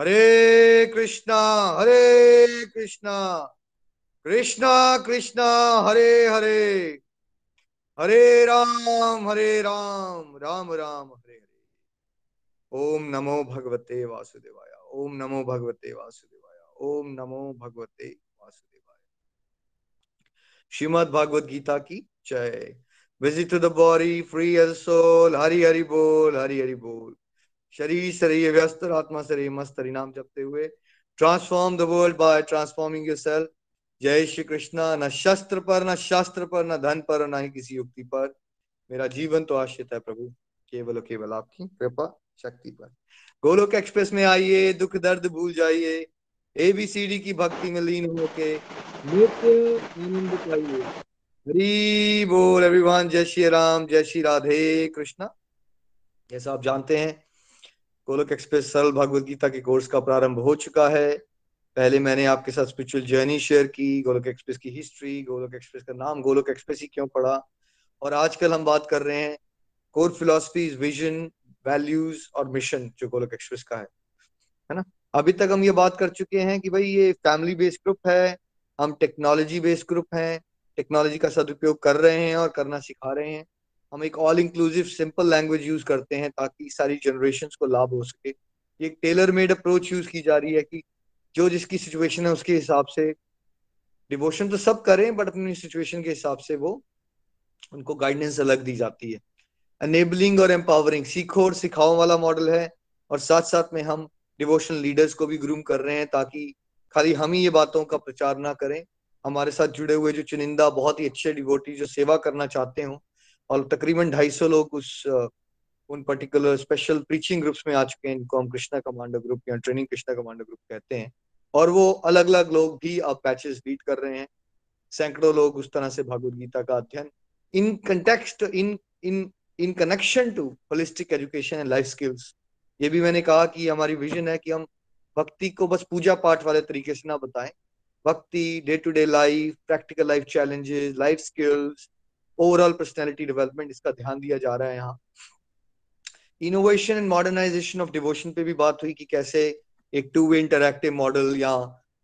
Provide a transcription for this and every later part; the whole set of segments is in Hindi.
हरे कृष्णा हरे कृष्णा। कृष्णा कृष्णा, हरे हरे। हरे राम हरे राम राम राम, हरे हरे। ओम नमो भगवते वासुदेवाय, ओम नमो भगवते वासुदेवाय, ओम नमो भगवते वासुदेवाय। श्रीमद भागवत गीता की जय। Visit to the body free as soul Hari Hari बोल, हरि हरि बोल। शरीर शरीर व्यस्त और आत्मा शरीर मस्त नाम जपते हुए। Transform the world by transforming your self जय श्री कृष्णा। न शस्त्र पर, न शास्त्र पर, न धन पर, न ही किसी युक्ति पर। मेरा जीवन तो आश्रित है प्रभु। केवल केवल आपकी कृपा, शक्ति पर। गोलोक एक्सप्रेस में आइए, दुख दर्द भूल जाइए। एबीसीडी की भक्ति में लीन होके आनंद पाइए। हरी बोल एवरीवन जय श्री राम, जय श्री राधे कृष्णा। जैसा आप जानते हैं गोलक एक्सप्रेस सरल भगवत गीता के कोर्स का प्रारंभ हो चुका है। पहले मैंने आपके साथ स्पिरिचुअल जर्नी शेयर की, गोलक एक्सप्रेस की हिस्ट्री गोलक एक्सप्रेस का नाम गोलक एक्सप्रेस ही क्यों पड़ा? और आजकल हम बात कर रहे हैं कोर फिलोसफी विजन वैल्यूज़ और मिशन जो गोलक एक्सप्रेस का है। है ना? अभी तक हम ये बात कर चुके हैं कि भाई ये फैमिली बेस्ड ग्रुप है, हम टेक्नोलॉजी बेस्ड ग्रुप हैं टेक्नोलॉजी का सदुपयोग कर रहे हैं और करना सिखा रहे हैं। हम एक all inclusive simple language use करते हैं ताकि सारी जनरेशन को लाभ हो सके। ये एक टेलर मेड अप्रोच यूज़ की जा रही है कि जो जिसकी सिचुएशन है उसके हिसाब से डिवोशन तो सब करें बट अपनी सिचुएशन के हिसाब से वो उनको गाइडेंस अलग दी जाती है। अनेबलिंग और एम्पावरिंग सीखो और सिखाओ वाला मॉडल है और साथ साथ में हम डिवोशनल लीडर्स को भी ग्रूम कर रहे हैं ताकि खाली हम ही ये बातों का प्रचार ना करें। हमारे साथ जुड़े हुए जो चुनिंदा, बहुत ही अच्छे डिवोटी जो सेवा करना चाहते हो और तकरीबन ढाई सौ लोग उस उन पर्टिकुलर स्पेशल प्रीचिंग ग्रुप्स में आ चुके हैं इनको हम कृष्णा कमांडो ग्रुप या ट्रेनिंग कृष्णा कमांडो ग्रुप कहते हैं। और वो अलग अलग लोग भी अब पैचेस लीड कर रहे हैं। सैकड़ों लोग उस तरह से भगवत गीता का अध्ययन। In context in in in connection to holistic education and life skills ये भी मैंने कहा कि हमारी विजन है कि हम भक्ति को बस पूजा पाठ वाले तरीके से ना बताएँ। भक्ति day to day life practical life challenges life skills overall personality development इसका ध्यान दिया जा रहा है यहाँ। Innovation and modernization of devotion पे भी बात हुई कि कैसे एक टू वे इंटरक्टिव मॉडल या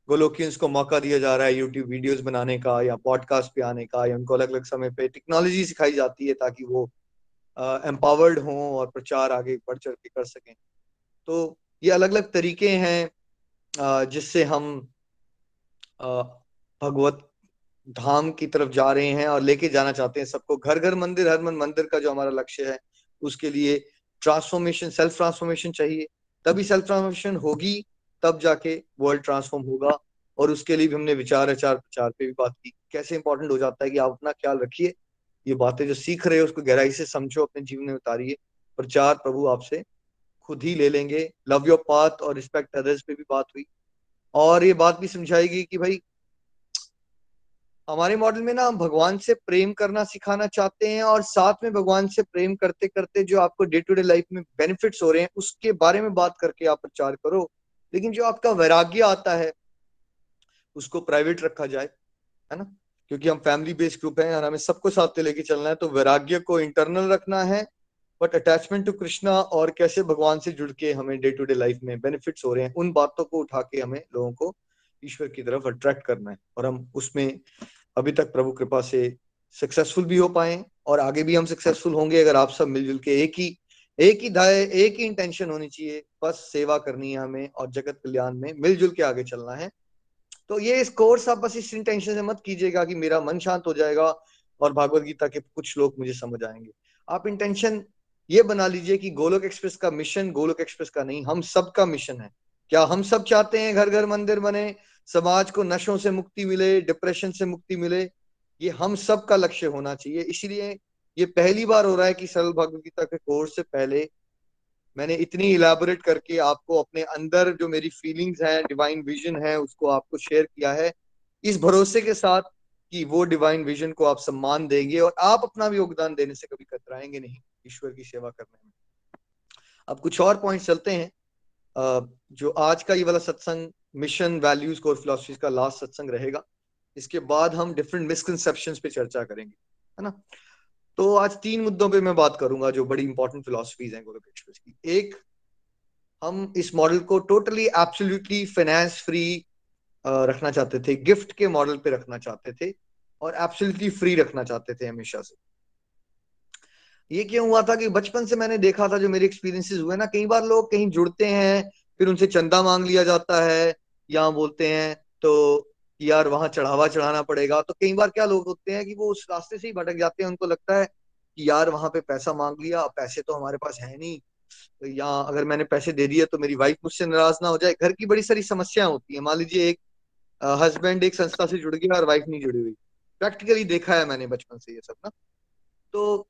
गोलोकियंस को मौका दिया जा रहा है यूट्यूब वीडियोस बनाने का या पॉडकास्ट पे आने का या उनको अलग अलग समय पे टेक्नोलॉजी सिखाई जाती है ताकि वो एम्पावर्ड हों और प्रचार आगे बढ़ चढ़ के कर सकें। तो ये अलग अलग तरीके हैं जिससे हम भगवत धाम की तरफ़ जा रहे हैं और लेके जाना चाहते हैं सबको। घर घर मंदिर, हर मन, मंदिर का जो हमारा लक्ष्य है, उसके लिए ट्रांसफॉर्मेशन सेल्फ ट्रांसफॉर्मेशन चाहिए। तभी सेल्फ ट्रांसफॉर्मेशन होगी, तब जाके वर्ल्ड ट्रांसफॉर्म होगा और उसके लिए भी हमने विचार, आचार, प्रचार पे भी बात की। कैसे इंपॉर्टेंट हो जाता है कि आप अपना ख्याल रखिए। ये बातें जो सीख रहे हो, उसको गहराई से समझो, अपने जीवन में उतारिए। प्रचार प्रभु आपसे खुद ही ले लेंगे। लव योर पाथ और रिस्पेक्ट अदर्स पे भी बात हुई। और ये बात भी समझाएगी कि भाई हमारे मॉडल में ना हम भगवान से प्रेम करना सिखाना चाहते हैं और साथ में भगवान से प्रेम करते करते जो आपको डे टू डे लाइफ में बेनिफिट्स हो रहे हैं, उसके बारे में बात करके आप प्रचार करो। लेकिन जो आपका वैराग्य आता है, उसको प्राइवेट रखा जाए, है ना? क्योंकि हम फैमिली बेस्ड ग्रुप है और हमें सबको साथ लेके चलना है तो वैराग्य को इंटरनल रखना है बट अटैचमेंट टू कृष्णा और कैसे भगवान से जुड़ के हमें डे टू डे लाइफ में बेनिफिट्स हो रहे हैं, उन बातों को उठा के हमें लोगों को ईश्वर की तरफ़ अट्रैक्ट करना है और हम उसमें अभी तक प्रभु कृपा से सक्सेसफुल भी हो पाए और आगे भी हम सक्सेसफुल होंगे अगर आप सब मिलजुल के एक ही एक ही धाय एक ही इंटेंशन होनी चाहिए, बस सेवा करनी है हमें और जगत कल्याण में मिलजुल के आगे चलना है। तो ये इस कोर्स आप बस इस इंटेंशन से मत कीजिएगा कि मेरा मन शांत हो जाएगा और भागवत गीता के कुछ लोग मुझे समझ आएँगे। आप इंटेंशन ये बना लीजिए कि गोलोक एक्सप्रेस का मिशन गोलोक एक्सप्रेस का नहीं, हम सबका मिशन है। क्या हम सब चाहते हैं घर घर मंदिर बने? समाज को नशों से मुक्ति मिले डिप्रेशन से मुक्ति मिले, ये हम सब का लक्ष्य होना चाहिए। इसलिए ये पहली बार हो रहा है कि सरल भगवत गीता के कोर्स से पहले मैंने इतनी इलाबोरेट करके आपको अपने अंदर जो मेरी फीलिंग्स हैं डिवाइन विजन है, उसको आपको शेयर किया है। इस भरोसे के साथ कि वो डिवाइन विजन को आप सम्मान देंगे और आप अपना भी योगदान देने से कभी कतराएँगे नहीं ईश्वर की सेवा करने में। अब कुछ और पॉइंट चलते हैं। जो आज का ये वाला सत्संग मिशन वैल्यूज़ कोर फिलोसफी का लास्ट सत्संग रहेगा। इसके बाद हम डिफरेंट मिसकंसेप्शन पे चर्चा करेंगे, है ना? तो आज तीन मुद्दों पे मैं बात करूँगा जो बड़ी इंपॉर्टेंट फिलोसफीज हैं एक्सप्रेस की। एक, हम इस मॉडल को टोटली एब्सोल्युटली फाइनेंस फ्री रखना चाहते थे गिफ्ट के मॉडल पे रखना चाहते थे और एब्सोल्युटली फ्री रखना चाहते थे हमेशा से। ये क्यों हुआ था कि बचपन से मैंने देखा था, जो मेरे एक्सपीरियंसेस हुए ना, कई बार लोग कहीं जुड़ते हैं फिर उनसे चंदा मांग लिया जाता है, या बोलते हैं तो यार वहाँ चढ़ावा चढ़ाना पड़ेगा। तो कई बार क्या लोग होते हैं कि वो उस रास्ते से ही भटक जाते हैं। उनको लगता है कि यार वहाँ पे पैसा मांग लिया पैसे तो हमारे पास है नहीं। तो या अगर मैंने पैसे दे दिए तो मेरी वाइफ मुझसे नाराज़ ना हो जाए। घर की बड़ी सारी समस्याएँ होती है। मान लीजिए एक हस्बैंड एक संस्था से जुड़ गया और वाइफ नहीं जुड़ी हुई। प्रैक्टिकली देखा है मैंने बचपन से ये सब ना। तो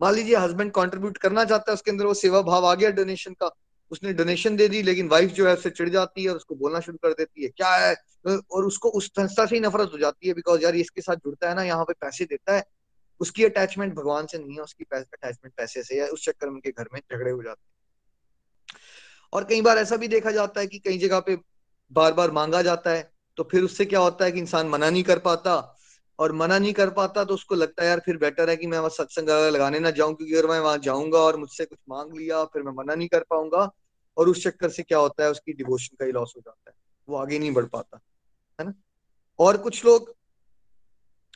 मान लीजिए हस्बैंड कंट्रीब्यूट करना चाहता है उसके अंदर, वो सेवा भाव आ गया डोनेशन का। उसने डोनेशन दे दी, लेकिन वाइफ जो है उससे चिढ़ जाती है और उसको बोलना शुरू कर देती है, क्या है? और उसको उस संस्था से ही नफरत हो जाती है बिकॉज़ यार इसके साथ जुड़ता है ना, यहाँ पे पैसे देता है, उसकी अटैचमेंट भगवान से नहीं है, उसकी अटैचमेंट पैसे से है, उस चक्कर में उनके घर में झगड़े हो जाते हैं। और कई बार ऐसा भी देखा जाता है कि कई जगह पे बार बार मांगा जाता है तो फिर उससे क्या होता है कि इंसान मना नहीं कर पाता और मना नहीं कर पाता तो उसको लगता है, यार, फिर बेटर है कि मैं वहाँ सत्संग लगाने ना जाऊँ, क्योंकि अगर मैं वहाँ जाऊँगा और मुझसे कुछ मांग लिया, फिर मैं मना नहीं कर पाऊँगा। और उस चक्कर से क्या होता है, उसकी डिवोशन का ही लॉस हो जाता है। वो आगे नहीं बढ़ पाता, है ना? और कुछ लोग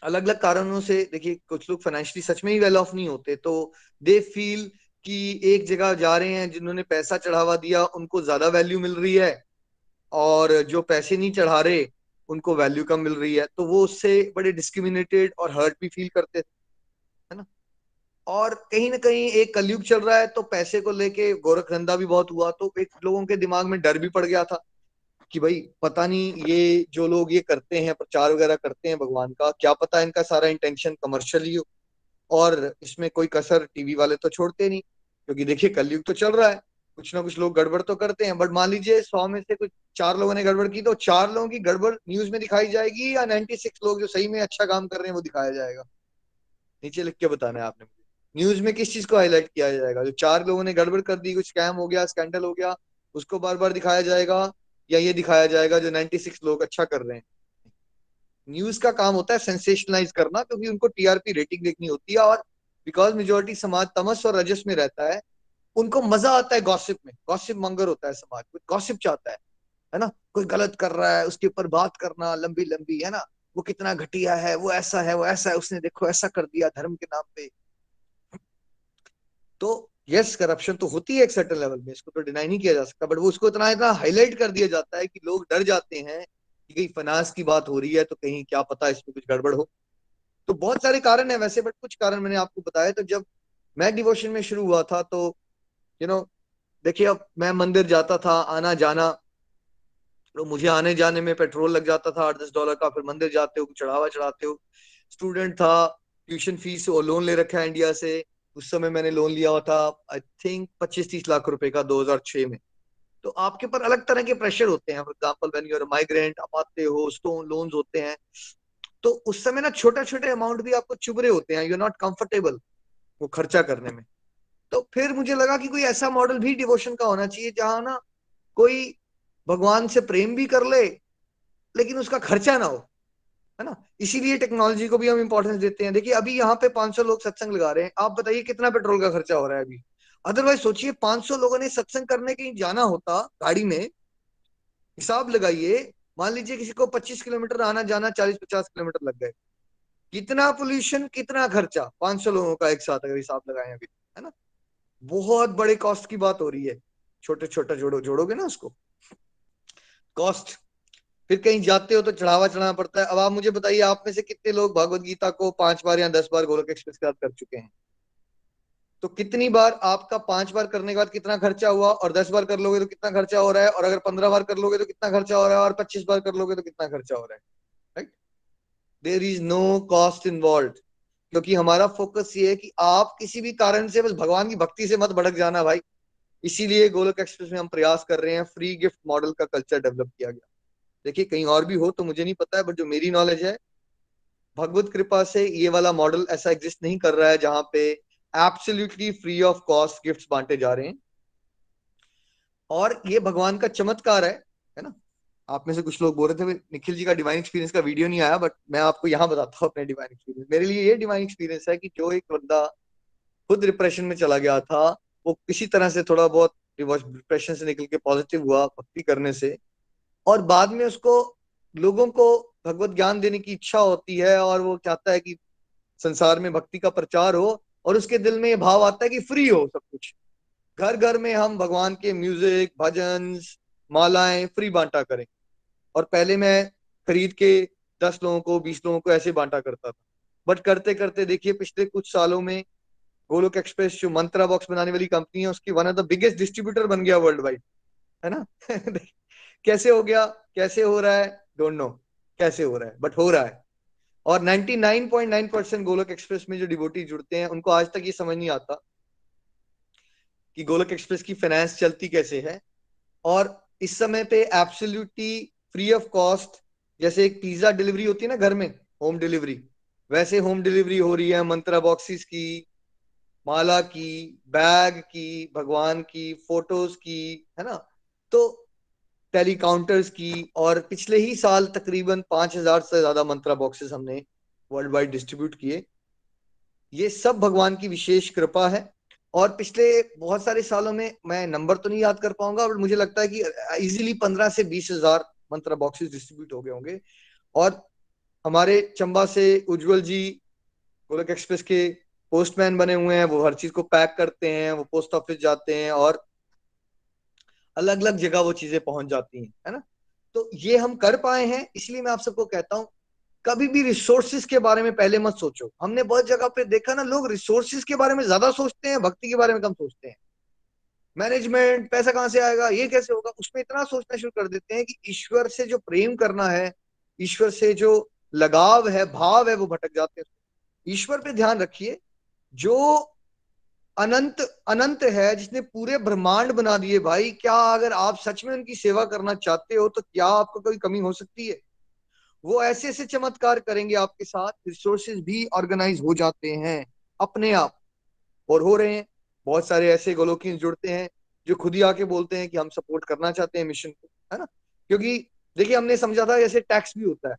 अलग अलग कारणों से, देखिए, कुछ लोग फाइनेंशियली सच में ही वेल ऑफ़ नहीं होते तो दे फील कि एक जगह जा रहे हैं, जिन्होंने पैसा चढ़ावा दिया, उनको ज़्यादा वैल्यू मिल रही है, और जो पैसे नहीं चढ़ा रहे उनको वैल्यू कम मिल रही है तो वो उससे बड़े डिस्क्रिमिनेटेड और हर्ट भी फील करते थे, है ना? और कहीं ना कहीं एक कलयुग चल रहा है तो पैसे को लेके गोरख धंधा भी बहुत हुआ तो एक लोगों के दिमाग में डर भी पड़ गया था कि भाई, पता नहीं ये जो लोग ये करते हैं, प्रचार वगैरह करते हैं भगवान का, क्या पता इनका सारा इंटेंशन कमर्शियल ही, और इसमें कोई कसर टीवी वाले तो छोड़ते नहीं, क्योंकि देखिए कलयुग तो चल रहा है। कुछ ना कुछ लोग गड़बड़ तो करते हैं बट मान लीजिए सौ में से कुछ चार लोगों ने गड़बड़ की तो चार लोगों की गड़बड़ न्यूज़ में दिखाई जाएगी या नाइन्टी सिक्स लोग जो सही में अच्छा काम कर रहे हैं वो दिखाया जाएगा? नीचे लिख के बताना है आपने मुझे। न्यूज़ में किस चीज़ को हाईलाइट किया जाएगा? जो चार लोगों ने गड़बड़ कर दी, कुछ स्कैम हो गया स्कैंडल हो गया, उसको बार बार दिखाया जाएगा या ये दिखाया जाएगा जो 96 लोग अच्छा कर रहे हैं? न्यूज़ का काम होता है सेंसेशनलाइज करना, क्योंकि उनको टीआरपी रेटिंग देखनी होती है और बिकॉज़ मेजोरिटी समाज तमस और रजस में रहता है उनको मज़ा आता है गॉसिप में। गॉसिप मंगर होता है समाज में। गॉसिप चाहता है है ना? कोई गलत कर रहा है, उसके ऊपर बात करना लंबी लंबी है ना? वो कितना घटिया है, वो ऐसा है, वो ऐसा है, उसने देखो, ऐसा कर दिया धर्म के नाम पे। तो यस करप्शन तो होती है एक सर्टन लेवल में, इसको तो डिनाई नहीं किया जा सकता बट वो उसको इतना इतना हाईलाइट कर दिया जाता है कि लोग डर जाते हैं कि कहीं फाइनेंस की बात हो रही है तो कहीं क्या पता इसमें कुछ गड़बड़ हो। तो बहुत सारे कारण है वैसे बट कुछ कारण मैंने आपको बताया तो जब मैं डिवोशन में शुरू हुआ था तो यू नो देखिए अब मैं मंदिर जाता था, आना जाना तो मुझे आने जाने में पेट्रोल लग जाता था, आठ दस डॉलर का, फिर मंदिर जाते हो, चढ़ावा चढ़ाते हो। स्टूडेंट था ट्यूशन फ़ीस और लोन ले रखा है इंडिया से। उस समय मैंने लोन लिया हुआ था आई थिंक पच्चीस तीस लाख रुपए का 2006 में। तो आपके ऊपर अलग तरह के प्रेशर होते हैं। For example when you're migrant आप आते हो लोन होते हैं। तो उस समय ना छोटे छोटे अमाउंट भी आपको चुभ रहे होते हैं। यू नॉट कंफर्टेबल वो खर्चा करने में। तो फिर मुझे लगा कि कोई ऐसा मॉडल भी डिवोशन का होना चाहिए जहाँ ना कोई भगवान से प्रेम भी कर ले, लेकिन उसका खर्चा ना हो, है ना? इसीलिए टेक्नोलॉजी को भी हम इंपॉर्टेंस देते हैं। देखिए, अभी यहाँ पे 500 लोग सत्संग लगा रहे हैं। आप बताइए कितना पेट्रोल का खर्चा हो रहा है अभी? अदरवाइज़ सोचिए 500 लोगों ने सत्संग करने कहीं जाना होता गाड़ी में, हिसाब लगाइए, मान लीजिए किसी को 25 किलोमीटर आना जाना 40-50 किलोमीटर लग गए। कितना पोल्यूशन कितना खर्चा? 500 लोगों का एक साथ अगर हिसाब लगाए अभी, है ना? बहुत बड़े कॉस्ट की बात हो रही है। छोटे, छोटा जोड़ो, जोड़ोगे ना उसको? कॉस्ट फिर कहीं जाते हो तो चढ़ावा चढ़ाना पड़ता है। अब आप मुझे बताइए, आप में से कितने लोग भगवत गीता को पाँच बार या दस बार गोलक एक्सप्रेस के साथ कर चुके हैं? तो कितनी बार आपका पाँच बार करने के बाद कितना खर्चा हुआ और दस बार कर लोगे तो कितना खर्चा हो रहा है? और अगर पंद्रह बार कर लोगे तो कितना खर्चा हो रहा है? और पच्चीस बार कर लोगे तो कितना खर्चा हो रहा है? Right there is no cost involve क्योंकि हमारा फोकस ये है कि आप किसी भी कारण से, बस भगवान की भक्ति से मत भड़क जाना भाई। इसीलिए गोलक एक्सप्रेस में हम प्रयास कर रहे हैं फ्री गिफ्ट मॉडल का कल्चर डेवलप किया गया। देखिए, कहीं और भी हो तो मुझे नहीं पता है बट जो मेरी नॉलेज है, भगवत कृपा से ये वाला मॉडल ऐसा एग्जिस्ट नहीं कर रहा है जहाँ पे absolutely free of cost gifts बांटे जा रहे हैं। और ये भगवान का चमत्कार है है ना? आप में से कुछ लोग बोल रहे थे निखिल जी का डिवाइन एक्सपीरियंस का वीडियो नहीं आया बट मैं आपको यहाँ बताता हूँ अपने डिवाइन एक्सपीरियंस मेरे लिए ये डिवाइन एक्सपीरियंस है कि जो एक बंदा खुद डिप्रेशन में चला गया था, वो किसी तरह से थोड़ा बहुत डिप्रेशन से निकल के पॉजिटिव हुआ, भक्ति करने से। और बाद में उसको लोगों को भगवत ज्ञान देने की इच्छा होती है और वो चाहता है कि संसार में भक्ति का प्रचार हो और उसके दिल में ये भाव आता है कि फ्री हो सब कुछ। घर घर में हम भगवान के म्यूज़िक भजन, मालाएँ फ्री बांटा करें। और पहले मैं खरीद के दस लोगों को, बीस लोगों को ऐसे बांटा करता था। बट करते करते देखिए, पिछले कुछ सालों में गोलोक एक्सप्रेस जो मंत्रा बॉक्स बनाने वाली कंपनी है, उसकी one of the biggest distributor बन गया वर्ल्ड वाइड है ना? कैसे हो गया? कैसे हो रहा है? डोंट नो कैसे हो रहा है? बट हो रहा है। और 99.9 परसेंट गोलक एक्सप्रेस में जो डिवोटी जुड़ते हैं, उनको आज तक ये समझ नहीं आता कि गोलक एक्सप्रेस की फाइनेंस चलती कैसे है। और इस समय पे एब्सोल्युटली फ्री ऑफ़ कॉस्ट जैसे एक पिज्जा डिलीवरी होती है ना घर में होम डिलीवरी वैसे होम डिलीवरी हो रही है, मंत्रा बॉक्सेस की, माला की बैग की, भगवान की फ़ोटोज़ की, है ना? तो टेलीकाउंटर्स की, और पिछले ही साल तकरीबन पाँच हज़ार से ज़्यादा मंत्रा बॉक्सेस हमने वर्ल्ड वाइड डिस्ट्रीब्यूट किए। ये सब भगवान की विशेष कृपा है। और पिछले बहुत सारे सालों में मैं नंबर तो नहीं याद कर पाऊँगा बट मुझे लगता है कि इजीली पंद्रह से बीस हज़ार मंत्रा बॉक्सेस डिस्ट्रीब्यूट हो गए होंगे। और हमारे चंबा से उज्जवल जी, गोलक एक्सप्रेस के पोस्टमैन बने हुए हैं, वो हर चीज़ को पैक करते हैं, वो पोस्ट ऑफ़िस जाते हैं और अलग अलग जगह वो चीज़ें पहुँच जाती हैं, है ना? तो ये हम कर पाए हैं, इसलिए मैं आप सबको कहता हूँ, कभी भी रिसोर्सेज के बारे में पहले मत सोचो। हमने बहुत जगह पे देखा ना, लोग रिसोर्सेज के बारे में ज़्यादा सोचते हैं, भक्ति के बारे में कम सोचते हैं। मैनेजमेंट, पैसा कहाँ से आएगा, ये कैसे होगा, उसमें इतना सोचना शुरू कर देते हैं कि ईश्वर से जो प्रेम करना है, ईश्वर से जो लगाव है, भाव है, वो भटक जाते हैं ईश्वर पे ध्यान रखिए, जो अनंत अनंत है, जिसने पूरे ब्रह्मांड बना दिए भाई, क्या अगर आप सच में उनकी सेवा करना चाहते हो तो क्या आपको कोई कमी हो सकती है? वो ऐसे ऐसे चमत्कार करेंगे आपके साथ रिसोर्सेज भी ऑर्गेनाइज हो जाते हैं, अपने आप, और हो रहे हैं। बहुत सारे ऐसे गोलोकिन जुड़ते हैं, जो खुद ही आके बोलते हैं कि हम सपोर्ट करना चाहते हैं मिशन को, है ना? क्योंकि देखिए, हमने समझा था जैसे टैक्स भी होता है।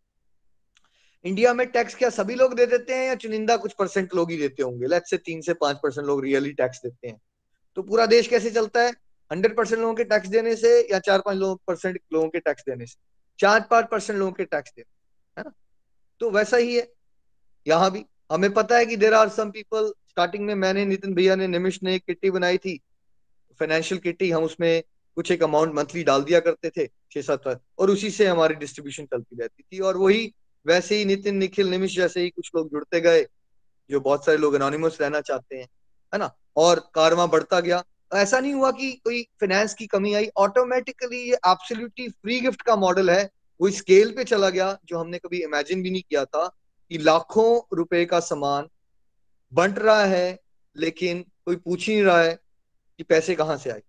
इंडिया में टैक्स क्या सभी लोग दे देते हैं या चुनिंदा कुछ परसेंट लोग ही देते होंगे? लेट से तीन से पाँच परसेंट लोग रियली टैक्स देते हैं। तो पूरा देश कैसे चलता है? हंड्रेड परसेंट लोगों के टैक्स देने से या चार पाँच लोगों परसेंट लोगों के टैक्स देने से? चार पाँच परसेंट लोगों के टैक्स देने है ना? तो वैसा ही है। यहाँ भी हमें पता है कि there are some people starting में मैंने नितिन भैया ने निमिश ने एक किट्टी बनाई थी। फाइनेंशियल किट्टी, हम उसमें कुछ एक अमाउंट मंथली डाल दिया करते थे, छह सात और उसी से हमारी डिस्ट्रीब्यूशन चलती रहती थी। और वही वैसे ही नितिन, निखिल निमिश जैसे ही कुछ लोग जुड़ते गए, जो बहुत सारे लोग अनोनिमस रहना चाहते हैं, है ना? और कारवा बढ़ता गया। ऐसा नहीं हुआ कि कोई फाइनेंस की कमी आई। ऑटोमेटिकली ये एब्सोल्युटली फ्री गिफ्ट का मॉडल है। वो स्केल पे चला गया, जो हमने कभी इमेजिन भी नहीं किया था कि लाखों रुपए का सामान बंट रहा है, लेकिन कोई पूछ ही नहीं रहा है कि पैसे कहाँ से आए।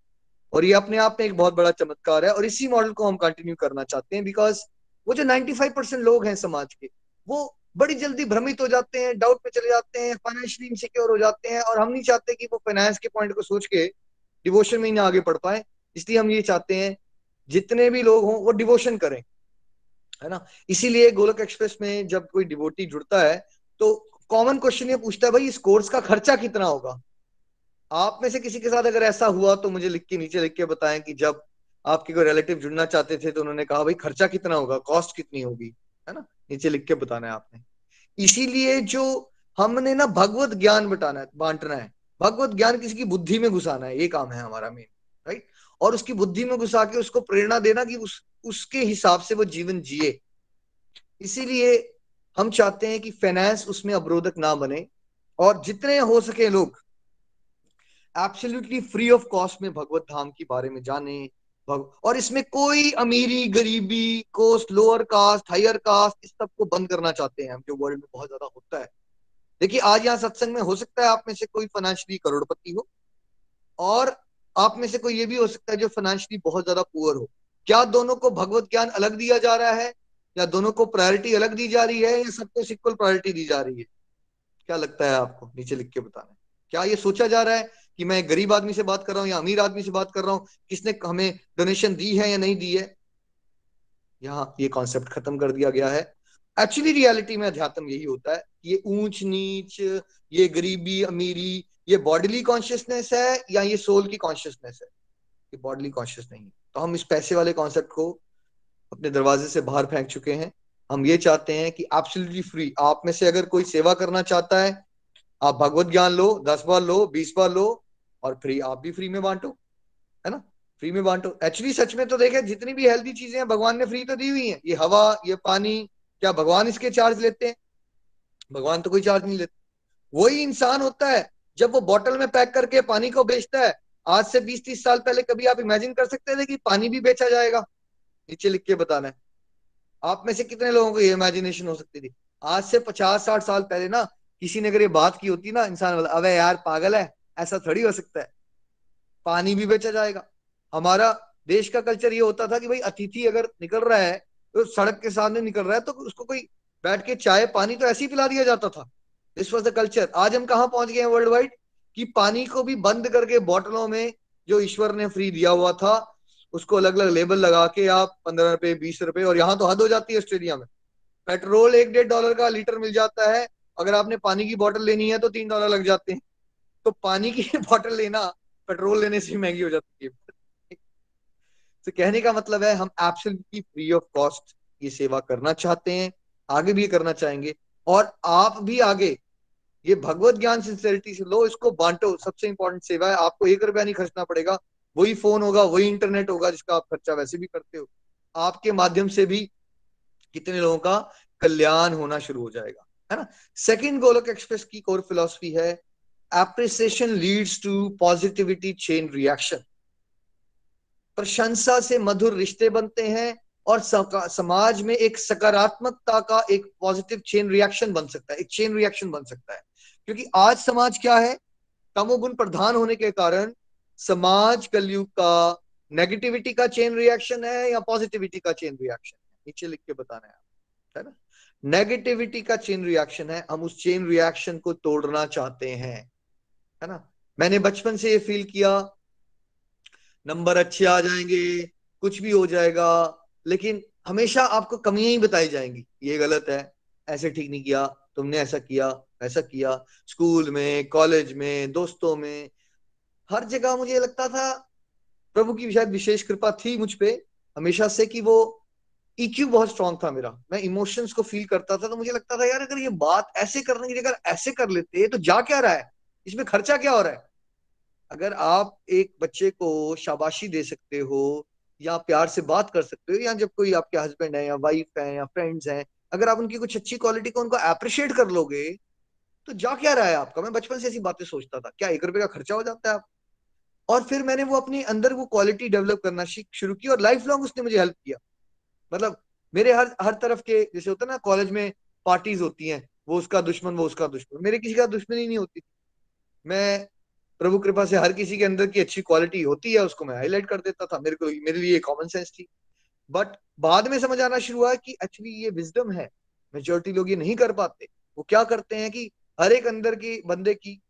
और ये अपने आप में एक बहुत बड़ा चमत्कार है, और इसी मॉडल को हम कंटिन्यू करना चाहते हैं बिकॉज़ वो जो 95 परसेंट लोग हैं समाज के, वो बड़ी जल्दी भ्रमित हो जाते हैं डाउट में चले जाते हैं फाइनेंशियली इनसिक्योर हो जाते हैं, और हम नहीं चाहते कि वो फाइनेंस के पॉइंट को सोच के डिवोशन में ही ना आगे बढ़ पाए। इसलिए हम ये चाहते हैं, जितने भी लोग हों, वो डिवोशन करें, है ना? इसीलिए गोलक एक्सप्रेस में जब कोई डिवोटी जुड़ता है तो कॉमन क्वेश्चन ये पूछता है, भाई, इस कोर्स का खर्चा कितना होगा? आप में से किसी के साथ अगर ऐसा हुआ तो मुझे लिख के, नीचे लिख के बताएँ कि जब आपके कोई रिलेटिव जुड़ना चाहते थे तो उन्होंने कहा, भाई, खर्चा कितना होगा? कॉस्ट कितनी होगी? है ना? नीचे लिख के बताना है आपने। इसीलिए जो हमने ना भगवत ज्ञान बटाना है, बांटना है। भगवत ज्ञान किसी की बुद्धि में घुसाना है, ये काम है हमारा मेन राइट और उसकी बुद्धि में घुसा के उसको प्रेरणा देना कि उस, उसके हिसाब से वो जीवन जिए। इसीलिए हम चाहते हैं कि फाइनेंस उसमें अवरोधक ना बने और जितने हो सके लोग एब्सोल्युटली फ्री ऑफ़ कॉस्ट में भगवत धाम के बारे में जाने और इसमें कोई अमीरी, गरीबी caste lower caste higher caste इस सबको बंद करना चाहते हैं हम, जो वर्ल्ड में बहुत ज़्यादा होता है। देखिए, आज यहाँ सत्संग में हो सकता है आप में से कोई फाइनेंशियली करोड़पति हो, और आप में से कोई ये भी हो सकता है जो फाइनेंशियली बहुत ज़्यादा पुअर हो। क्या दोनों को भगवत ज्ञान अलग दिया जा रहा है? या दोनों को प्रायोरिटी अलग दी जा रही है या सबको इक्वल प्रायोरिटी दी जा रही है? क्या लगता है आपको नीचे लिख के बताना क्या ये सोचा जा रहा है कि मैं गरीब आदमी से बात कर रहा हूँ या अमीर आदमी से बात कर रहा हूँ? किसने हमें डोनेशन दी है या नहीं दी है? यहाँ ये कॉन्सेप्ट खत्म कर दिया गया है। एक्चुअली रियलिटी में अध्यात्म यही होता है ये ऊंच नीच, ये गरीबी, अमीरी, ये बॉडीली कॉन्शियसनेस है या ये सोल की कॉन्शियसनेस है? ये बॉडीली कॉन्शियस नहीं है। तो हम इस पैसे वाले कॉन्सेप्ट को अपने दरवाजे से बाहर फेंक चुके हैं। हम ये चाहते हैं कि एब्सोल्युटली फ्री आप में से अगर कोई सेवा करना चाहता है, आप भगवत ज्ञान लो, दस बार लो, बीस बार लो, और फ्री आप भी फ्री में बांटो, है ना? फ्री में बांटो। एक्चुअली सच में तो देखे, जितनी भी हेल्थी चीज़ें हैं, भगवान ने फ्री तो दी हुई है। ये हवा, ये पानी, क्या भगवान इसके चार्ज लेते हैं? भगवान तो कोई चार्ज नहीं लेते। वही इंसान होता है, जब वो बॉटल में पैक करके पानी को बेचता है, आज से बीस तीस साल पहले कभी आप इमेजिन कर सकते थे कि पानी भी बेचा जाएगा। नीचे लिख के बताना है। आप में से कितने लोगों को ये इमेजिनेशन हो सकती थी? आज से पचास साठ साल पहले ना, किसी ने अगर ये बात की होती ना, इंसान बोला, अबे यार, पागल है, ऐसा थोड़ी हो सकता है। पानी भी बेचा जाएगा। हमारा देश का कल्चर ये होता था कि भाई, अतिथि अगर निकल रहा है तो सड़क के सामने निकल रहा है तो उसको कोई बैठ के चाय, पानी तो ऐसे ही पिला दिया जाता था। दिस वॉज़ द कल्चर आज हम कहा पहुँच गए हैं वर्ल्ड वाइड कि पानी को भी बंद करके बॉटलों में जो ईश्वर ने फ्री दिया हुआ था उसको अलग अलग लेबल लगा के आप पंद्रह रुपए, बीस रुपए, और यहाँ तो हद हो जाती है ऑस्ट्रेलिया में। पेट्रोल एक डेढ़ डॉलर का लीटर मिल जाता है। अगर आपने पानी की बोतल लेनी है तो तीन डॉलर लग जाते हैं। तो पानी की बोतल लेना पेट्रोल लेने से महँगी हो जाती है। तो कहने का मतलब है, हम एब्सोल्युटली फ्री ऑफ़ कॉस्ट ये सेवा करना चाहते हैं, आगे भी करना चाहेंगे। और आप भी आगे, ये भगवत ज्ञान सिंसियरिटी से लो, इसको बांटो। सबसे इंपॉर्टेंट सेवा है, आपको एक रुपया नहीं खर्चना पड़ेगा। वही फ़ोन होगा, वही इंटरनेट होगा जिसका आप खर्चा वैसे भी करते हो। आपके माध्यम से भी कितने लोगों का कल्याण होना शुरू हो जाएगा, है ना? सेकेंड गोलक एक्सप्रेस की कोर फिलोसफी है appreciation leads to positivity chain reaction प्रशंसा से मधुर रिश्ते बनते हैं और समाज में एक सकारात्मकता का एक पॉजिटिव चेन रिएक्शन बन सकता है, एक चेन रिएक्शन बन सकता है। क्योंकि आज समाज क्या है? तमोगुण प्रधान होने के कारण समाज कलयुग का नेगेटिविटी का चेन रिएक्शन है या पॉजिटिविटी का चेन रिएक्शन है? नीचे लिख के बताना है है ना? नेगेटिविटी का चेन रिएक्शन है, हम उस चेन रिएक्शन को तोड़ना चाहते हैं, है ना? मैंने बचपन से ये फील किया नंबर अच्छे आ जाएँगे, कुछ भी हो जाएगा, लेकिन हमेशा आपको कमियाँ ही बताई जाएँगी, ये गलत है, ऐसे ठीक नहीं किया, तुमने ऐसा किया ऐसा किया, स्कूल में कॉलेज में, दोस्तों में हर जगह मुझे लगता था, प्रभु की शायद विशेष कृपा थी मुझ पे, हमेशा से कि वो इक्यू बहुत स्ट्रांग था मेरा। मैं इमोशंस को फील करता था तो मुझे लगता था, यार, अगर ये बात ऐसे करने की जगह ऐसे कर लेते तो जा क्या रहा है? इसमें खर्चा क्या हो रहा है? अगर आप एक बच्चे को शाबाशी दे सकते हो, या प्यार से बात कर सकते हो, या जब कोई आपके हस्बैंड है, या वाइफ है, या फ्रेंड्स हैं, अगर आप उनकी कुछ अच्छी क्वालिटी को उनको अप्रिशिएट कर लोगे तो जा क्या रहा है आपका? मैं बचपन से ऐसी बातें सोचता था। क्या एक रुपए का खर्चा हो जाता है आप और फिर मैंने वो अपने अंदर वो क्वालिटी डेवलप करना शुरू की और लाइफ लॉन्ग उसने मुझे हेल्प किया। मतलब मेरे हर हर तरफ़ के, जैसे होता है ना कॉलेज में पार्टीज़ होती हैं, वो उसका दुश्मन, वो उसका दुश्मन। मेरे किसी का दुश्मनी नहीं होती। मैं प्रभु कृपा से हर किसी के अंदर की अच्छी क्वालिटी होती है, उसको मैं हाईलाइट कर देता था। मेरे को, मेरे लिए कॉमन सेंस थी। बट बाद में समझ आना शुरू हुआ कि एक्चुअली ये विजडम है। मेजोरिटी लोग ये नहीं कर पाते। वो क्या करते हैं कि हर एक अंदर की बंदे की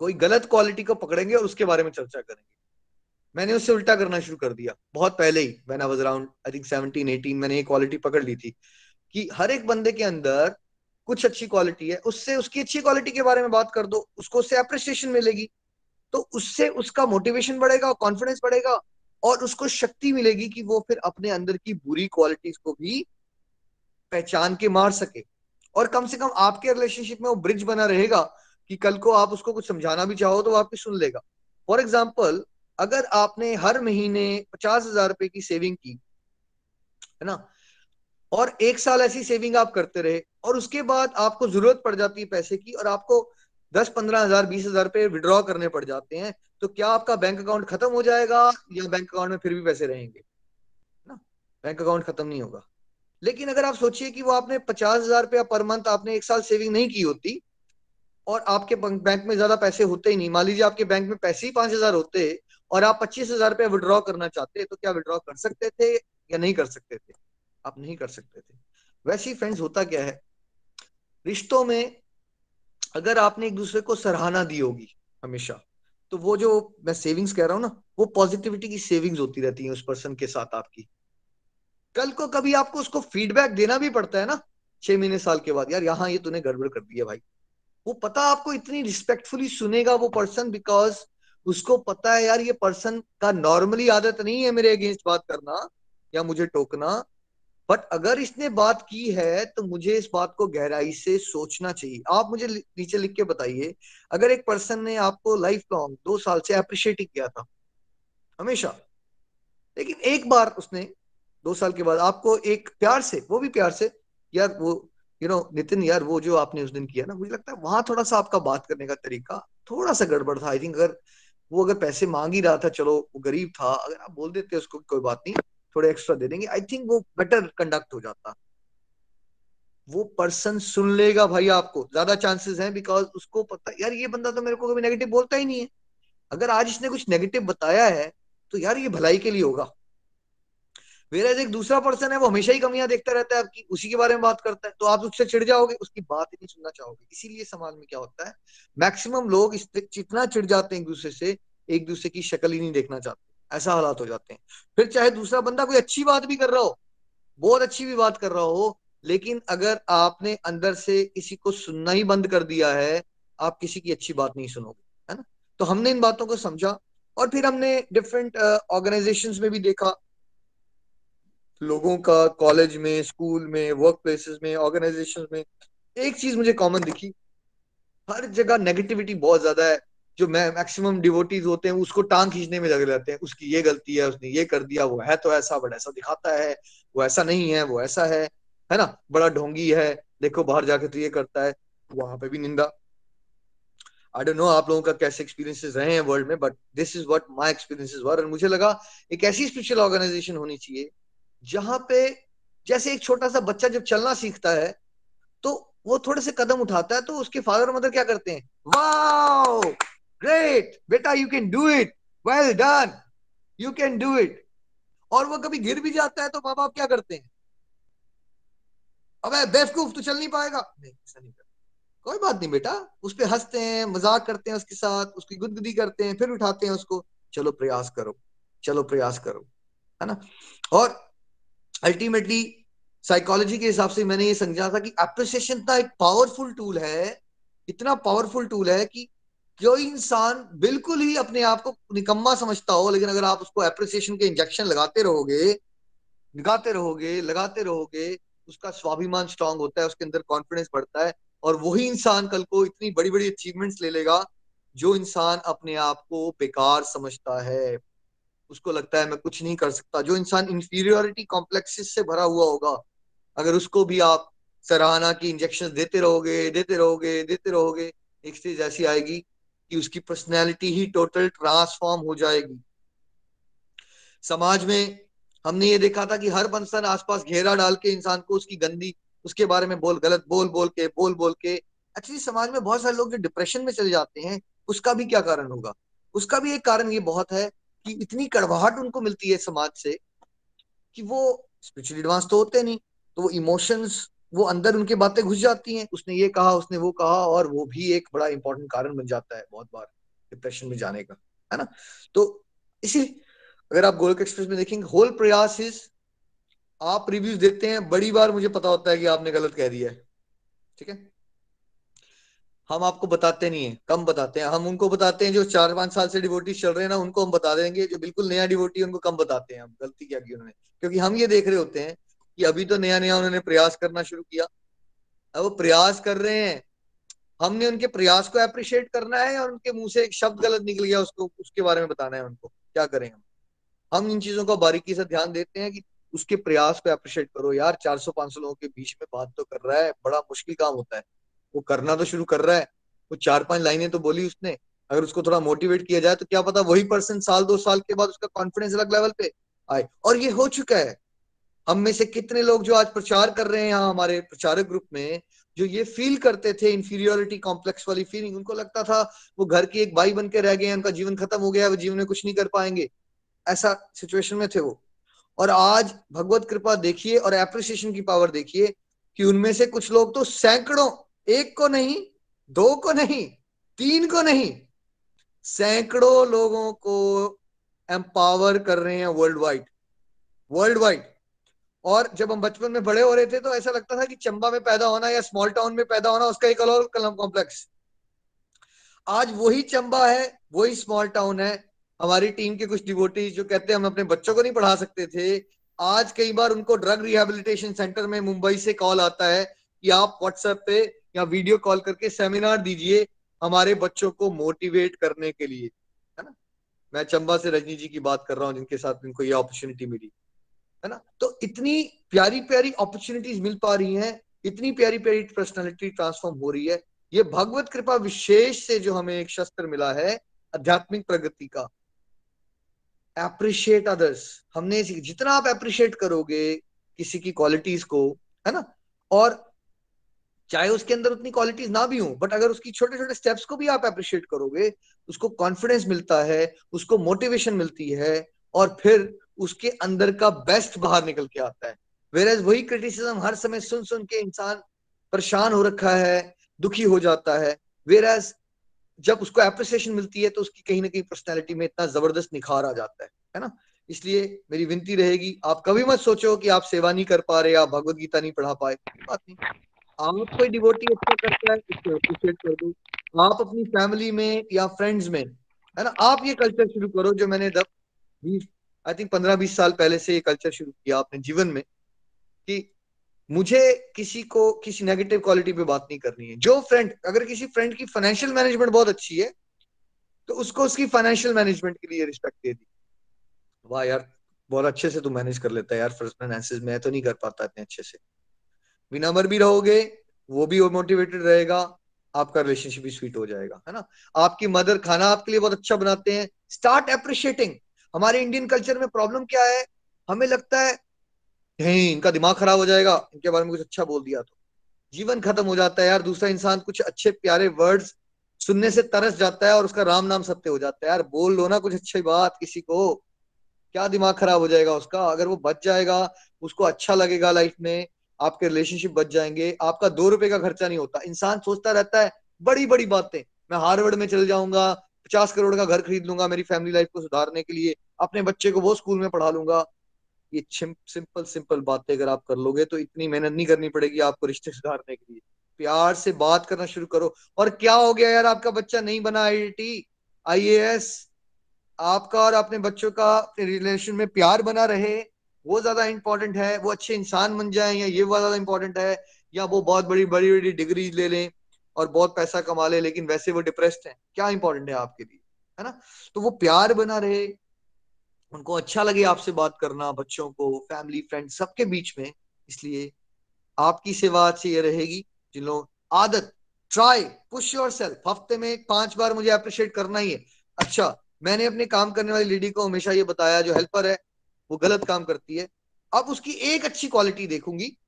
कोई गलत क्वालिटी को पकड़ेंगे और उसके बारे में चर्चा करेंगे। मैंने उससे उल्टा करना शुरू कर दिया। बहुत पहले ही when I was around I think 17 18 मैंने ये क्वालिटी पकड़ ली थी कि हर एक बंदे के अंदर कुछ अच्छी क्वालिटी है, उससे उसकी अच्छी क्वालिटी के बारे में बात कर दो, उसको उससे अप्रिसिएशन मिलेगी। तो उससे उसका मोटिवेशन बढ़ेगा कॉन्फिडेंस बढ़ेगा और उसको शक्ति मिलेगी कि वो फिर अपने अंदर की बुरी क्वालिटीज को भी पहचान के मार सके। और कम से कम आपके रिलेशनशिप में वो ब्रिज बना रहेगा कि कल को आप उसको कुछ समझाना भी चाहो तो वो आपकी सुन लेगा। फॉर एग्ज़ाम्पल अगर आपने हर महीने पचास हज़ार रुपए की सेविंग की, है ना? और एक साल ऐसी सेविंग आप करते रहे, और उसके बाद आपको ज़रूरत पड़ जाती है पैसे की, और आपको दस, पंद्रह हज़ार, बीस हज़ार रुपए विड्रॉ करने पड़ जाते हैं तो क्या आपका बैंक अकाउंट खत्म हो जाएगा या बैंक अकाउंट में फिर भी पैसे रहेंगे? ना? बैंक अकाउंट खत्म नहीं होगा। लेकिन अगर आप सोचिए कि वो आपने पचास हज़ार रुपया पर मंथ आपने एक साल सेविंग नहीं की होती और आपके बैंक में ज़्यादा पैसे होते ही नहीं। मान लीजिए आपके बैंक में पैसे ही पाँच हज़ार होते और आप पच्चीस हज़ार रुपया विड्रॉ करना चाहते तो क्या विड्रॉ कर सकते थे या नहीं कर सकते थे? आप नहीं कर सकते थे। वैसे ही फ्रेंड्स होता क्या है? रिश्तों में अगर आपने एक दूसरे को सराहना दी होगी हमेशा तो वो जो मैं सेविंग्स कह रहा हूँ ना, वो पॉजिटिविटी की सेविंग्स होती रहती है उस पर्सन के साथ आपकी। कल को कभी आपको उसको फीडबैक देना भी पड़ता है ना, छह महीने साल के बाद, यार यहाँ ये तूने गड़बड़ कर दिया भाई। वो पता आपको इतनी रिस्पेक्टफुली सुनेगा वो पर्सन बिकॉज़ उसको पता है यार ये पर्सन का नॉर्मली आदत नहीं है मेरे अगेंस्ट बात करना या मुझे टोकना। बट अगर इसने बात की है तो मुझे इस बात को गहराई से सोचना चाहिए। आप मुझे नीचे लिख के बताइए, अगर एक पर्सन ने आपको लाइफ लॉन्ग दो साल से अप्रिशिएट ही किया था, हमेशा, लेकिन एक बार उसने, दो साल के बाद आपको एक प्यार से, वो भी प्यार से, यार वो यू नो नितिन यार, वो जो आपने उस दिन किया ना, मुझे लगता है वहाँ थोड़ा सा आपका बात करने का तरीका थोड़ा सा गड़बड़ था। आई थिंक अगर वो अगर पैसे मांग ही रहा था, चलो, वो गरीब था, अगर आप बोल देते उसको कोई बात नहीं, थोड़े एक्स्ट्रा दे देंगे आई थिंक वो बेटर कंडक्ट हो जाता। वो पर्सन सुन लेगा भाई आपको। ज़्यादा चांसेस हैं बिकॉज़ उसको पता, यार ये बंदा तो मेरे को कभी नेगेटिव बोलता ही नहीं है। अगर आज इसने कुछ नेगेटिव बताया है तो यार ये भलाई के लिए होगा। मेरा एक दूसरा पर्सन है, वो हमेशा ही कमियाँ देखता रहता है आपकी उसी के बारे में बात करता है तो आप उससे चिढ़ जाओगे, उसकी बात ही नहीं सुनना चाहोगे। इसीलिए समाज में क्या होता है मैक्सिमम लोग इतना चिड़ जाते हैं एक दूसरे से, एक दूसरे की शक्ल ही नहीं देखना चाहते, ऐसा हालात हो जाते हैं। फिर चाहे दूसरा बंदा कोई अच्छी बात भी कर रहा हो, बहुत अच्छी भी बात कर रहा हो, लेकिन अगर आपने अंदर से किसी को सुनना ही बंद कर दिया है, आप किसी की अच्छी बात नहीं सुनोगे, है ना? तो हमने इन बातों को समझा, और फिर हमने डिफरेंट ऑर्गेनाइजेशन में भी देखा लोगों का कॉलेज में स्कूल में वर्क प्लेसेस में ऑर्गेनाइजेशन में एक चीज़ मुझे कॉमन दिखी। हर जगह नेगेटिविटी बहुत ज़्यादा है। जो मैक्सिमम डिवोटीज होते हैं, उसको टांग खींचने में लगे रहते हैं। उसकी ये गलती है, उसने ये कर दिया, वो है तो ऐसा बट ऐसा दिखाता है, वो ऐसा नहीं है, वो ऐसा है। है ना? बड़ा ढोंगी है, देखो बाहर जाके तो ये करता है, वहाँ पे भी निंदा। आई डोंट नो आप लोगों का कैसे एक्सपीरियंसेस रहे हैं वर्ल्ड में but this is what my experiences were और मुझे लगा एक ऐसी स्पेशल ऑर्गेनाइजेशन होनी चाहिए जहाँ पे जैसे एक छोटा सा बच्चा जब चलना सीखता है तो वो थोड़े से कदम उठाता है तो उसके फादर मदर क्या करते हैं? वाओ! ग्रेट! बेटा you can do it well done you can do it और वो कभी गिर भी जाता है तो माँ बाप क्या करते हैं? अबे, बेवकूफ़ तो चल नहीं पाएगा! नहीं, ऐसा नहीं करता। कोई बात नहीं बेटा, उस पर हँसते हैं, मज़ाक करते हैं उसके साथ, उसकी गुदगुदी करते हैं, फिर उठाते हैं उसको। चलो प्रयास करो, चलो प्रयास करो, है ना? और अल्टीमेटली साइकोलॉजी के हिसाब से मैंने ये समझा था कि अप्रिसिएशन इतना एक पावरफुल टूल है, इतना पावरफुल टूल है कि कोई इंसान बिल्कुल ही अपने आप को निकम्मा समझता हो, लेकिन अगर आप उसको अप्रिसिएशन के इंजेक्शन लगाते रहोगे लगाते रहोगे लगाते रहोगे, उसका स्वाभिमान स्ट्रांग होता है, उसके अंदर कॉन्फिडेंस बढ़ता है और वही इंसान कल को इतनी बड़ी बड़ी अचीवमेंट्स ले लेगा जो इंसान अपने आप को बेकार समझता है। उसको लगता है मैं कुछ नहीं कर सकता। जो इंसान इंफीरियोरिटी कॉम्प्लेक्सिस से भरा हुआ होगा, अगर उसको भी आप सराहना की इंजेक्शन देते रहोगे देते रहोगे देते रहोगे, एक स्टेज ऐसी आएगी कि उसकी पर्सनैलिटी ही टोटल ट्रांसफॉर्म हो जाएगी। समाज में हमने ये देखा था कि हर बंसन आसपास घेरा डाल के इंसान को उसकी गंदी, उसके बारे में बोल, गलत बोल बोल के, बोल बोल के एक्चुअली समाज में बहुत सारे लोग जो डिप्रेशन में चले जाते हैं, उसका भी क्या कारण होगा? उसका भी एक कारण ये बहुत है कि इतनी कड़वाहट उनको मिलती है समाज से कि वो स्पिरिचुअल एडवांस तो होते नहीं तो वो इमोशंस वो अंदर उनके बातें घुस जाती हैं। उसने ये कहा, उसने वो कहा और वो भी एक बड़ा इंपॉर्टेंट कारण बन जाता है बहुत बार डिप्रेशन में जाने का, है ना? तो इसी अगर आप गोलक एक्सप्रेस में देखेंगे होल प्रयास इज़ आप रिव्यूज़ देते हैं, बड़ी बार मुझे पता होता है कि आपने गलत कह दिया है, ठीक है? हम आपको बताते नहीं है, कम बताते हैं। हम उनको बताते हैं जो चार पाँच साल से डिवोटीज चल रहे हैं ना, उनको हम बता देंगे। जो बिल्कुल नया डिवोटी उनको कम बताते हैं हम, गलती क्या की उन्होंने। क्योंकि हम ये देख रहे होते हैं कि अभी तो नया नया उन्होंने प्रयास करना शुरू किया। अब वो प्रयास कर रहे हैं। हमने उनके प्रयास को अप्रिशिएट करना है और उनके मुँह से एक शब्द गलत निकल गया, उसको, उसके बारे में बताना है उनको। क्या करें हम? हम इन चीज़ों को बारीकी से ध्यान देते हैं कि उसके प्रयास को अप्रिशिएट करो। यार 400-500 लोगों के बीच में बात तो कर रहा है, बड़ा मुश्किल काम होता है। वो करना तो शुरू कर रहा है। वो चार पाँच लाइनें तो बोली उसने। अगर उसको थोड़ा मोटिवेट किया जाए तो क्या पता वही पर्सन साल दो साल के बाद उसका कॉन्फिडेंस अलग लेवल पे आए। और ये हो चुका है। हम में से कितने लोग जो आज प्रचार कर रहे हैं यहाँ हमारे प्रचारक ग्रुप में, जो ये फील करते थे इंफीरियोरिटी कॉम्प्लेक्स वाली फीलिंग उनको लगता था वो घर की एक बाई बन के रह गए उनका जीवन खत्म हो गया वो जीवन में कुछ नहीं कर पाएँगे। ऐसा सिचुएशन में थे वो। और आज भगवत कृपा देखिए और एप्रिसिएशन की पावर देखिए कि उनमें से कुछ लोग तो सैकड़ों एक को नहीं, दो को नहीं, तीन को नहीं, सैकड़ों लोगों को एम्पावर कर रहे हैं वर्ल्ड वाइड वर्ल्ड वाइड और जब हम बचपन में बड़े हो रहे थे तो ऐसा लगता था कि चंबा में पैदा होना या स्मॉल टाउन में पैदा होना उसका एक अलग कलम कॉम्प्लेक्स आज वही चंबा है, वही स्मॉल टाउन है. हमारी टीम के कुछ डिवोटी जो कहते हैं, हम अपने बच्चों को नहीं पढ़ा सकते थे. आज कई बार उनको ड्रग रिहेबिलिटेशन सेंटर में मुंबई से कॉल आता है कि आप व्हाट्सएप पे या वीडियो कॉल करके सेमिनार दीजिए हमारे बच्चों को मोटिवेट करने के लिए, है ना? मैं चंबा से रजनी जी की बात कर रहा हूँ, जिनके साथ इनको ये अपॉर्चुनिटी मिली, है ना? तो इतनी प्यारी प्यारी अपॉर्चुनिटीज़ मिल पा रही हैं, इतनी प्यारी प्यारी पर्सनालिटी ट्रांसफॉर्म हो रही है। ये भगवत कृपा विशेष से जो हमें एक शस्त्र मिला है, आध्यात्मिक प्रगति का। एप्रिशिएट अदर्स हमने जितना आप एप्रिशिएट करोगे किसी की क्वालिटीज को, है ना? और चाहे उसके अंदर उतनी क्वालिटीज ना भी हो बट अगर उसकी छोटे छोटे स्टेप्स को भी आप अप्रिशिएट करोगे, उसको कॉन्फिडेंस मिलता है, उसको मोटिवेशन मिलती है, और फिर उसके अंदर का बेस्ट बाहर निकल के आता है। वेर वही क्रिटिसिज्म हर समय सुन सुन के इंसान परेशान हो रखा है, दुखी हो जाता है। वेर एज जब उसको अप्रिसिएशन मिलती है तो उसकी कहीं ना कहीं पर्सनैलिटी में इतना ज़बरदस्त निखार आ जाता है है ना? इसलिए मेरी विनती रहेगी, आप कभी मत सोचो कि आप सेवा नहीं कर पा रहे, आप भगवत गीता नहीं पढ़ा पाए। बात नहीं। आप कोई डिवोटी अच्छा करता है, उसको अप्रिशिएट कर दो। आप अपनी फैमिली में या फ्रेंड्स में, है ना, आप ये कल्चर शुरू करो जो मैंने दब बीस आई थिंक पंद्रह, बीस साल पहले से ये कल्चर शुरू किया अपने जीवन में, कि मुझे किसी को किसी नेगेटिव क्वालिटी पे बात नहीं करनी है। जो फ्रेंड अगर किसी फ्रेंड की फाइनेंशियल मैनेजमेंट बहुत अच्छी है तो उसको उसकी फाइनेंशियल मैनेजमेंट के लिए रिस्पेक्ट दे दी। वाह यार, बहुत अच्छे से तू मैनेज कर लेता है यार फ़र्स्ट फाइनेंसिस मैं तो नहीं कर पाता इतने अच्छे से। विनम्र भी रहोगे, वो भी मोटिवेटेड रहेगा, आपका रिलेशनशिप भी स्वीट हो जाएगा, है ना? आपकी मदर खाना आपके लिए बहुत अच्छा बनाते हैं। स्टार्ट अप्रिशिएटिंग हमारे इंडियन कल्चर में प्रॉब्लम क्या है? हमें लगता है, नहीं, इनका दिमाग खराब हो जाएगा, इनके बारे में कुछ अच्छा बोल दिया तो। जीवन खत्म हो जाता है यार, दूसरा इंसान कुछ अच्छे प्यारे वर्ड्स सुनने से तरस जाता है और उसका राम नाम सत्य हो जाता है। यार, बोल लो ना कुछ अच्छी बात किसी को। क्या दिमाग खराब हो जाएगा उसका? अगर वो बच जाएगा, उसको अच्छा लगेगा लाइफ में। आपके रिलेशनशिप बच जाएँगे, आपका दो रुपए का खर्चा नहीं होता। इंसान सोचता रहता है बड़ी बड़ी बातें। मैं हार्वर्ड में चल जाऊँगा, पचास करोड़ का घर खरीद लूँगा मेरी फैमिली लाइफ को सुधारने के लिए, अपने बच्चे को वो स्कूल में पढ़ा लूँगा। ये सिंपल सिंपल बातें अगर आप कर लोगे तो इतनी मेहनत नहीं करनी पड़ेगी आपको रिश्ते सुधारने के लिए। प्यार से बात करना शुरू करो। और क्या हो गया यार, आपका बच्चा नहीं बना आई आई आपका और अपने बच्चों का रिलेशन में प्यार बना रहे। वो ज़्यादा इंपॉर्टेंट है, वो अच्छे इंसान बन जाए या ये ज़्यादा इंपॉर्टेंट है, या वो बहुत बड़ी बड़ी बड़ी डिग्री ले लें और बहुत पैसा कमा ले, लेकिन वैसे वो डिप्रेस्ड है। क्या इंपॉर्टेंट है आपके लिए? है ना? तो वो प्यार बना रहे, उनको अच्छा लगे आपसे बात करना, बच्चों को फैमिली फ्रेंड सबके बीच में। इसलिए आपकी सेवा से ये रहेगी, जिन लोग आदत ट्राई पुश योर सेल्फ हफ़्ते में पाँच बार मुझे अप्रिशिएट करना ही है। अच्छा मैंने अपने काम करने वाली लेडी को हमेशा ये बताया, जो हेल्पर है वो गलत काम करती है। अब उसकी एक अच्छी क्वालिटी देखूँगी।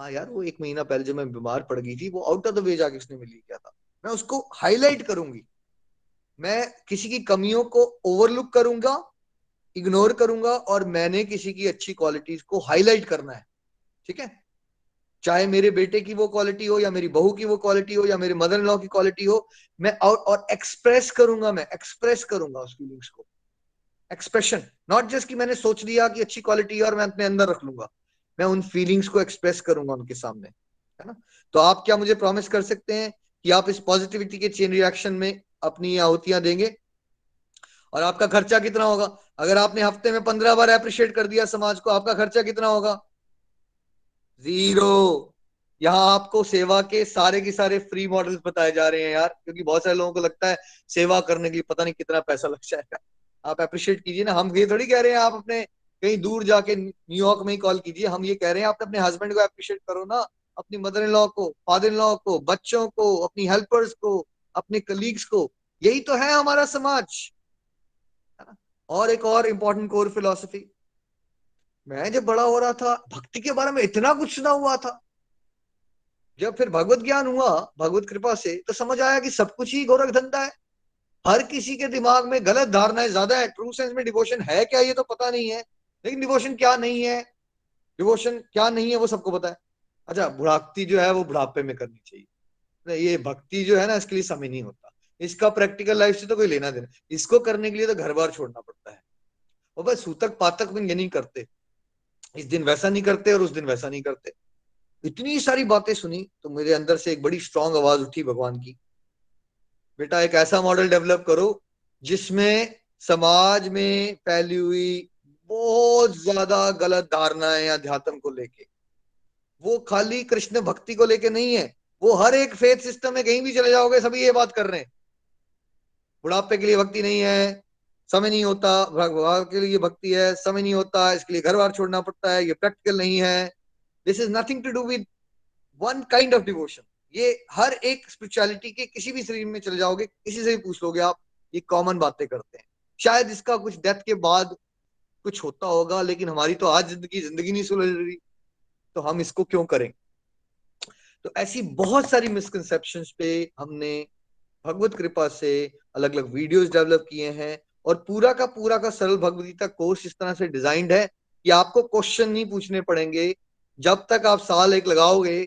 हाँ यार वो एक महीना पहले जब मैं बीमार पड़ गई थी वो आउट ऑफ़ द वे जाके उसने मिली क्या था? मैं उसको हाईलाइट करूँगी। मैं किसी की कमियों को ओवरलुक करूँगा इग्नोर करूँगा और मैंने किसी की अच्छी क्वालिटीज को हाईलाइट करना है। ठीक है? चाहे मेरे बेटे की वो क्वालिटी हो या मेरी बहू की वो क्वालिटी हो या मेरे मदर इन लॉ की क्वालिटी हो मैं और, और एक्सप्रेस करूँगा मैं एक्सप्रेस करूँगा उस फीलिंग्स को। एक्सप्रेशन नॉट जस्ट कि मैंने सोच लिया कि अच्छी क्वालिटी है और मैं अपने अंदर रख लूँगा। मैं उन फीलिंग्स को एक्सप्रेस करूँगा उनके सामने, है ना? तो आप क्या मुझे प्रॉमिस कर सकते हैं कि आप इस पॉजिटिविटी के चेन रिएक्शन में अपनी आहुतियाँ देंगे? और आपका खर्चा कितना होगा? अगर आपने हफ़्ते में पंद्रह बार अप्रिशिएट कर दिया समाज को, आपका खर्चा कितना होगा? ज़ीरो यहाँ आपको सेवा के सारे के सारे फ्री मॉडल्स बताए जा रहे हैं यार, क्योंकि बहुत सारे लोगों को लगता है सेवा करने के लिए पता नहीं कितना पैसा लग जाएगा। आप अप्रिशिएट कीजिए ना। हम ये थोड़ी कह रहे हैं, आप अपने कहीं दूर जाके न्यूयॉर्क में ही कॉल कीजिए। हम ये कह रहे हैं, आप अपने हस्बैंड को अप्रिशिएट करो ना। अपनी मदर इन लॉ को फादर इन लॉ को, बच्चों को, अपनी हेल्पर्स को, अपने कलीग्स को। यही तो है हमारा समाज। और एक और इंपॉर्टेंट कोर फिलोसफी मैं जब बड़ा हो रहा था, भक्ति के बारे में इतना कुछ सुना हुआ था। जब फिर भगवत ज्ञान हुआ, भगवत कृपा से तो समझ आया कि सब कुछ ही गोरख धंधा है। हर किसी के दिमाग में गलत धारणाएँ ज़्यादा है ट्रू सेंस में डिवोशन है क्या ये तो पता नहीं है। लेकिन डिवोशन क्या नहीं है? डिवोशन क्या नहीं है वो सबको पता है। अच्छा बुढ़ापती जो है वो बुढ़ापे में करनी चाहिए। ये भक्ति जो है ना, इसके लिए समय नहीं होता। इसका प्रैक्टिकल लाइफ से तो कोई लेना देना। इसको करने के लिए तो घर बार छोड़ना पड़ता है। और बस सूतक पातक में ये नहीं करते। इस दिन वैसा नहीं करते और उस दिन वैसा नहीं करते। इतनी सारी बातें सुनी तो मेरे अंदर से एक बड़ी स्ट्रांग आवाज़ उठी भगवान की। बेटा एक ऐसा मॉडल डेवलप करो जिसमें समाज में फैली हुई बहुत ज़्यादा गलत धारणाएँ अध्यात्म को लेके। वो खाली कृष्ण भक्ति को लेके नहीं है। वो हर एक फेथ सिस्टम में कहीं भी चले जाओगे, सभी ये बात कर रहे हैं। बुढ़ापे के लिए भक्ति नहीं है, समय नहीं होता भगवान के लिए भक्ति है, समय नहीं होता, इसके लिए घर बार छोड़ना पड़ता है, ये प्रैक्टिकल नहीं है। This is nothing to do with one kind of devotion ये हर एक स्पिरिचुअलिटी के किसी भी शरीर में चले जाओगे, किसी से भी पूछ लोगे आप, ये कॉमन बातें करते हैं। शायद इसका कुछ डेथ के बाद कुछ होता होगा, लेकिन हमारी तो आज ज़िंदगी ज़िंदगी नहीं सुलझ रही तो हम इसको क्यों करें? तो ऐसी बहुत सारी मिसकनसेप्शन पे हमने भगवत कृपा से अलग अलग वीडियोस डेवलप किए हैं, और पूरा का पूरा का सरल भगवदगीता कोर्स इस तरह से डिजाइंड है कि आपको क्वेश्चन नहीं पूछने पड़ेंगे। जब तक आप साल एक लगाओगे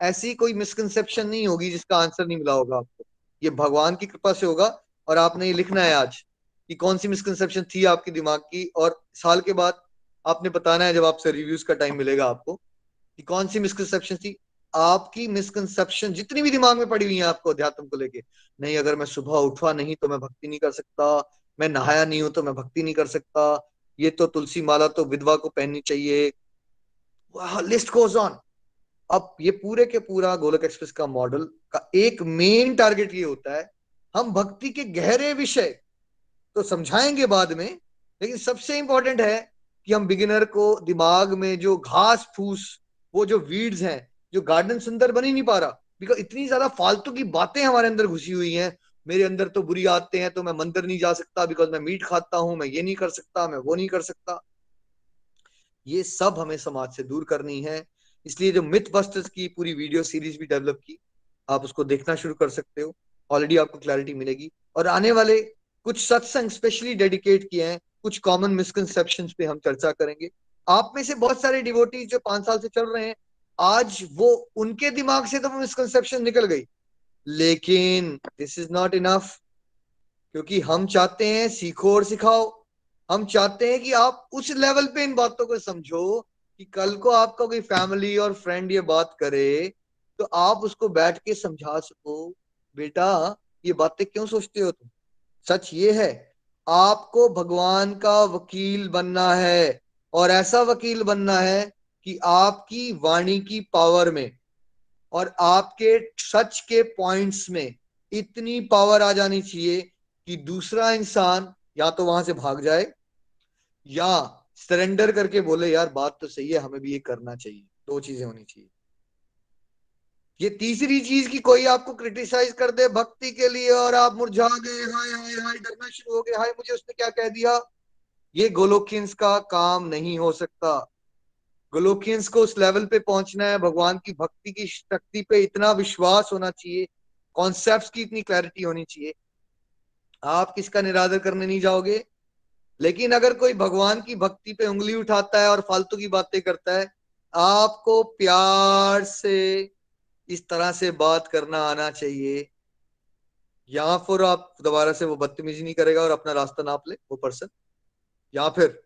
ऐसी कोई मिसकनसेप्शन नहीं होगी जिसका आंसर नहीं मिला होगा आपको। ये भगवान की कृपा से होगा और आपने ये लिखना है आज कि कौन सी मिसकनसेप्शन थी आपके दिमाग की और साल के बाद आपने बताना है जब आपसे रिव्यूज़ का टाइम मिलेगा आपको कि कौन सी मिसकंसेप्शन थी। आपकी मिसकनसेप्शन जितनी भी दिमाग में पड़ी हुई है आपको अध्यात्म को लेके, नहीं, अगर मैं सुबह उठा नहीं तो मैं भक्ति नहीं कर सकता, मैं नहाया नहीं हूँ तो मैं भक्ति नहीं कर सकता, ये तो तुलसी माला तो विधवा को पहननी चाहिए। लिस्ट गोज ऑन अब ये पूरे के पूरा गोलक एक्सप्रेस का मॉडल का एक मेन टारगेट ये होता है, हम भक्ति के गहरे विषय तो समझाएँगे बाद में, लेकिन सबसे इंपॉर्टेंट है कि हम बिगिनर को दिमाग में जो घास फूस, वो जो वीड्स हैं, जो गार्डन सुंदर बन ही नहीं पा रहा बिकॉज़ इतनी ज़्यादा फालतू की बातें हमारे अंदर घुसी हुई हैं, मेरे अंदर तो बुरी आते हैं तो मैं मंदिर नहीं जा सकता बिकॉज़ मैं मीट खाता हूँ, मैं ये नहीं कर सकता, मैं वो नहीं कर सकता। ये सब हमें समाज से दूर करनी है इसलिए जो मिथ बस्टर्स की पूरी वीडियो सीरीज़ भी डेवलप की, आप उसको देखना शुरू कर सकते हो। ऑलरेडी आपको क्लैरिटी मिलेगी। और आने वाले कुछ सत्संग स्पेशली डेडिकेट किए हैं, कुछ कॉमन मिसकंसेप्शन पे हम चर्चा करेंगे। आप में से बहुत सारे डिवोटी जो पाँच साल से चल रहे हैं, आज वो उनके दिमाग से तो वो मिसकंसेप्शन निकल गई। लेकिन दिस इज़ नॉट इनफ क्योंकि हम चाहते हैं सीखो और सिखाओ। हम चाहते हैं कि आप उस लेवल पे इन बातों को समझो कि कल को आपका कोई फैमिली और फ्रेंड ये बात करे तो आप उसको बैठ के समझा सको, बेटा, ये बातें क्यों सोचते हो तुम? सच ये है, आपको भगवान का वकील बनना है और ऐसा वकील बनना है कि आपकी वाणी की पावर में और आपके सच के पॉइंट्स में इतनी पावर आ जानी चाहिए कि दूसरा इंसान या तो वहाँ से भाग जाए या सरेंडर करके बोले, यार, बात तो सही है, हमें भी ये करना चाहिए। दो चीज़ें होनी चाहिए। ये तीसरी चीज़ की कोई आपको क्रिटिसाइज कर दे भक्ति के लिए और आप मुरझा गए, हाय हाय हाय, डरना शुरू हो गए, हाय, मुझे उसने क्या कह दिया? ये गोलोकियंस का काम नहीं हो सकता। गोलोकियंस को उस लेवल पे पहुँचना है, भगवान की भक्ति की शक्ति पे इतना विश्वास होना चाहिए कॉन्सेप्ट की इतनी क्लैरिटी होनी चाहिए। आप किसका निरादर करने नहीं जाओगे? लेकिन अगर कोई भगवान की भक्ति पे उंगली उठाता है और फालतू की बातें करता है, आपको प्यार से इस तरह से बात करना आना चाहिए। या फिर आप दोबारा से वो बदतमीजी नहीं करेगा और अपना रास्ता नाप ले, वो पर्सन। या फिर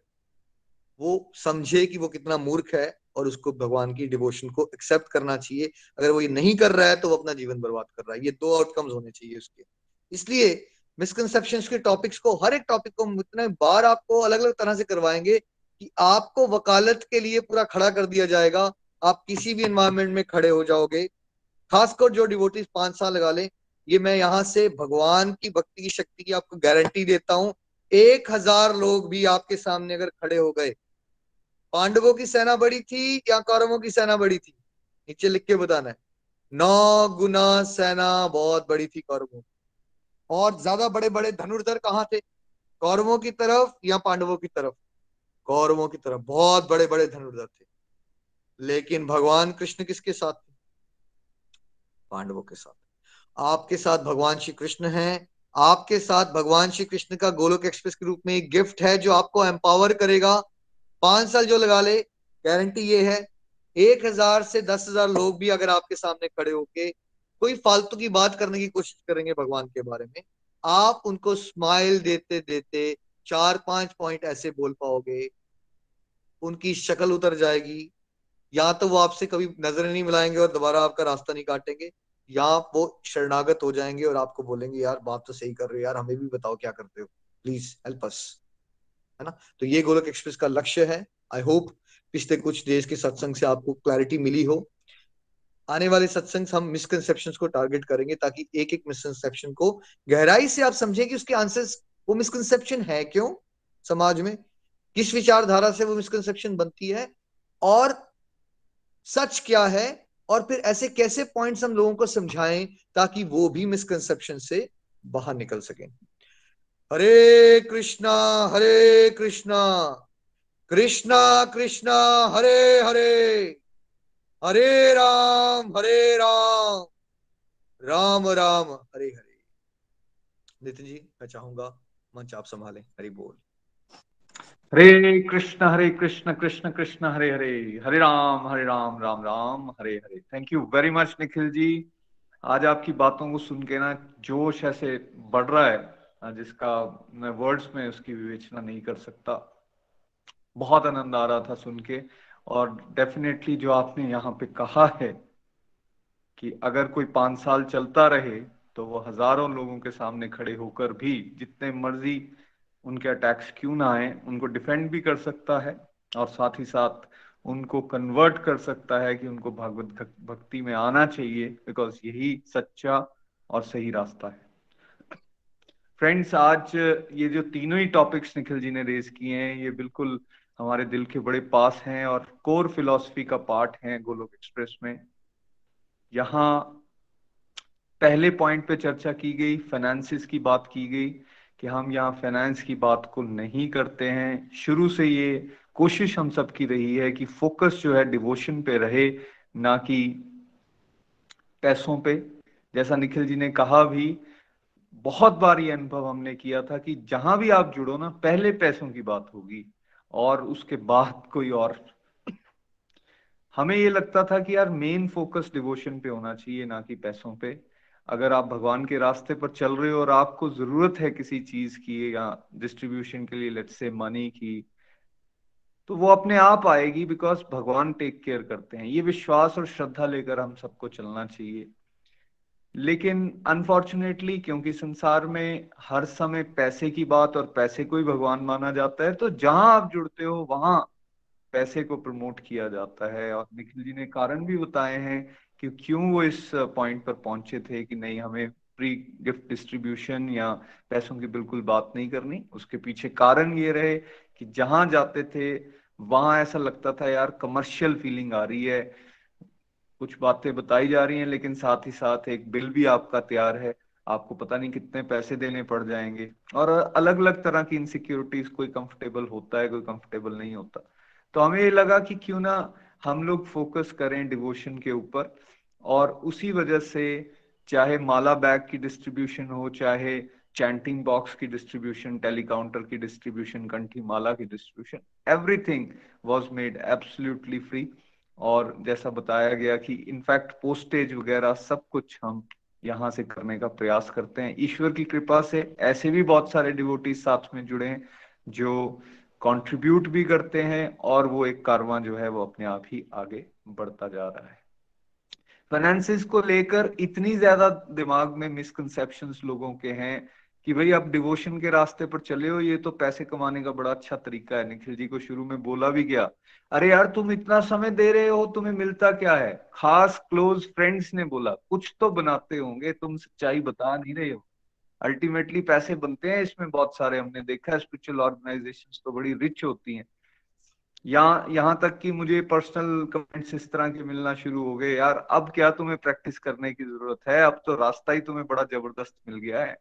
वो समझे कि वो कितना मूर्ख है और उसको भगवान की डिवोशन को एक्सेप्ट करना चाहिए। अगर वो ये नहीं कर रहा है तो वो अपना जीवन बर्बाद कर रहा है। ये दो आउटकम्स होने चाहिए उसके। इसलिए मिसकंसेप्शन के टॉपिक्स को, हर एक टॉपिक को इतने बार आपको अलग अलग तरह से करवाएँगे कि आपको वकालत के लिए पूरा खड़ा कर दिया जाएगा। आप किसी भी एनवायरमेंट में खड़े हो जाओगे। खासकर जो डिवोटीज पाँच साल लगा ले, ये मैं यहाँ से भगवान की भक्ति की शक्ति की आपको गारंटी देता हूँ, एक हज़ार लोग भी आपके सामने अगर खड़े हो गए। पांडवों की सेना बड़ी थी या कौरवों की सेना बड़ी थी? नीचे लिख के बताना है। नौ गुना सेना बहुत बड़ी थी कौरवों और ज़्यादा बड़े बड़े धनुर्धर कहाँ थे? कौरवों की तरफ़ या पांडवों की तरफ़? कौरवों की तरफ़। बहुत बड़े बड़े धनुर्धर थे। लेकिन भगवान कृष्ण किसके साथ थे? पांडवों के साथ। आपके साथ भगवान श्री कृष्ण हैं। आपके साथ भगवान श्री कृष्ण का गोलोक एक्सप्रेस के रूप में एक गिफ्ट है जो आपको एम्पावर करेगा। पाँच साल जो लगा ले, गारंटी ये है, एक हज़ार से दस हज़ार लोग भी अगर आपके सामने खड़े होके कोई फालतू की बात करने की कोशिश करेंगे भगवान के बारे में। आप उनको स्माइल देते देते चार, पाँच पॉइंट ऐसे बोल पाओगे। उनकी शक्ल उतर जाएगी। या तो वो आपसे कभी नज़र नहीं मिलाएँगे और दोबारा आपका रास्ता नहीं काटेंगे, या वो शरणागत हो जाएँगे और आपको बोलेंगे, यार, बात तो सही कर रहे हो, यार, हमें भी बताओ क्या करते हो। प्लीज़ हेल्प अस है ना? तो ये गोलक एक्सप्रेस का लक्ष्य है। आई होप पिछले कुछ देश के सत्संग से आपको क्लैरिटी मिली हो। आने वाले सत्संग हम मिसकंसेप्शन को टारगेट करेंगे ताकि एक एक मिसकंसेप्शन को गहराई से आप समझें कि उसके आंसर्स वो मिसकंसेप्शन है क्यों समाज में? किस विचारधारा से वो मिसकंसेप्शन बनती है? और सच क्या है? और फिर ऐसे कैसे पॉइंट्स हम लोगों को समझाएँ ताकि वो भी मिसकनसेप्शन से बाहर निकल सके? हरे कृष्णा हरे कृष्णा कृष्णा कृष्णा, हरे हरे। हरे राम हरे राम। राम राम, हरे हरे। नितिन जी, मैं चाहूँगा मंच आप संभालें, हरि बोल। Hare Krishna Hare Krishna Krishna Krishna, Hare Hare. Hare Ram Hare Ram Ram Ram, Hare Hare. Thank you very much Nikhil ji. आज आपकी बातों को सुन के ना जोश ऐसे बढ़ रहा है जिसका मैं वर्ड्स में उसकी विवेचना नहीं कर सकता। बहुत आनंद आ रहा था सुन के। और डेफिनेटली जो आपने यहाँ पे कहा है कि अगर कोई पाँच साल चलता रहे तो वो हज़ारों लोगों के सामने खड़े होकर भी जितने मर्ज़ी उनके अटैक्स क्यों ना आए, उनको डिफेंड भी कर सकता है और साथ ही साथ उनको कन्वर्ट कर सकता है कि उनको भागवत भक्ति में आना चाहिए बिकॉज़ यही सच्चा और सही रास्ता है। फ्रेंड्स आज ये जो तीनों ही टॉपिक्स निखिल जी ने रेज किए हैं, ये बिल्कुल हमारे दिल के बड़े पास हैं और कोर फिलॉसफी का पार्ट है गोलोक एक्सप्रेस में। यहाँ पहले पॉइंट पे चर्चा की गई फाइनेंसिस की बात की गई कि हम यहाँ फाइनेंस की बात को नहीं करते हैं। शुरू से ये कोशिश हम सब की रही है कि फोकस जो है डिवोशन पे रहे, ना कि पैसों पे। जैसा निखिल जी ने कहा भी, बहुत बार ये अनुभव हमने किया था कि जहाँ भी आप जुड़ो ना, पहले पैसों की बात होगी। और उसके बाद कोई और। हमें ये लगता था कि यार मेन फोकस डिवोशन पे होना चाहिए, ना कि पैसों पे। अगर आप भगवान के रास्ते पर चल रहे हो और आपको ज़रूरत है किसी चीज़ की या डिस्ट्रीब्यूशन के लिए लेट्स से मनी की तो वो अपने आप आएगी बिकॉज़ भगवान टेक केयर करते हैं। ये विश्वास और श्रद्धा लेकर हम सबको चलना चाहिए। लेकिन अनफॉर्चुनेटली क्योंकि संसार में हर समय पैसे की बात और पैसे को ही भगवान माना जाता है तो जहाँ आप जुड़ते हो, वहाँ पैसे को प्रमोट किया जाता है। और निखिल जी ने कारण भी बताए हैं कि क्यों वो इस पॉइंट पर पहुँचे थे कि नहीं, हमें प्री गिफ्ट डिस्ट्रीब्यूशन या पैसों की बिल्कुल बात नहीं करनी। उसके पीछे कारण ये रहे कि जहाँ जाते थे, वहाँ ऐसा लगता था, यार कमर्शियल फीलिंग आ रही है। कुछ बातें बताई जा रही हैं, लेकिन साथ ही साथ एक बिल भी आपका तैयार है। आपको पता नहीं कितने पैसे देने पड़ जाएँगे। और अलग अलग तरह की इनसिक्योरिटीज कोई कंफर्टेबल होता है, कोई कंफर्टेबल नहीं होता। तो हमें ये लगा कि क्यों ना हम लोग फोकस करें डिवोशन के ऊपर। और उसी वजह से चाहे माला बैग की डिस्ट्रीब्यूशन हो, चाहे चैंटिंग बॉक्स की डिस्ट्रीब्यूशन टेलीकाउंटर की डिस्ट्रीब्यूशन कंठी माला की distribution everything was made absolutely free और जैसा बताया गया कि इनफैक्ट पोस्टेज वगैरह सब कुछ हम यहाँ से करने का प्रयास करते हैं। ईश्वर की कृपा से ऐसे भी बहुत सारे डिवोटी साथ में जुड़े हैं, जो कंट्रीब्यूट भी करते हैं और वो एक कारवां जो है वो अपने आप ही आगे बढ़ता जा रहा है। फाइनेंसिस को लेकर इतनी ज़्यादा दिमाग में मिसकंसेप्शन लोगों के हैं कि भाई आप डिवोशन के रास्ते पर चले हो, ये तो पैसे कमाने का बड़ा अच्छा तरीका है। निखिल जी को शुरू में बोला भी गया, अरे यार, तुम इतना समय दे रहे हो, तुम्हें मिलता क्या है? खास क्लोज फ्रेंड्स ने बोला, कुछ तो बनाते होंगे, तुम सच्चाई बता नहीं रहे हो। अल्टीमेटली पैसे बनते हैं, इसमें बहुत सारे हमने देखा है स्पिरिचुअल ऑर्गेनाइजेशन तो बड़ी रिच होती हैं। यहाँ यहाँ तक कि मुझे पर्सनल कमेंट्स इस तरह के मिलना शुरू हो गए, यार, अब क्या तुम्हें प्रैक्टिस करने की ज़रूरत है? अब तो रास्ता ही तुम्हें बड़ा ज़बरदस्त मिल गया है।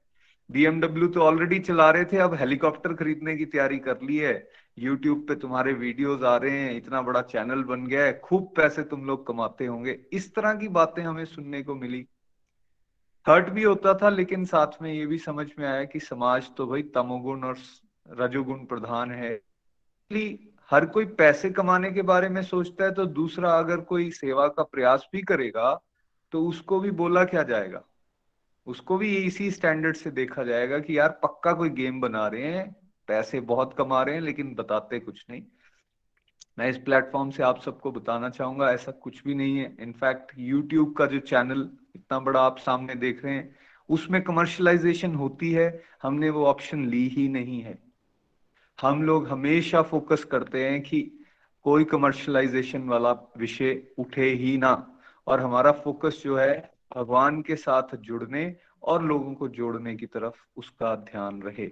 बीएमडब्ल्यू तो ऑलरेडी चला रहे थे, अब हेलीकॉप्टर खरीदने की तैयारी कर ली है। यूट्यूब पे तुम्हारे वीडियोस आ रहे हैं, इतना बड़ा चैनल बन गया है, खूब पैसे तुम लोग कमाते होंगे। इस तरह की बातें हमें सुनने को मिली। हर्ट भी होता था, लेकिन साथ में ये भी समझ में आया कि समाज तो भाई तमोगुण और रजोगुण प्रधान है। हर कोई पैसे कमाने के बारे में सोचता है तो दूसरा अगर कोई सेवा का प्रयास भी करेगा तो उसको भी बोला क्या जाएगा? उसको भी इसी स्टैंडर्ड से देखा जाएगा कि यार पक्का कोई गेम बना रहे हैं, पैसे बहुत कमा रहे हैं, लेकिन बताते कुछ नहीं। मैं इस प्लेटफॉर्म से आप सबको बताना चाहूँगा, ऐसा कुछ भी नहीं है। इनफैक्ट यूट्यूब का जो चैनल इतना बड़ा आप सामने देख रहे हैं, उसमें कमर्शलाइजेशन होती है, हमने वो ऑप्शन ली ही नहीं है। हम लोग हमेशा फोकस करते हैं कि कोई कमर्शलाइजेशन वाला विषय उठे ही ना, और हमारा फोकस जो है भगवान के साथ जुड़ने और लोगों को जोड़ने की तरफ़ उसका ध्यान रहे।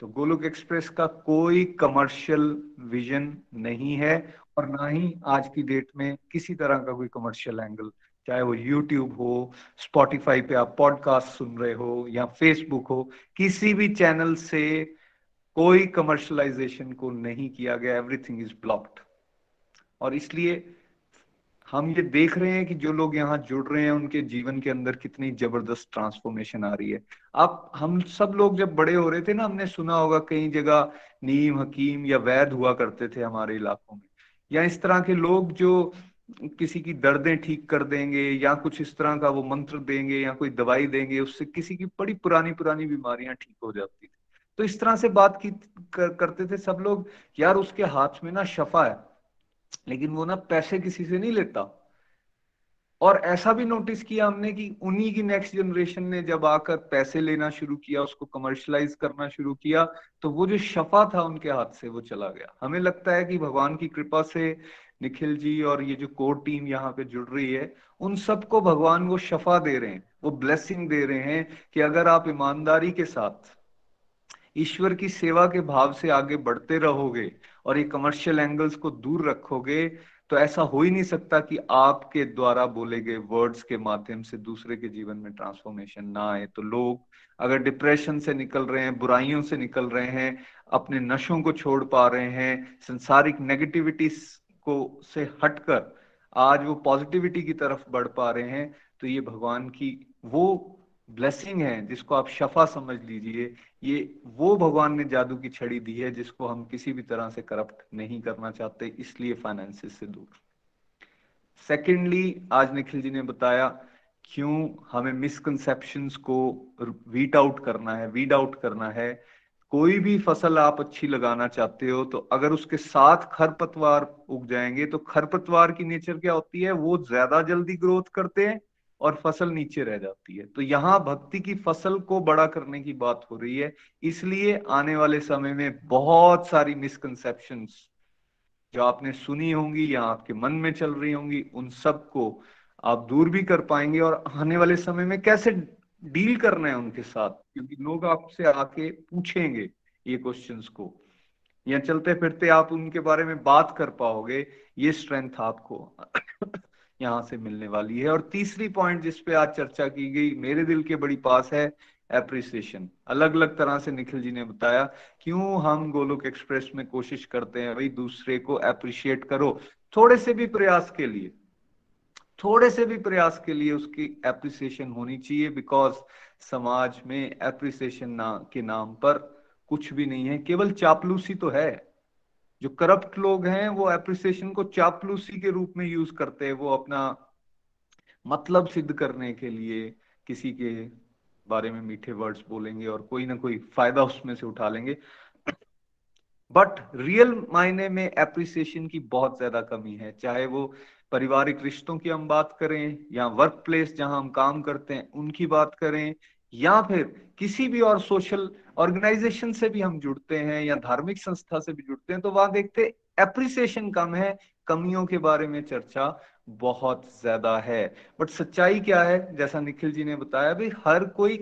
तो गोलोक एक्सप्रेस का कोई कमर्शियल विजन नहीं है और ना ही आज की डेट में किसी तरह का कोई कमर्शियल एंगल चाहे वो यूट्यूब हो स्पॉटिफाई पे आप पॉडकास्ट सुन रहे हो या फेसबुक हो, किसी भी चैनल से कोई कमर्शलाइजेशन को नहीं किया गया एवरीथिंग इज़ ब्लॉक्ड और इसलिए हम ये देख रहे हैं कि जो लोग यहाँ जुड़ रहे हैं उनके जीवन के अंदर कितनी ज़बरदस्त ट्रांसफॉर्मेशन आ रही है। आप हम सब लोग जब बड़े हो रहे थे ना हमने सुना होगा कई जगह नीम हकीम या वैद हुआ करते थे हमारे इलाकों में। या इस तरह के लोग जो किसी की दर्दें ठीक कर देंगे या कुछ इस तरह का वो मंत्र देंगे या कोई दवाई देंगे उससे किसी की बड़ी पुरानी पुरानी बीमारियाँ ठीक हो जाती थी। तो इस तरह से बात की कर, करते थे सब लोग यार उसके हाथ में ना शफा है। लेकिन वो ना पैसे किसी से नहीं लेता। और ऐसा भी नोटिस किया हमने कि उन्हीं की नेक्स्ट जनरेशन ने जब आकर पैसे लेना शुरू किया, उसको कमर्शलाइज करना शुरू किया तो वो जो शफा था उनके हाथ से वो चला गया। हमें लगता है कि भगवान की कृपा से निखिल जी और ये जो कोर टीम यहाँ पे जुड़ रही है, उन सबको भगवान वो शफा दे रहे हैं, वो ब्लेसिंग दे रहे हैं कि अगर आप ईमानदारी के साथ ईश्वर की सेवा के भाव से आगे बढ़ते रहोगे और ये कमर्शियल एंगल्स को दूर रखोगे तो ऐसा हो ही नहीं सकता कि आपके द्वारा बोले गए वर्ड्स के माध्यम से दूसरे के जीवन में ट्रांसफॉर्मेशन ना आए। तो लोग अगर डिप्रेशन से निकल रहे हैं, बुराइयों से निकल रहे हैं, अपने नशों को छोड़ पा रहे हैं, संसारिक नेगेटिविटी को से हटकर आज वो पॉजिटिविटी की तरफ़ बढ़ पा रहे हैं तो ये भगवान की वो ब्लेसिंग है, जिसको आप शफा समझ लीजिए, ये वो भगवान ने जादू की छड़ी दी है, जिसको हम किसी भी तरह से करप्ट नहीं करना चाहते, इसलिए फाइनेंसिस से दूर। सेकेंडली आज निखिल जी ने बताया क्यों हमें मिसकंसेप्शंस को वीट आउट करना है वीड आउट करना है। कोई भी फ़सल आप अच्छी लगाना चाहते हो तो अगर उसके साथ खरपतवार उग जाएँगे तो खरपतवार की नेचर क्या होती है? वो ज़्यादा जल्दी ग्रोथ करते हैं और फ़सल नीचे रह जाती है। तो यहाँ भक्ति की फ़सल को बड़ा करने की बात हो रही है। इसलिए आने वाले समय में बहुत सारी मिसकंसेप्शन जो आपने सुनी होंगी या आपके मन में चल रही होंगी, उन सबको आप दूर भी कर पाएँगे और आने वाले समय में कैसे डील करना है उनके साथ? क्योंकि लोग आपसे आके पूछेंगे ये क्वेश्चंस को। या चलते फिरते आप उनके बारे में बात कर पाओगे, ये स्ट्रेंथ आपको यहाँ से मिलने वाली है। और तीसरी पॉइंट जिसपे आज चर्चा की गई, मेरे दिल के बड़ी पास है एप्रिसिएशन अलग अलग तरह से निखिल जी ने बताया, क्यों हम गोलोक एक्सप्रेस में कोशिश करते हैं, भाई दूसरे को अप्रिशिएट करो। थोड़े से भी प्रयास के लिए, थोड़े से भी प्रयास के लिए उसकी एप्रिसिएशन होनी चाहिए बिकॉज़ समाज में एप्रिसिएशन ना, के नाम पर कुछ भी नहीं है। केवल चापलूसी तो है। जो करप्ट लोग हैं, वो एप्रिसिएशन को चापलूसी के रूप में यूज़ करते हैं, वो अपना मतलब सिद्ध करने के लिए किसी के बारे में मीठे वर्ड्स बोलेंगे और कोई ना कोई फ़ायदा उसमें से उठा लेंगे। बट रियल मायने में एप्रिसिएशन की बहुत ज़्यादा कमी है। चाहे वो पारिवारिक रिश्तों की हम बात करें या वर्क प्लेस जहाँ हम काम करते हैं, उनकी बात करें या फिर किसी भी और सोशल ऑर्गेनाइजेशन से भी हम जुड़ते हैं या धार्मिक संस्था से भी जुड़ते हैं तो वहाँ देखते एप्रिसिएशन कम है, कमियों के बारे में चर्चा बहुत ज़्यादा है। बट सच्चाई क्या है? जैसा निखिल जी ने बताया, भाई हर कोई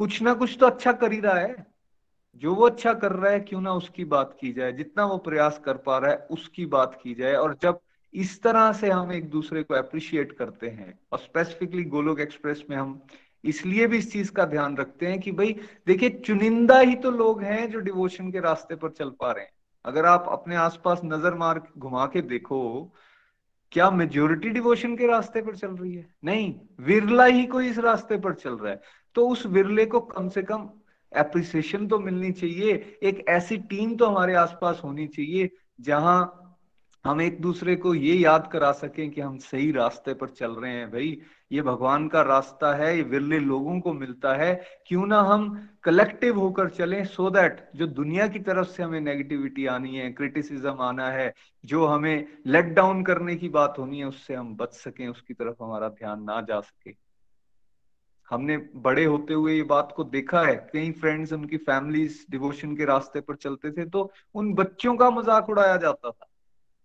कुछ ना कुछ तो अच्छा कर ही रहा है। जो वो अच्छा कर रहा है, क्यों ना उसकी बात की जाए। जितना वो प्रयास कर पा रहा है, उसकी बात की जाए। और जब इस तरह से हम एक दूसरे को अप्रिशिएट करते हैं, और स्पेसिफिकली गोलोक एक्सप्रेस में हम इसलिए भी इस चीज़ का ध्यान रखते हैं कि भाई, देखिए, चुनिंदा ही तो लोग हैं जो डिवोशन के रास्ते पर चल पा रहे हैं। अगर आप अपने आसपास नज़र मार घुमा के देखो, क्या मेजोरिटी डिवोशन के रास्ते पर चल रही है? नहीं, विरला ही कोई इस रास्ते पर चल रहा है। तो उस विरले को कम से कम एप्रिसिएशन तो मिलनी चाहिए, एक ऐसी टीम तो हमारे आसपास होनी चाहिए, जहाँ हम एक दूसरे को ये याद करा सकें कि हम सही रास्ते पर चल रहे हैं। भाई, ये भगवान का रास्ता है, ये विरले लोगों को मिलता है। क्यों ना हम कलेक्टिव होकर चलें सो so दैट जो दुनिया की तरफ़ से हमें नेगेटिविटी आनी है क्रिटिसिज्म आना है, जो हमें लेट डाउन करने की बात होनी है, उससे हम बच सकें, उसकी तरफ़ हमारा ध्यान ना जा सके। हमने बड़े होते हुए ये बात को देखा है। कई फ्रेंड्स उनकी फैमिलीज़ डिवोशन के रास्ते पर चलते थे तो उन बच्चों का मज़ाक उड़ाया जाता था।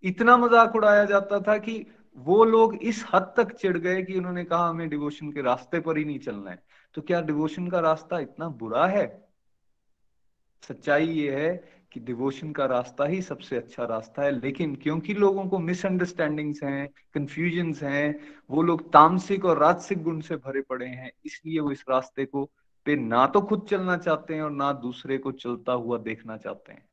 इतना मज़ाक उड़ाया जाता था कि वो लोग इस हद तक चिढ़ गए कि उन्होंने कहा हमें डिवोशन के रास्ते पर ही नहीं चलना है। तो क्या डिवोशन का रास्ता इतना बुरा है? सच्चाई ये है कि डिवोशन का रास्ता ही सबसे अच्छा रास्ता है। लेकिन क्योंकि लोगों को मिसअंडरस्टैंडिंग्स हैं कंफ्यूजन हैं, वो लोग तामसिक और राजसिक गुण से भरे पड़े हैं, इसलिए वो इस रास्ते को पे ना तो खुद चलना चाहते हैं और ना दूसरे को चलता हुआ देखना चाहते हैं।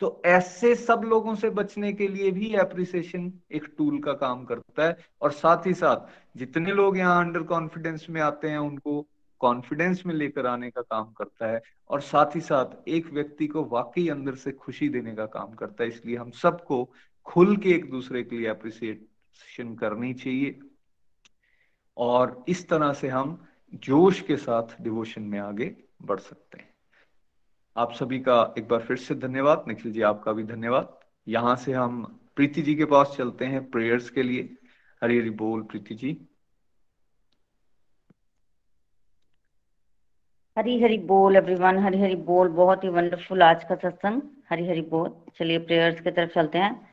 तो ऐसे सब लोगों से बचने के लिए भी एप्रिसिएशन एक टूल का काम करता है। और साथ ही साथ, जितने लोग यहाँ अंडर कॉन्फिडेंस में आते हैं, उनको कॉन्फिडेंस में लेकर आने का काम करता है। और साथ ही साथ, एक व्यक्ति को वाकई अंदर से खुशी देने का काम करता है। इसलिए हम सबको खुल के एक दूसरे के लिए अप्रिसिएशन करनी चाहिए। और इस तरह से हम जोश के साथ डिवोशन में आगे बढ़ सकते हैं। आप सभी का एक बार फिर से धन्यवाद, निखिल जी आपका भी धन्यवाद। यहाँ से हम प्रीति जी के पास चलते हैं प्रेयर्स के लिए। हरी हरी बोल प्रीति जी। हरी हरी बोल एवरीवन हरी हरी बोल, बहुत ही वंडरफुल आज का सत्संग। हरी हरी बोल, चलिए प्रेयर्स की तरफ़ चलते हैं।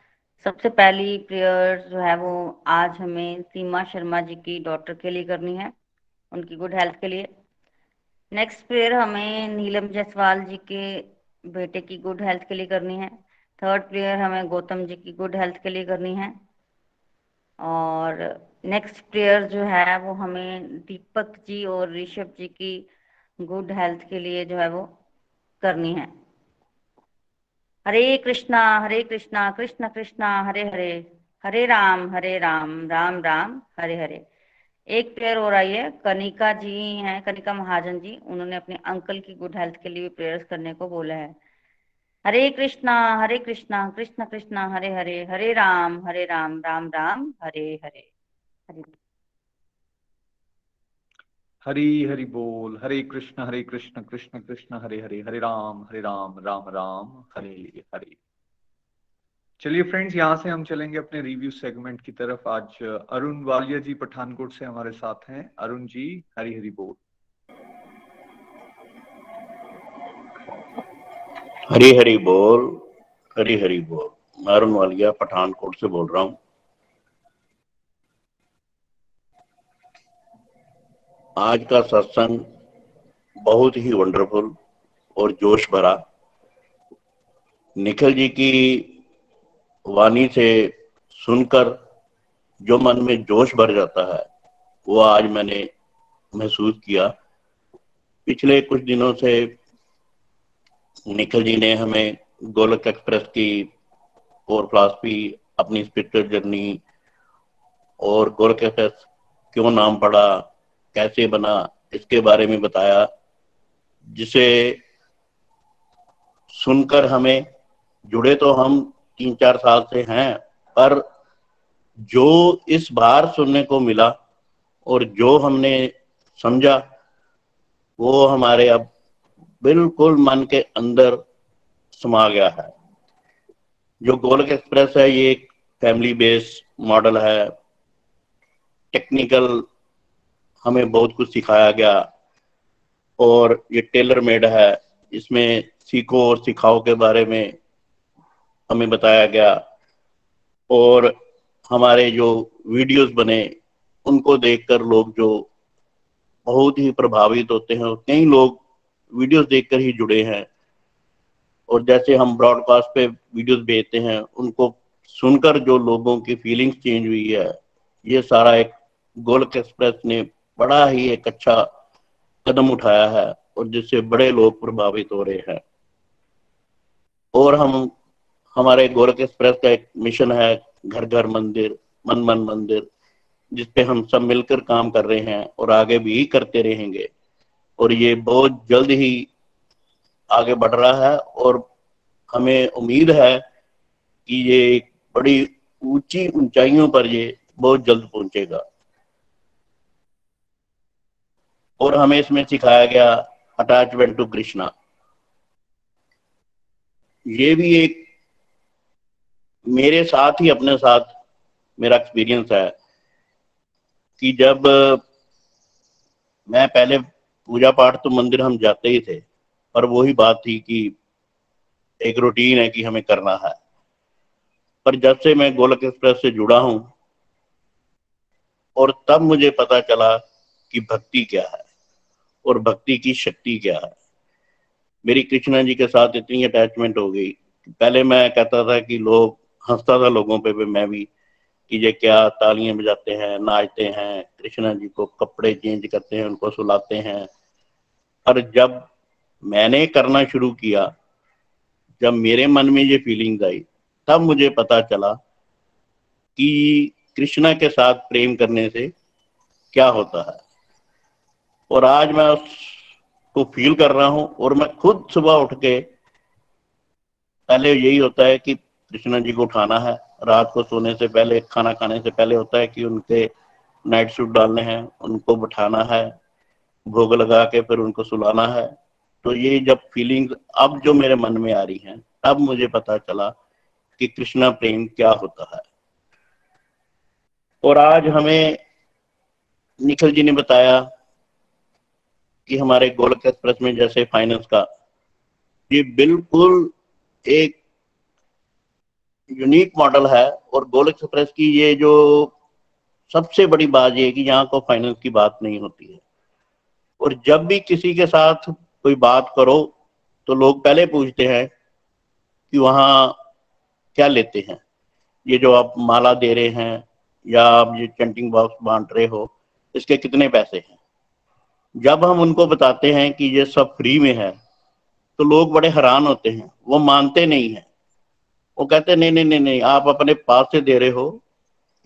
सबसे पहली प्रेयर जो है वो आज हमें सीमा शर्मा जी की डॉक्टर के लिए करनी है, उनकी गुड हेल्थ के लिए। नेक्स्ट प्रेयर हमें नीलम जायसवाल जी के बेटे की गुड हेल्थ के लिए करनी है। थर्ड प्रेयर हमें गौतम जी की गुड हेल्थ के लिए करनी है। और नेक्स्ट प्रेयर जो है वो हमें दीपक जी और ऋषभ जी की गुड हेल्थ के लिए जो है वो करनी है। हरे कृष्णा हरे कृष्णा, कृष्ण कृष्णा, हरे हरे हरे राम हरे राम राम राम, हरे हरे। एक प्रेयर हो रही है कनिका जी हैं, कनिका महाजन जी, उन्होंने अपने अंकल की गुड हेल्थ के लिए भी प्रेयर्स करने को बोला है। हरे कृष्णा हरे कृष्णा, कृष्ण कृष्णा, हरे हरे हरे राम हरे राम राम राम, हरे हरे। हरे हरी हरि बोल, हरे कृष्ण हरे कृष्ण कृष्ण कृष्ण, हरे हरे हरे राम हरे राम राम राम, हरे हरे। चलिए फ्रेंड्स यहाँ से हम चलेंगे अपने रिव्यू सेगमेंट की तरफ़। आज अरुण वालिया जी पठानकोट से हमारे साथ हैं। अरुण जी हरी हरी बोल। हरी हरी बोल हरी हरी बोल। मैं अरुण वालिया पठानकोट से बोल रहा हूँ। आज का सत्संग बहुत ही वंडरफुल और जोश भरा। निखिल जी की वाणी से सुनकर जो मन में जोश भर जाता है, वो आज मैंने महसूस किया। पिछले कुछ दिनों से निखिल जी ने हमें गोलक एक्सप्रेस की और फिलासफी अपनी स्पिरिचुअल जर्नी और गोलक एक्सप्रेस क्यों नाम पड़ा, कैसे बना, इसके बारे में बताया, जिसे सुनकर हमें जुड़े तो हम तीन चार साल से हैं, पर जो इस बार सुनने को मिला और जो हमने समझा, वो हमारे अब बिल्कुल मन के अंदर समा गया है। जो गोलक एक्सप्रेस है, ये एक फैमिली बेस्ड मॉडल है। टेक्निकल हमें बहुत कुछ सिखाया गया और ये टेलर मेड है। इसमें सीखो और सिखाओ के बारे में हमें बताया गया। और हमारे जो वीडियोस बने, उनको देखकर लोग जो बहुत ही प्रभावित होते हैं कई लोग वीडियोस देखकर ही जुड़े हैं। और जैसे हम ब्रॉडकास्ट पे वीडियोस भेजते हैं, उनको सुनकर जो लोगों की फीलिंग्स चेंज हुई है, ये सारा एक गोलक एक्सप्रेस ने बड़ा ही एक अच्छा कदम उठाया है, और जिससे बड़े लोग प्रभावित हो रहे हैं। और हम हमारे गोरख एक्सप्रेस का एक मिशन है, घर घर मंदिर, मन मन मंदिर, जिसपे हम सब मिलकर काम कर रहे हैं और आगे भी करते रहेंगे। और ये बहुत जल्द ही आगे बढ़ रहा है और हमें उम्मीद है कि ये बड़ी ऊँची ऊंचाइयों पर ये बहुत जल्द पहुंचेगा। और हमें इसमें सिखाया गया अटैचमेंट टू कृष्णा ये भी एक मेरे साथ ही अपने साथ मेरा एक्सपीरियंस है कि जब, मैं पहले पूजा पाठ तो मंदिर हम जाते ही थे, पर वही बात थी कि एक रूटीन है कि हमें करना है। पर जब से मैं गोलक एक्सप्रेस से जुड़ा हूँ, और तब मुझे पता चला कि भक्ति क्या है, और भक्ति की शक्ति क्या है। मेरी कृष्णा जी के साथ इतनी अटैचमेंट हो गई। पहले मैं कहता था कि लोग हंसता था लोगों पे भी मैं भी कि ये क्या तालियाँ बजाते हैं, नाचते हैं, कृष्णा जी को कपड़े चेंज करते हैं, उनको सुलाते हैं। पर जब मैंने करना शुरू किया, जब मेरे मन में ये फीलिंग आई, तब मुझे पता चला कि कृष्णा के साथ प्रेम करने से क्या होता है। और आज मैं उसको फील कर रहा हूँ और मैं खुद सुबह उठ के, पहले यही होता है कि कृष्णा जी को उठाना है। रात को सोने से पहले, खाना खाने से पहले होता है कि उनके नाइट सूट डालने हैं, उनको बिठाना है, भोग लगा के फिर उनको सुलाना है। तो ये जब फीलिंग अब जो मेरे मन में आ रही हैं, तब मुझे पता चला कि कृष्णा प्रेम क्या होता है। और आज हमें निखिल जी ने बताया कि हमारे गोलक एक्सप्रेस में जैसे फाइनेंस का, ये बिल्कुल एक यूनिक मॉडल है और गोल एक्सप्रेस की ये जो सबसे बड़ी बात ये कि यहाँ को फाइनेंस की बात नहीं होती है। और जब भी किसी के साथ कोई बात करो तो लोग पहले पूछते हैं कि वहाँ क्या लेते हैं। ये जो आप माला दे रहे हैं या आप ये चंटिंग बॉक्स बांट रहे हो, इसके कितने पैसे हैं? जब हम उनको बताते हैं कि ये सब फ्री में है तो लोग बड़े हैरान होते हैं। वो मानते नहीं है। वो कहते नहीं नहीं नहीं नहीं, आप अपने पास से दे रहे हो।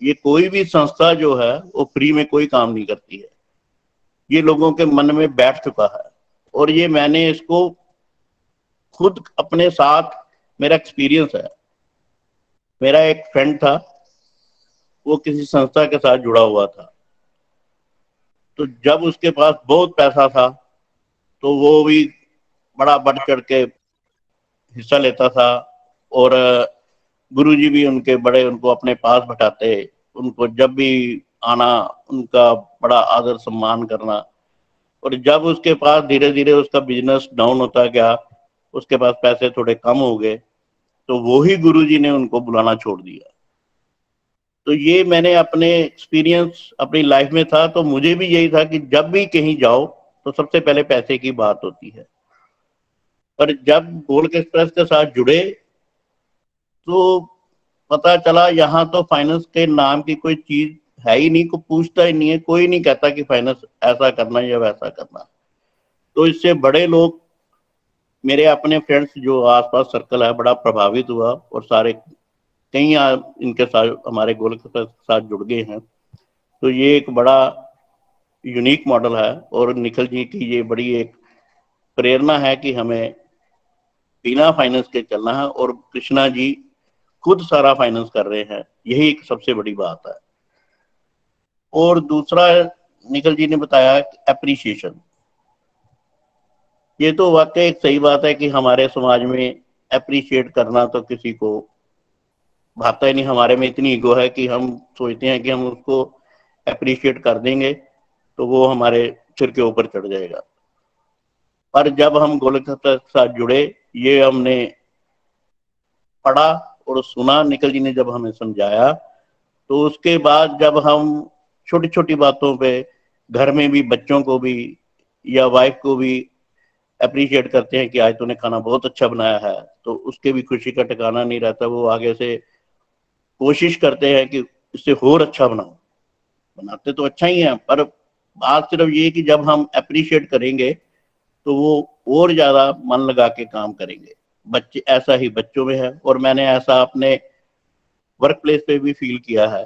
ये कोई भी संस्था जो है, वो फ्री में कोई काम नहीं करती है। ये लोगों के मन में बैठ चुका है। और ये मैंने इसको खुद अपने साथ, मेरा एक्सपीरियंस है। मेरा एक फ्रेंड था, वो किसी संस्था के साथ जुड़ा हुआ था। तो जब उसके पास बहुत पैसा था तो वो भी बड़ा बढ़ चढ़ के हिस्सा लेता था। और गुरुजी भी उनके बड़े उनको अपने पास बैठाते, उनको जब भी आना, उनका बड़ा आदर सम्मान करना। और जब उसके पास धीरे धीरे उसका बिज़नेस डाउन होता गया, उसके पास पैसे थोड़े कम हो गए तो वो ही गुरु जी ने उनको बुलाना छोड़ दिया। तो ये मैंने अपने एक्सपीरियंस अपनी लाइफ में था तो मुझे भी यही था कि जब भी कहीं जाओ तो सबसे पहले पैसे की बात होती है। पर जब गोल्ड एक्सप्रेस के साथ जुड़े तो पता चला, यहाँ तो फाइनेंस के नाम की कोई चीज़ है ही नहीं को पूछता ही नहीं है, कोई नहीं कहता कि फाइनेंस ऐसा करना या वैसा करना। तो इससे बड़े लोग, मेरे अपने फ्रेंड्स जो आसपास सर्कल है, बड़ा प्रभावित हुआ और सारे कई इनके साथ, हमारे गोल के साथ जुड़ गए हैं। तो ये एक बड़ा यूनिक मॉडल है और निखिल जी की ये बड़ी एक प्रेरणा है कि हमें बिना फाइनेंस के चलना है और कृष्णा जी खुद सारा फाइनेंस कर रहे हैं, यही एक सबसे बड़ी बात है। और दूसरा निखिल जी ने बताया एप्रिसिएशन ये तो वाकई एक सही बात है कि हमारे समाज में अप्रिशिएट करना तो किसी को भाता ही नहीं। हमारे में इतनी ईगो है कि हम सोचते हैं कि हम उसको अप्रिशिएट कर देंगे तो वो हमारे सिर के ऊपर चढ़ जाएगा। पर जब हम गोलक के साथ जुड़े, ये हमने पढ़ा और सुना निकल जी ने जब हमें समझाया तो उसके बाद जब हम छोटी छोटी बातों पे घर में भी बच्चों को भी या वाइफ को भी अप्रिशिएट करते हैं कि आज तूने खाना बहुत अच्छा बनाया है तो उसके भी खुशी का ठिकाना नहीं रहता, वो आगे से कोशिश करते हैं कि इससे और अच्छा बनाओ बनाते तो अच्छा ही है, पर बात सिर्फ़ ये कि जब हम अप्रिशिएट करेंगे तो वो और ज़्यादा मन लगा के काम करेंगे। बच्चे, ऐसा ही बच्चों में है। और मैंने ऐसा अपने वर्क प्लेस पे भी फील किया है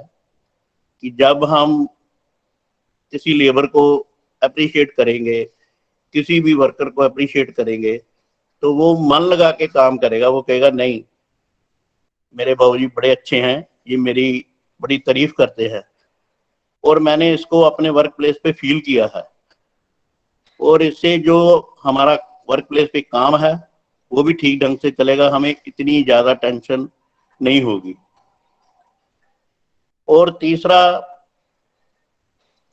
कि जब हम किसी लेबर को अप्रिशिएट करेंगे, किसी भी वर्कर को अप्रिशिएट करेंगे तो वो मन लगा के काम करेगा। वो कहेगा, नहीं, मेरे बाबूजी बड़े अच्छे हैं, ये मेरी बड़ी तारीफ़ करते हैं। और मैंने इसको अपने वर्क प्लेस पे फील किया है। और इससे जो हमारा वर्क प्लेस पे काम है वो भी ठीक ढंग से चलेगा, हमें इतनी ज़्यादा टेंशन नहीं होगी। और तीसरा,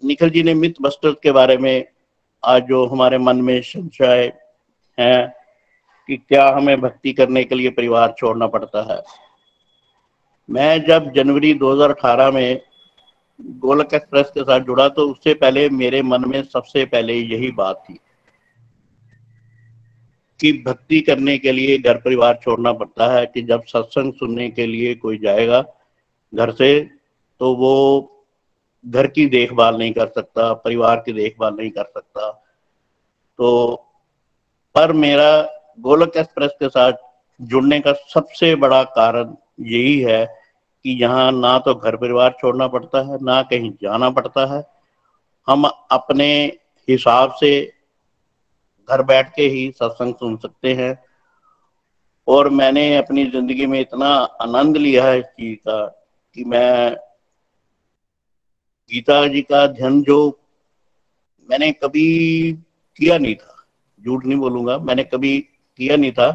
निखिल जी ने मिथ बस्टर के बारे में आज जो हमारे मन में संशय है कि क्या हमें भक्ति करने के लिए परिवार छोड़ना पड़ता है। मैं जब जनवरी 2018 में गोलक एक्सप्रेस के साथ जुड़ा तो उससे पहले मेरे मन में सबसे पहले यही बात थी। कि भक्ति करने के लिए घर परिवार छोड़ना पड़ता है कि जब सत्संग सुनने के लिए कोई जाएगा घर से तो वो घर की देखभाल नहीं कर सकता, परिवार की देखभाल नहीं कर सकता। तो पर मेरा गोलक एक्सप्रेस के साथ जुड़ने का सबसे बड़ा कारण यही है कि यहाँ ना तो घर परिवार छोड़ना पड़ता है, ना कहीं जाना पड़ता है। हम अपने हिसाब से घर बैठ के ही सत्संग सुन सकते हैं। और मैंने अपनी ज़िंदगी में इतना आनंद लिया है इस चीज़ का, कि मैं गीता जी का अध्ययन जो मैंने कभी किया नहीं था, झूठ नहीं बोलूँगा, मैंने कभी किया नहीं था,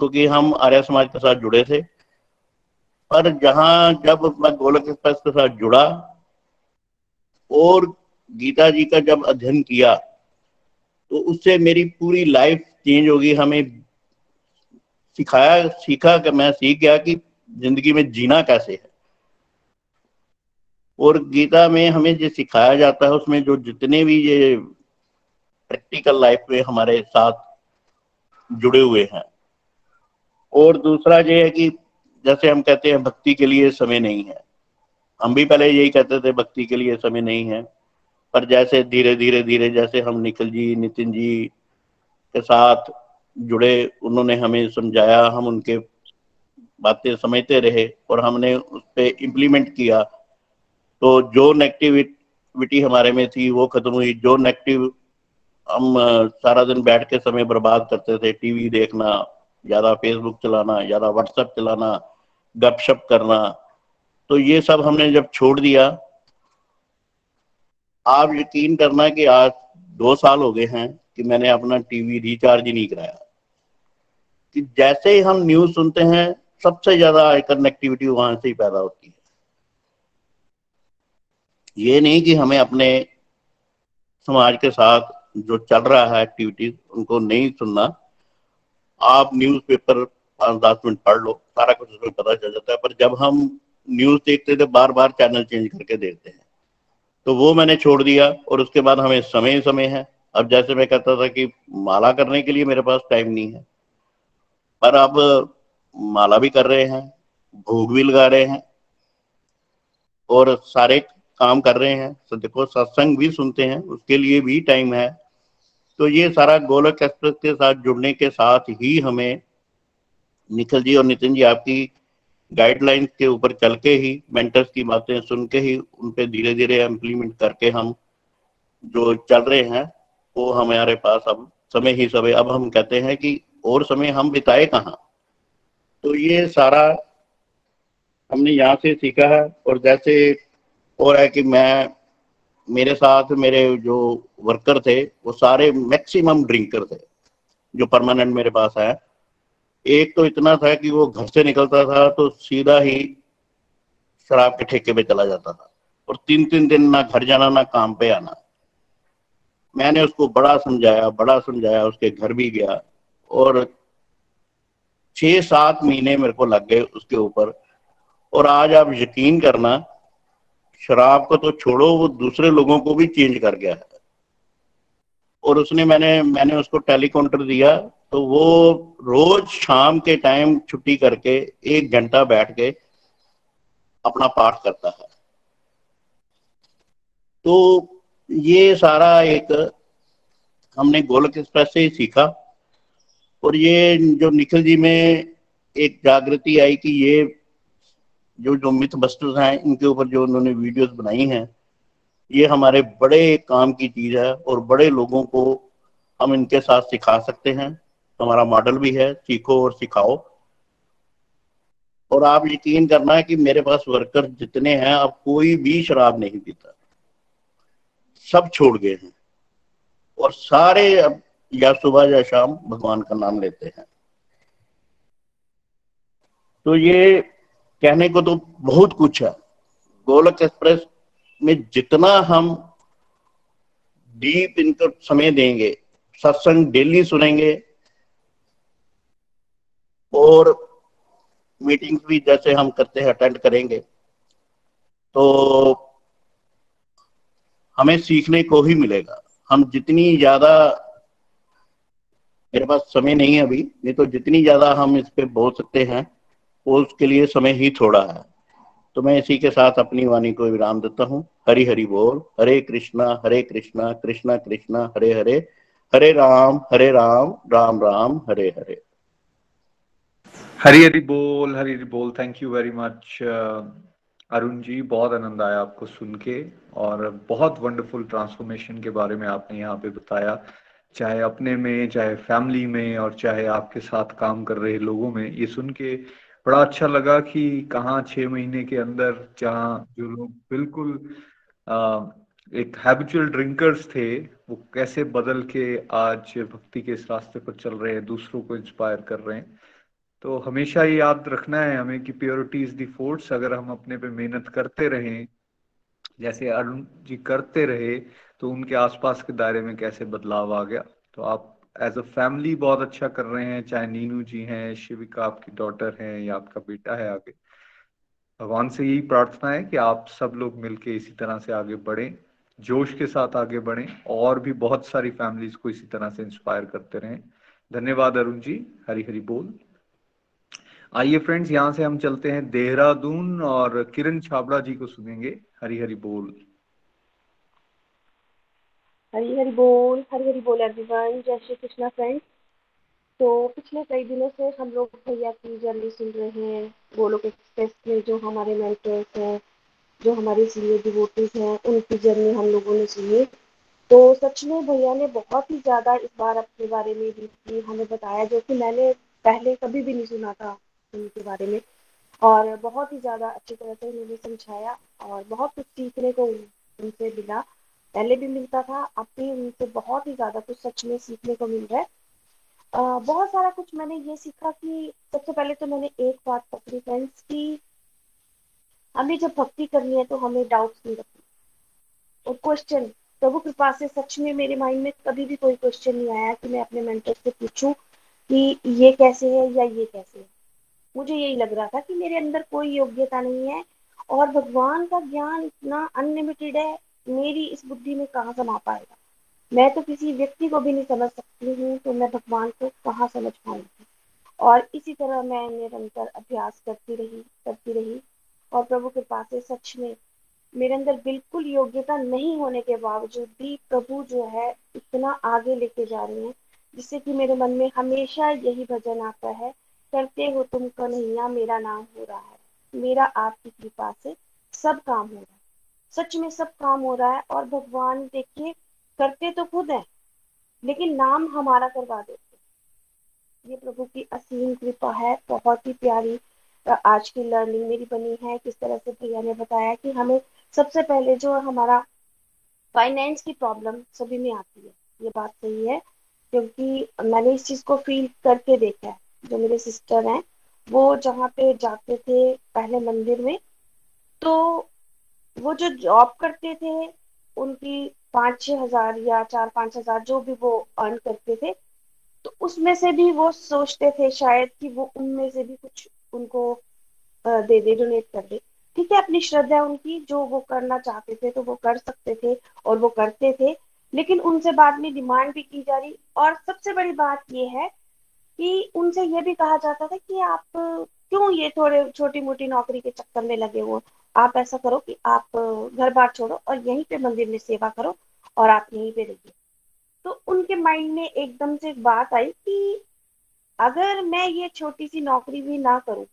क्योंकि हम आर्य समाज के साथ जुड़े थे। पर जहाँ जब मैं गोलक एक्सप्रेस के साथ जुड़ा और गीता जी का जब अध्ययन किया तो उससे मेरी पूरी लाइफ चेंज होगी हमें सिखाया, सीखा कि मैं सीख गया कि ज़िंदगी में जीना कैसे है। और गीता में हमें जो सिखाया जाता है, उसमें जो जितने भी ये प्रैक्टिकल लाइफ में हमारे साथ जुड़े हुए हैं। और दूसरा ये है कि जैसे हम कहते हैं, भक्ति के लिए समय नहीं है। हम भी पहले यही कहते थे, भक्ति के लिए समय नहीं है। पर जैसे धीरे धीरे धीरे जैसे हम निखिल जी, नितिन जी के साथ जुड़े, उन्होंने हमें समझाया, हम उनके बातें समझते रहे और हमने उस पर इम्प्लीमेंट किया। तो जो नेगेटिविटी हमारे में थी, वो खत्म हुई। जो नेगेटिव हम सारा दिन बैठ के समय बर्बाद करते थे टीवी देखना, ज़्यादा फेसबुक चलाना, ज़्यादा व्हाट्सएप चलाना, गपशप करना तो ये सब हमने जब छोड़ दिया आप यकीन करना कि आज दो साल हो गए हैं कि मैंने अपना टीवी रिचार्ज ही नहीं कराया। कि जैसे ही हम न्यूज़ सुनते हैं, सबसे ज़्यादा कनेक्टिविटी वहाँ से ही पैदा होती है। ये नहीं कि हमें अपने समाज के साथ जो चल रहा है एक्टिविटीज़ उनको नहीं सुनना। आप न्यूज़ पेपर पाँच दस मिनट पढ़ लो, सारा कुछ उसमें पता चल जाता है। पर जब हम न्यूज़ देखते थे बार बार चैनल चेंज करके देखते हैं। तो वो मैंने छोड़ दिया और उसके बाद हमें समय समय है। अब जैसे मैं कहता था कि माला करने के लिए मेरे पास टाइम नहीं है। पर अब माला भी कर रहे हैं, भोग भी लगा रहे हैं और सारे काम कर रहे हैं। तो देखो सत्संग भी सुनते हैं, उसके लिए भी टाइम है। तो ये सारा गोलक एक्सप्रेस के साथ जुड़ने के साथ ही हमें निखिल जी और नितिन जी आपकी गाइडलाइंस के ऊपर चल के ही मेंटर्स की बातें सुन के ही उन पे धीरे धीरे इम्प्लीमेंट करके हम जो चल रहे हैं, वो हमारे पास अब समय ही समय, अब हम कहते हैं कि और समय हम बिताए कहाँ? तो ये सारा हमने यहाँ से सीखा है, और जैसे और है कि मैं, मेरे साथ मेरे जो वर्कर थे, वो सारे मैक्सिमम ड्रिंकर थे, जो परमानेंट मेरे पास है एक तो इतना था कि वो घर से निकलता था तो सीधा ही शराब के ठेके पे चला जाता था। और तीन तीन दिन ना घर जाना, ना काम पे आना। मैंने उसको बड़ा समझाया बड़ा समझाया, उसके घर भी गया। और छह सात महीने मेरे को लग गए उसके ऊपर। और आज आप यकीन करना, शराब को तो छोड़ो, वो दूसरे लोगों को भी चेंज कर गया है। और उसने मैंने मैंने उसको टेलीकाउंटर दिया तो वो रोज शाम के टाइम छुट्टी करके एक घंटा बैठ के अपना पाठ करता है। तो ये सारा एक हमने गोलक एक्सप्रेस से ही सीखा और ये जो निखिल जी में एक जागृति आई कि ये जो जो मिथ बस्टर्स हैं, इनके ऊपर जो उन्होंने वीडियोस बनाई हैं, ये हमारे बड़े काम की चीज़ है और बड़े लोगों को हम इनके साथ सिखा सकते हैं। हमारा मॉडल भी है, सीखो और सिखाओ। और आप यकीन करना है कि मेरे पास वर्कर जितने हैं, अब कोई भी शराब नहीं पीता। सब छोड़ गए हैं। और सारे अब या सुबह या शाम भगवान का नाम लेते हैं। तो ये कहने को तो बहुत कुछ है। गोलक एक्सप्रेस में जितना हम डीप इनको समय देंगे, सत्संग डेली सुनेंगे और मीटिंग्स भी जैसे हम करते हैं अटेंड करेंगे। तो हमें सीखने को ही मिलेगा। हम जितनी ज़्यादा, मेरे पास समय नहीं है अभी, नहीं तो जितनी ज़्यादा हम इस पे बोल सकते हैं वो उसके लिए समय ही थोड़ा है। तो मैं इसी के साथ अपनी वाणी को विराम देता हूँ। हरि हरि बोल। हरे कृष्णा हरे कृष्णा कृष्णा कृष्णा, हरे हरे। हरे राम हरे राम राम राम, हरे हरे। हरी हरी बोल हरी हरी बोल thank you very much Arun ji बहुत आनंद आया आपको सुन के और बहुत वंडरफुल ट्रांसफॉर्मेशन के बारे में आपने यहाँ पे बताया। चाहे अपने में चाहे फैमिली में और चाहे आपके साथ काम कर रहे लोगों में ये सुन के बड़ा अच्छा लगा कि कहाँ छह महीने के अंदर जहाँ जो लोग बिल्कुल आ, एक हैबिचुअल ड्रिंकर्स थे वो कैसे बदल के आज भक्ति के इस रास्ते पर चल रहे हैं दूसरों को इंस्पायर कर रहे हैं। तो हमेशा ये याद रखना है हमें कि प्योरिटी इज़ दी फोर्स अगर हम अपने पे मेहनत करते रहें, जैसे अरुण जी करते रहे तो उनके आसपास के दायरे में कैसे बदलाव आ गया? तो आप एज अ फैमिली बहुत अच्छा कर रहे हैं, चाहे नीनू जी हैं, शिविका आपकी डॉटर है या आपका बेटा है आगे। भगवान से यही प्रार्थना है कि आप सब लोग मिलके इसी तरह से आगे बढ़े, जोश के साथ आगे बढ़े, और भी बहुत सारी फैमिलीज़ को इसी तरह से इंस्पायर करते रहें। धन्यवाद अरुण जी हरी हरी बोल। आइए फ्रेंड्स यहाँ से हम चलते हैं देहरादून और किरण छाबड़ा जी को सुनेंगे हरी हरी बोल। हरी हरी बोल हरी हरी बोल एवरीवन जय श्री कृष्णा फ्रेंड्स तो पिछले कई दिनों से हम लोग भैया की जर्नी सुन रहे हैं गोलोक एक्सप्रेस में जो हमारे मेंटर्स हैं, जो हमारे सीनियर डिवोटीज हैं, उनकी जर्नी हम लोगों ने सुनी तो सच में भैया ने बहुत ही ज़्यादा इस बार अपने बारे में भी हमें बताया, जो कि मैंने पहले कभी भी नहीं सुना था। उनके बारे में। और बहुत ही ज़्यादा अच्छी तरह से उन्होंने समझाया और बहुत कुछ सीखने को उनसे मिला। पहले भी मिलता था, अब भी उनसे बहुत ही ज़्यादा कुछ सच में सीखने को मिल रहा है। बहुत सारा कुछ मैंने ये सीखा कि सबसे पहले तो मैंने एक बात पकड़ी फ्रेंड्स की, हमें जब भक्ति करनी है तो हमें डाउट्स नहीं रखना। और क्वेश्चन प्रभु कृपा से सच में मेरे माइंड में कभी भी कोई क्वेश्चन नहीं आया कि मैं अपने मेंटर से पूछूँ कि ये कैसे है या ये कैसे है। मुझे यही लग रहा था कि मेरे अंदर कोई योग्यता नहीं है और भगवान का ज्ञान इतना अनलिमिटेड है, मेरी इस बुद्धि में कहाँ समा पाएगा? मैं तो किसी व्यक्ति को भी नहीं समझ सकती हूँ तो मैं भगवान को कहाँ समझ पाऊँगी? और इसी तरह मैं निरंतर अभ्यास करती रही करती रही और प्रभु के पास से सच में मेरे अंदर बिल्कुल योग्यता नहीं होने के बावजूद भी प्रभु जो है, इतना आगे लेके जा रहे हैं, जिससे कि मेरे मन में हमेशा यही भजन आता है करते हो तुम कन्हैया, मेरा नाम हो रहा है। मेरा आपकी कृपा से सब काम हो रहा है। सच में सब काम हो रहा है और भगवान देखिए, करते तो खुद है, लेकिन नाम हमारा करवा देते ये प्रभु की असीम कृपा है, बहुत ही प्यारी आज की लर्निंग मेरी बनी है। किस तरह से भैया ने बताया कि हमें सबसे पहले जो हमारा फाइनेंस की प्रॉब्लम सभी में आती है। ये बात सही है, क्योंकि मैंने इस चीज़ को फील करके देखा है। जो मेरे सिस्टर हैं, वो जहाँ पे जाते थे पहले मंदिर में तो वो जो जॉब करते थे, उनकी पाँच छह हज़ार या चार पाँच हज़ार जो भी वो अर्न करते थे तो उसमें से भी वो सोचते थे शायद कि वो उनमें से भी कुछ उनको दे दे डोनेट कर दे। ठीक है, अपनी श्रद्धा उनकी, जो वो करना चाहते थे तो वो कर सकते थे और वो करते थे, लेकिन उनसे बाद में डिमांड भी की जा रही। और सबसे बड़ी बात ये है कि उनसे ये भी कहा जाता था कि आप क्यों ये थोड़े छोटी मोटी नौकरी के चक्कर में लगे हो? आप ऐसा करो कि आप घर बार छोड़ो और यहीं पे मंदिर में सेवा करो और आप यहीं पे रहिए। तो उनके माइंड में एकदम से बात आई कि अगर मैं ये छोटी सी नौकरी भी ना करूँ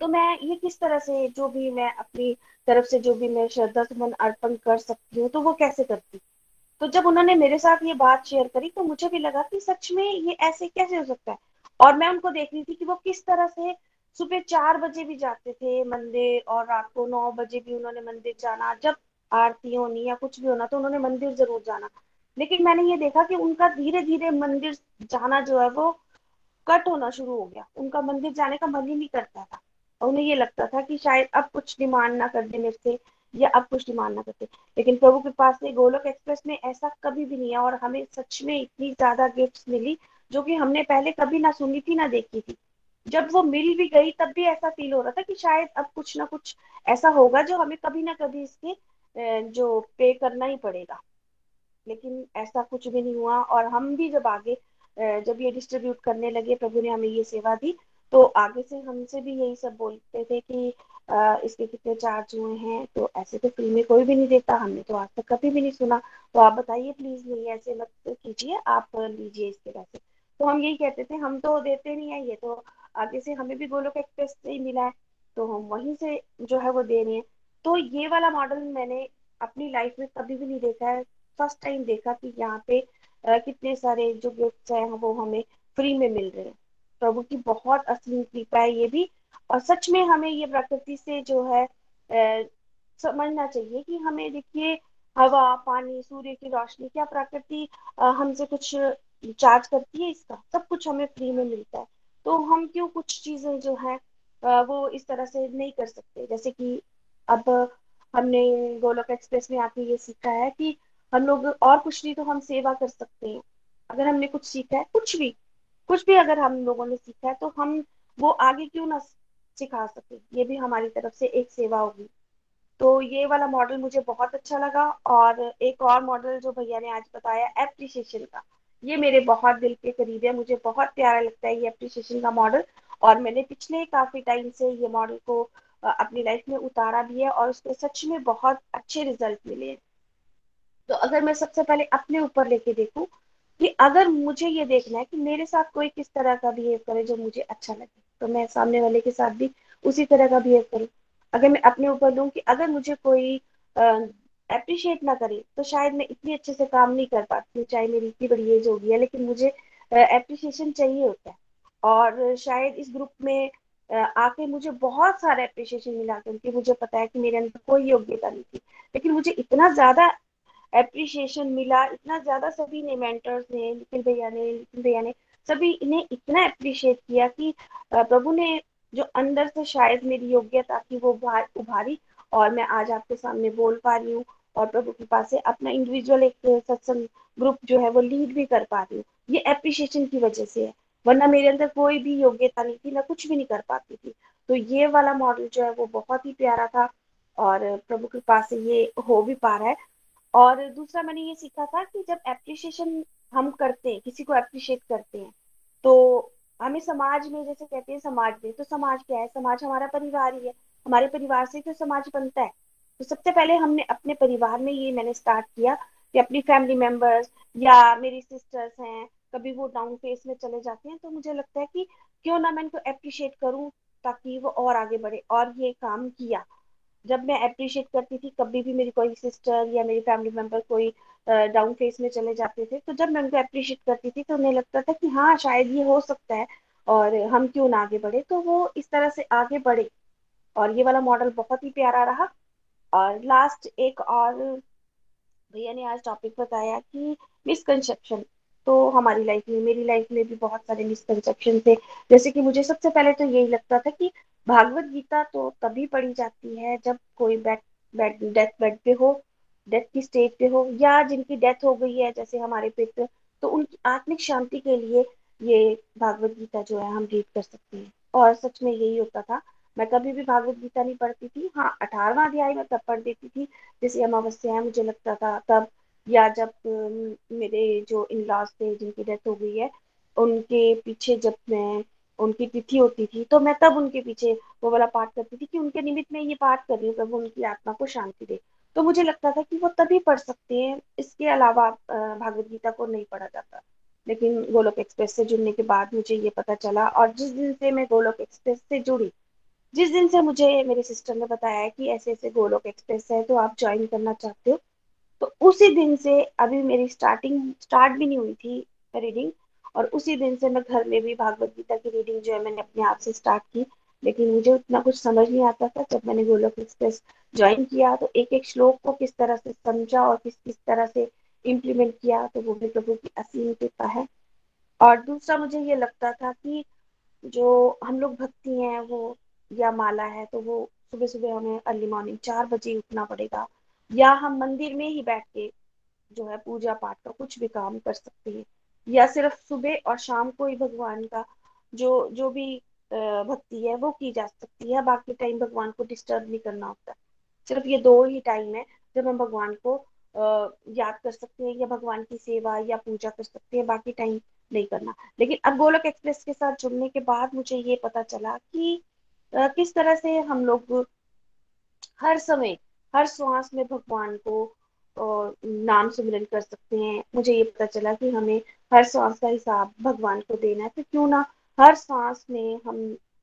तो मैं ये किस तरह से जो भी मैं अपनी तरफ़ से जो भी मैं श्रद्धा सुमन अर्पण कर सकती हूँ तो वो कैसे करती? तो जब उन्होंने मेरे साथ ये बात शेयर करी तो मुझे भी लगा कि सच में ये ऐसे कैसे हो सकता है? और मैं उनको देख रही थी कि वो किस तरह से सुबह चार बजे भी जाते थे मंदिर और रात को नौ बजे भी उन्होंने मंदिर जाना, जब आरती होनी या कुछ भी होना तो उन्होंने मंदिर ज़रूर जाना। लेकिन मैंने ये देखा कि उनका धीरे धीरे मंदिर जाना जो है वो कट होना शुरू हो गया। उनका मंदिर जाने का मन ही नहीं करता था। उन्हें ये लगता था कि शायद अब कुछ डिमांड ना कर दे मेरे से। या अब कुछ डिमांड ना करते। लेकिन प्रभु के पास से गोलोक एक्सप्रेस में ऐसा कभी भी नहीं है और हमें सच में इतनी ज़्यादा गिफ्ट्स मिली, जो कि हमने पहले कभी ना सुनी थी, ना देखी थी। जब वो मिल भी गई, तब भी ऐसा फील हो रहा था कि शायद अब कुछ ना कुछ ऐसा होगा जो हमें कभी ना कभी इसके जो पे करना ही पड़ेगा। लेकिन ऐसा कुछ भी नहीं हुआ और हम भी जब आगे जब ये डिस्ट्रीब्यूट करने लगे, प्रभु ने हमें ये सेवा दी तो आगे से हमसे भी यही सब बोलते थे कि इसके कितने चार्ज हुए हैं? तो ऐसे तो फ्री में कोई भी नहीं देता, हमने तो आज तक कभी भी नहीं सुना। तो आप बताइए प्लीज़ नहीं, ऐसे मत कीजिए, आप लीजिए इसके पैसे। तो हम यही कहते थे, हम तो देते नहीं है ये तो आगे से हमें भी गोलोक एक्सप्रेस से ही मिला है तो हम वहीं से जो है वो दे रहे हैं। तो ये वाला मॉडल मैंने अपनी लाइफ में कभी भी नहीं देखा है। फ़र्स्ट टाइम देखा कि यहाँ पे कितने सारे जो गिफ्ट्स हैं वो हमें फ्री में मिल रहे हैं। प्रभु की बहुत असली कृपा है, ये भी और सच में हमें ये प्रकृति से जो है आ, समझना चाहिए कि हमें देखिए हवा पानी सूर्य की रोशनी क्या प्रकृति हमसे कुछ चार्ज करती है इसका? सब कुछ हमें फ्री में मिलता है। तो हम क्यों कुछ चीज़ें जो है वो इस तरह से नहीं कर सकते? जैसे कि अब हमने गोलोक एक्सप्रेस में आके ये सीखा है कि हम लोग और कुछ नहीं तो हम सेवा कर सकते हैं। अगर हमने कुछ सीखा है कुछ भी कुछ भी अगर हम लोगों ने सीखा है तो हम वो आगे क्यों ना सिखा सके। ये भी हमारी तरफ़ से एक सेवा होगी। तो ये वाला मॉडल मुझे बहुत अच्छा लगा और एक और मॉडल जो भैया ने आज बताया एप्रिसिएशन का। ये मेरे बहुत दिल के करीब है, मुझे बहुत प्यारा लगता है ये एप्रिसिएशन का मॉडल और मैंने पिछले काफ़ी टाइम से ये मॉडल को अपनी लाइफ में उतारा भी है और उसके सच में बहुत अच्छे रिज़ल्ट मिले हैं। तो अगर मैं सबसे पहले अपने ऊपर लेके देखूँ कि अगर मुझे ये देखना है कि मेरे साथ कोई किस तरह का बिहेव करे जो मुझे अच्छा लगे। तो मैं सामने वाले के साथ भी उसी तरह का बिहेव करूँ। अगर मैं अपने ऊपर लूँ कि अगर मुझे कोई अप्रिशिएट ना करे तो शायद मैं इतनी अच्छे से काम नहीं कर पाती हूँ, चाहे मेरी इतनी बड़ी एज होगी है लेकिन मुझे अप्रिशिएशन चाहिए होता है। और शायद इस ग्रुप में आके मुझे बहुत सारा अप्रिशिएशन मिला क्योंकि मुझे पता है कि मेरे अंदर कोई योग्यता नहीं थी। लेकिन मुझे इतना ज़्यादा अप्रिशिएशन मिला, इतना ज़्यादा सभी ने मेंटर्स ने निखिल भैया ने निखिल भैया ने सभी ने इतना अप्रिशिएट किया कि प्रभु ने जो अंदर से शायद मेरी योग्यता थी वो उभारी और मैं आज आपके सामने बोल पा रही हूँ और प्रभु के पास से अपना इंडिविजुअल एक सत्संग ग्रुप जो है वो लीड भी कर पा रही हूँ। ये अप्रिशिएशन की वजह से है। वरना मेरे अंदर कोई भी योग्यता नहीं थी, मैं कुछ भी नहीं कर पाती थी। तो ये वाला मॉडल जो है वो बहुत ही प्यारा था और प्रभु के पास से ये हो भी पा रहा है। और दूसरा मैंने ये सीखा था कि जब एप्रिशिएशन हम करते हैं, किसी को अप्रिशिएट करते हैं। तो हमें समाज में जैसे कहते हैं समाज में तो समाज क्या है? समाज हमारा परिवार ही है। हमारे परिवार से तो समाज बनता है? तो सबसे पहले हमने अपने परिवार में ये मैंने स्टार्ट किया कि अपनी फैमिली मेंबर्स या मेरी सिस्टर्स हैं, कभी वो डाउन फेस में चले जाते हैं तो मुझे लगता है कि क्यों ना मैं इनको अप्रिशिएट करूँ ताकि वो और आगे बढ़े। और ये काम किया। जब मैं अप्रिशिएट करती थी, कभी भी मेरी कोई सिस्टर या मेरी फैमिली मेंबर कोई डाउन फेस में चले जाते थे तो जब मैं उनको अप्रिशिएट करती थी तो उन्हें लगता था कि हाँ शायद ये हो सकता है और हम क्यों ना आगे बढ़े। तो वो इस तरह से आगे बढ़े और ये वाला मॉडल बहुत ही प्यारा रहा। और लास्ट एक और भैया ने आज टॉपिक बताया कि मिसकंसेप्शन तो हमारी लाइफ में, मेरी लाइफ में भी बहुत सारे मिसकंसेप्शन थे। जैसे कि मुझे सबसे पहले तो यही लगता था कि भागवत गीता तो तभी पढ़ी जाती है जब कोई बेड बेड डेथ बेड पे हो डेथ की स्टेज पे हो, या जिनकी डेथ हो गई है, जैसे हमारे पित्र तो उनकी आत्मिक शांति के लिए ये भागवत गीता जो है हम रीड कर सकते हैं। और सच में यही होता था। मैं कभी भी भागवत गीता नहीं पढ़ती थी। हाँ अठारवा अध्याय में तब पढ़ देती थी, जैसे अमावस्या है, मुझे लगता था तब, या जब मेरे जो इन लॉज थे, जिनकी डेथ हो गई है, उनके पीछे जब मैं उनकी तिथि होती थी तो मैं तब उनके पीछे वो वाला पाठ करती थी कि उनके निमित्त में ये पाठ कर रही हूँ, प्रभु उनकी आत्मा को शांति दे। तो मुझे लगता था कि वो तभी पढ़ सकते हैं, इसके अलावा भागवत गीता को नहीं पढ़ा जाता। लेकिन गोलोक एक्सप्रेस से जुड़ने के बाद मुझे ये पता चला और जिस दिन से मैं गोलोक एक्सप्रेस से जुड़ी, जिस दिन से मुझे मेरे सिस्टर ने बताया कि ऐसे ऐसे गोलोक एक्सप्रेस है तो आप ज्वाइन करना चाहते हो तो उसी दिन से अभी मेरी स्टार्टिंग स्टार्ट भी नहीं हुई थी रीडिंग और उसी दिन से मैं घर में भी भागवत गीता की रीडिंग जो है मैंने अपने आप से स्टार्ट की। लेकिन मुझे उतना कुछ समझ नहीं आता था। जब मैंने गोलोक एक्सप्रेस ज्वाइन किया तो एक एक श्लोक को किस तरह से समझा और किस किस तरह से इम्प्लीमेंट किया तो वो भी प्रभु की असीम कृपा है। और दूसरा मुझे ये लगता था कि जो हम लोग भक्ति हैं, वो या माला है तो वो सुबह सुबह हमें अर्ली मॉर्निंग चार बजे उठना पड़ेगा। या हम मंदिर में ही बैठ के जो है पूजा पाठ का कुछ भी काम कर सकते हैं। या सिर्फ़ सुबह और शाम को ही भगवान का जो जो भी भक्ति है, वो की जा सकती है। बाकी टाइम भगवान को डिस्टर्ब नहीं करना होता। सिर्फ़ ये दो ही टाइम है, जब हम भगवान को याद कर सकते हैं या भगवान की सेवा या पूजा कर सकते हैं, बाकी टाइम नहीं करना। लेकिन अब गोलक एक्सप्रेस के साथ जुड़ने के बाद मुझे ये पता चला कि किस तरह से हम लोग हर समय, हर श्वास में भगवान को नाम सुमिरन कर सकते हैं। मुझे ये पता चला कि हमें हर सांस का हिसाब भगवान को देना है तो क्यों ना हर सांस में हम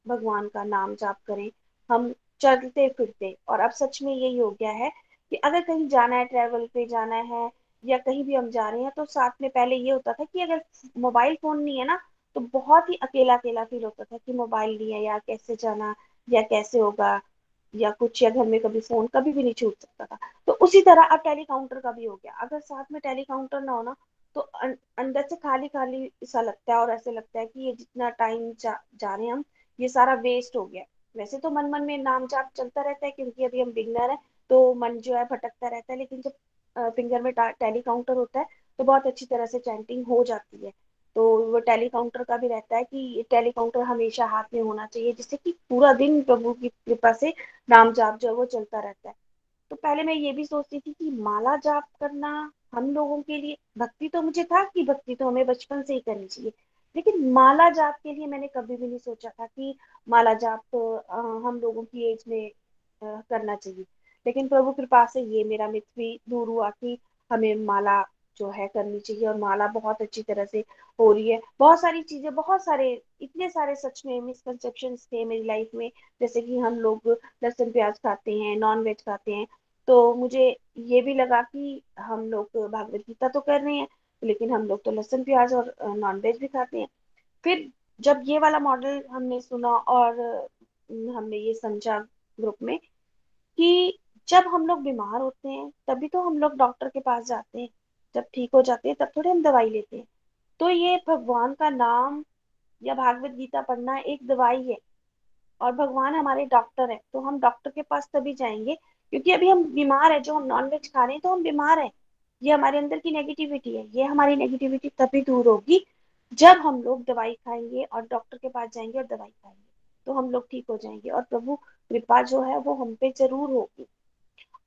भगवान का नाम जाप करें, हम चलते फिरते। और अब सच में यही हो गया है कि अगर कहीं जाना है ट्रेवल पे जाना है, या कहीं भी हम जा रहे हैं तो साथ में पहले ये होता था कि अगर मोबाइल फ़ोन नहीं है ना तो बहुत ही अकेला अकेला फील होता था कि मोबाइल नहीं है, या कैसे जाना, या कैसे होगा, या कुछ या घर में कभी फ़ोन कभी भी नहीं छूट सकता था। तो उसी तरह अब टेलीकाउंटर का भी हो गया। अगर साथ में टेलीकाउंटर ना हो ना तो अं, अंदर से खाली खाली सा लगता है और ऐसे लगता है कि ये जितना टाइम जा, जा रहे हैं हम ये सारा वेस्ट हो गया। वैसे तो मन मन में नाम जाप चलता रहता है क्योंकि अभी हम बिगनर है तो मन जो है भटकता रहता है लेकिन जब फिंगर में टेली काउंटर होता है तो बहुत अच्छी तरह से चैंटिंग हो जाती है। तो वो टेली काउंटर का भी रहता है कि टेली काउंटर हमेशा हाथ में होना चाहिए जिससे कि पूरा दिन प्रभु की कृपा से नाम जाप जो है वो चलता रहता है। तो पहले मैं ये भी सोचती थी कि माला जाप करना हम लोगों के लिए, भक्ति तो मुझे था कि भक्ति तो हमें बचपन से ही करनी चाहिए। लेकिन माला जाप के लिए मैंने कभी भी नहीं सोचा था कि माला जाप तो हम लोगों की एज में करना चाहिए। लेकिन प्रभु कृपा से ये मेरा मिथ भी दूर हुआ कि हमें माला जो है करनी चाहिए और माला बहुत अच्छी तरह से हो रही है। बहुत सारी चीज़ें, बहुत सारे, इतने सारे सच में मिसकनसेप्शन थे मेरी लाइफ में। जैसे कि हम लोग लहसुन प्याज खाते हैं नॉन वेज खाते हैं। तो मुझे ये भी लगा कि हम लोग भागवत गीता तो कर रहे हैं, लेकिन हम लोग तो लहसुन प्याज और नॉन वेज भी खाते हैं। फिर जब ये वाला मॉडल हमने सुना और हमने ये समझा ग्रुप में कि जब हम लोग बीमार होते हैं, तभी तो हम लोग डॉक्टर के पास जाते हैं। जब ठीक हो जाते हैं, तब थोड़े हम दवाई लेते हैं। तो ये भगवान का नाम या भागवत गीता पढ़ना एक दवाई है और भगवान हमारे डॉक्टर है तो हम डॉक्टर के पास तभी जाएँगे क्योंकि अभी हम बीमार है, जो हम नॉन वेज खा रहे हैं तो हम बीमार है। ये हमारे अंदर की नेगेटिविटी है, ये हमारी नेगेटिविटी तभी दूर होगी जब हम लोग दवाई खाएँगे और डॉक्टर के पास जाएँगे और दवाई खाएँगे। तो हम लोग ठीक हो जाएँगे और प्रभु कृपा जो है वो हम पे ज़रूर होगी।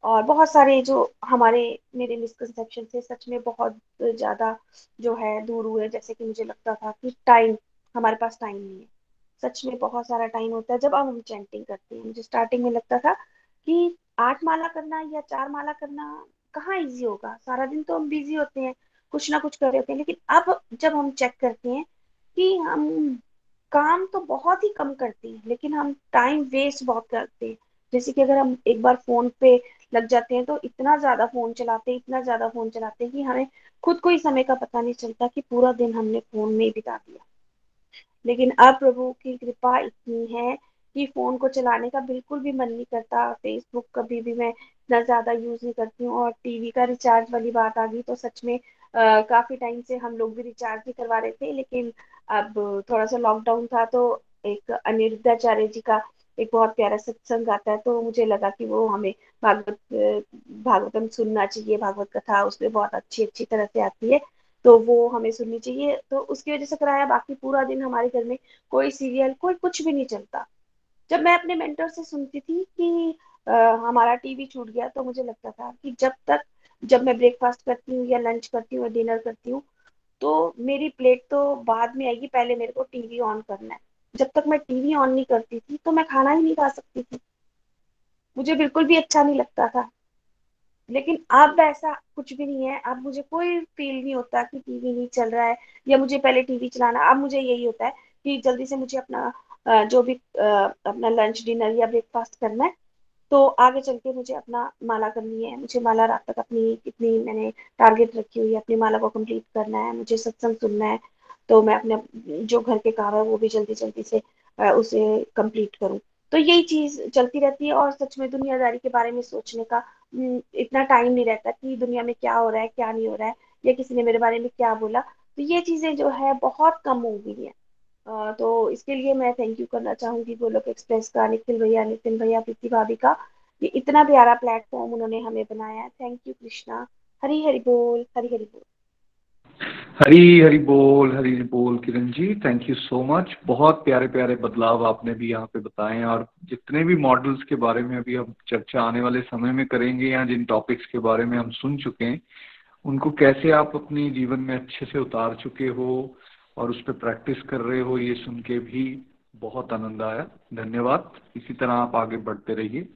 और बहुत सारे जो हमारे, मेरे मिसकनसेप्शन थे, सच में बहुत ज़्यादा जो है दूर हुए। जैसे कि मुझे लगता था कि टाइम हमारे पास टाइम नहीं है। सच में बहुत सारा टाइम होता है जब अब हम चैंटिंग करते हैं। मुझे स्टार्टिंग में लगता था कि आठ माला करना या चार माला करना, कहाँ इजी होगा? सारा दिन तो हम बिज़ी होते हैं, कुछ ना कुछ कर रहे होते हैं, लेकिन अब जब हम चेक करते हैं कि हम काम तो बहुत ही कम करते हैं, लेकिन हम टाइम वेस्ट बहुत करते हैं। जैसे कि अगर हम एक बार फ़ोन पे लग जाते हैं तो इतना ज़्यादा फ़ोन चलाते हैं, इतना ज़्यादा फ़ोन चलाते हैं कि हमें खुद को ही समय का पता नहीं चलता कि पूरा दिन हमने फ़ोन में बिता दिया। लेकिन अब प्रभु की कृपा इतनी है कि फ़ोन को चलाने का बिल्कुल भी मन नहीं करता। फेसबुक कभी भी मैं इतना ज़्यादा यूज़ नहीं करती हूँ और टीवी का रिचार्ज वाली बात आ गई तो सच में आ, काफ़ी टाइम से हम लोग भी रिचार्ज नहीं करवा रहे थे लेकिन अब थोड़ा सा लॉकडाउन था तो एक अनिरुद्धाचार्य जी का एक बहुत प्यारा सत्संग आता है तो मुझे लगा कि वो हमें भागवत भागवतम सुनना चाहिए भागवत कथा उसमें बहुत अच्छी अच्छी तरह से आती है तो वो हमें सुननी चाहिए। तो उसकी वजह से कराया बाकी पूरा दिन हमारे घर में कोई सीरियल कोई कुछ भी नहीं चलता। जब मैं अपने मेंटर से सुनती थी कि आ, हमारा टीवी छूट गया तो मुझे लगता था कि जब तक जब मैं ब्रेकफास्ट करती हूँ या लंच करती हूँ या डिनर करती हूँ तो मेरी प्लेट तो बाद में आएगी पहले मेरे को टीवी ऑन करना है। जब तक मैं टीवी ऑन नहीं करती थी तो मैं खाना ही नहीं खा सकती थी। मुझे बिल्कुल भी अच्छा नहीं लगता था। लेकिन अब ऐसा कुछ भी नहीं है। अब मुझे कोई फील नहीं होता कि टीवी नहीं चल रहा है या मुझे पहले टीवी चलाना अब मुझे यही होता है कि जल्दी से मुझे अपना जो भी अपना लंच डिनर या ब्रेकफास्ट करना है तो आगे चल के मुझे अपना माला करनी है। मुझे माला रात तक अपनी, कितनी मैंने टारगेट रखी हुई है, अपनी माला को कंप्लीट करना है, मुझे सत्संग सुनना है तो मैं अपने, जो घर के काम है, वो भी जल्दी जल्दी से उसे कंप्लीट करूँ। तो यही चीज़ चलती रहती है और सच में दुनियादारी के बारे में सोचने का इतना टाइम नहीं रहता कि दुनिया में क्या हो रहा है, क्या नहीं हो रहा है, या किसी ने मेरे बारे में क्या बोला। तो ये चीज़ें जो है, बहुत कम हो गई है। तो इसके लिए मैं थैंक यू करना चाहूँगी गोलोक एक्सप्रेस का, निखिल भैया, नितिन भैया, प्रीति भाभी का। ये इतना प्यारा प्लेटफॉर्म उन्होंने हमें बनाया। Thank you Krishna. हरी हरि बोल, हरी हरि बोल। हरी हरी बोल, हरी हरी बोल, Kiran ji. Thank you so much बहुत प्यारे प्यारे बदलाव आपने भी यहाँ पे बताए हैं और जितने भी मॉडल्स के बारे में अभी हम चर्चा आने वाले समय में करेंगे या जिन टॉपिक्स के बारे में हम सुन चुके हैं, उनको कैसे आप अपने जीवन में अच्छे से उतार चुके हो और उस पर प्रैक्टिस कर रहे हो, ये सुन के भी बहुत आनंद आया। धन्यवाद। इसी तरह आप आगे बढ़ते रहिए।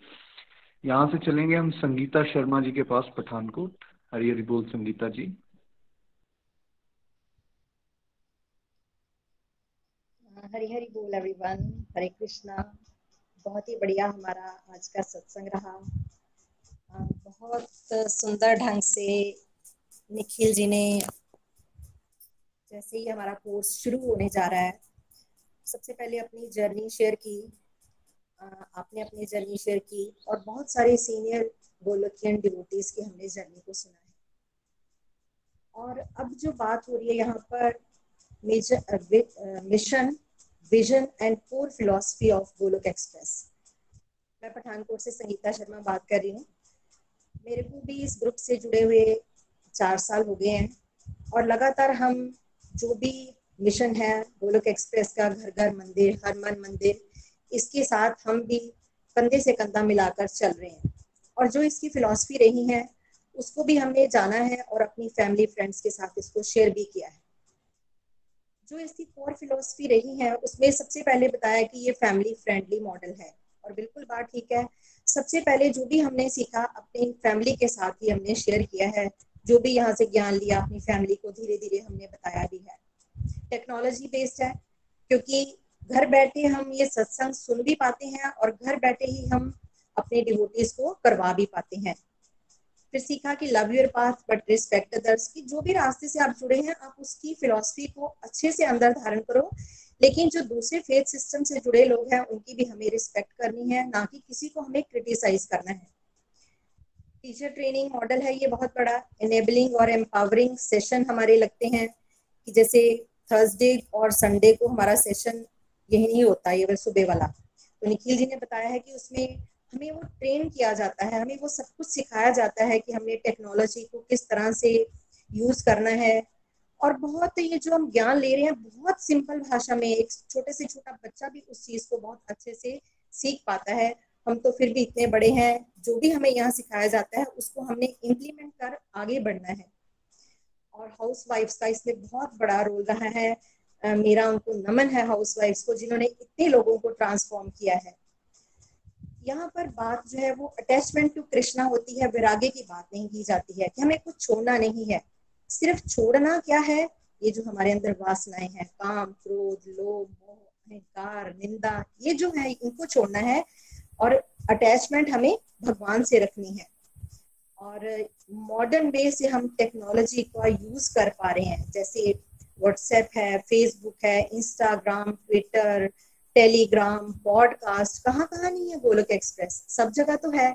यहाँ से चलेंगे हम संगीता शर्मा जी के पास, पठानकोट। हरी हरी बोल संगीता जी। हरी हरी बोल एवरीवन हरे कृष्णा। बहुत ही बढ़िया हमारा आज का सत्संग रहा। बहुत सुंदर ढंग से निखिल जी ने जैसे ही हमारा कोर्स शुरू होने जा रहा है, सबसे पहले अपनी जर्नी शेयर की आपने अपनी जर्नी शेयर की और बहुत सारे सीनियर गोलकियन डिवोटीज की हमने जर्नी को सुना है। और अब जो बात हो रही है यहाँ पर mission vision and core philosophy of Golok Express मैं पठानकोट से संगीता शर्मा बात कर रही हूँ। मेरे को भी इस ग्रुप से जुड़े हुए चार साल हो गए हैं और लगातार हम जो भी मिशन है गोलोक एक्सप्रेस का घर घर मंदिर हर मन मंदिर, इसके साथ हम भी कंधे से कंधा मिलाकर चल रहे हैं। और जो इसकी फिलॉसफी रही है, उसको भी हमने जाना है और अपनी फैमिली फ्रेंड्स के साथ इसको शेयर भी किया है। जो इसकी कोर फिलोसफी रही है, उसमें सबसे पहले बताया कि ये फैमिली फ्रेंडली मॉडल है। और बिल्कुल बात ठीक है, सबसे पहले जो भी हमने सीखा, अपनी फैमिली के साथ ही हमने शेयर किया है। जो भी यहाँ से ज्ञान लिया, अपनी फैमिली को धीरे धीरे हमने बताया भी है। टेक्नोलॉजी बेस्ड है, क्योंकि घर बैठे हम ये सत्संग सुन भी पाते हैं और घर बैठे ही हम अपने डिवोटीज को करवा भी पाते हैं। फिर सीखा कि love your path but respect others की जो भी रास्ते से आप जुड़े हैं, आप उसकी फिलोसफी को अच्छे से अंदर धारण करो। लेकिन जो दूसरे फेथ सिस्टम से जुड़े लोग हैं, उनकी भी हमें रिस्पेक्ट करनी है, ना कि किसी को हमें क्रिटिसाइज करना है। टीचर ट्रेनिंग मॉडल है, ये बहुत बड़ा एनेबलिंग और एम्पावरिंग सेशन हमारे लगते हैं कि जैसे थर्सडे और संडे को हमारा सेशन यही नहीं होता, ये सुबह वाला। तो निखिल जी ने बताया है कि उसमें हमें वो ट्रेन किया जाता है, हमें वो सब कुछ सिखाया जाता है कि हमें टेक्नोलॉजी को किस तरह से यूज़ करना है। और बहुत ये जो हम ज्ञान ले रहे हैं, बहुत सिंपल भाषा में एक छोटे से छोटा बच्चा भी उस चीज़ को बहुत अच्छे से सीख पाता है। हम तो फिर भी इतने बड़े हैं, जो भी हमें यहाँ सिखाया जाता है, उसको हमने इम्प्लीमेंट कर आगे बढ़ना है। और हाउस वाइफ्स का इसमें बहुत बड़ा रोल रहा है। मेरा उनको नमन है हाउस वाइफ्स को, जिन्होंने इतने लोगों को ट्रांसफॉर्म किया है। यहाँ पर बात जो है, वो अटैचमेंट टू कृष्णा होती है विरागे की बात नहीं की जाती है कि हमें कुछ छोड़ना नहीं है। सिर्फ़ छोड़ना क्या है? ये जो हमारे अंदर वासनाएँ हैं, काम, क्रोध, लोभ, मोह, अहंकार, निंदा, ये जो है, इनको छोड़ना है। और अटैचमेंट हमें भगवान से रखनी है। और मॉडर्न वे से हम टेक्नोलॉजी का यूज़ कर पा रहे हैं। जैसे व्हाट्सएप है फेसबुक है इंस्टाग्राम ट्विटर टेलीग्राम पॉडकास्ट कहाँ कहाँ नहीं है गोलक एक्सप्रेस सब जगह तो है।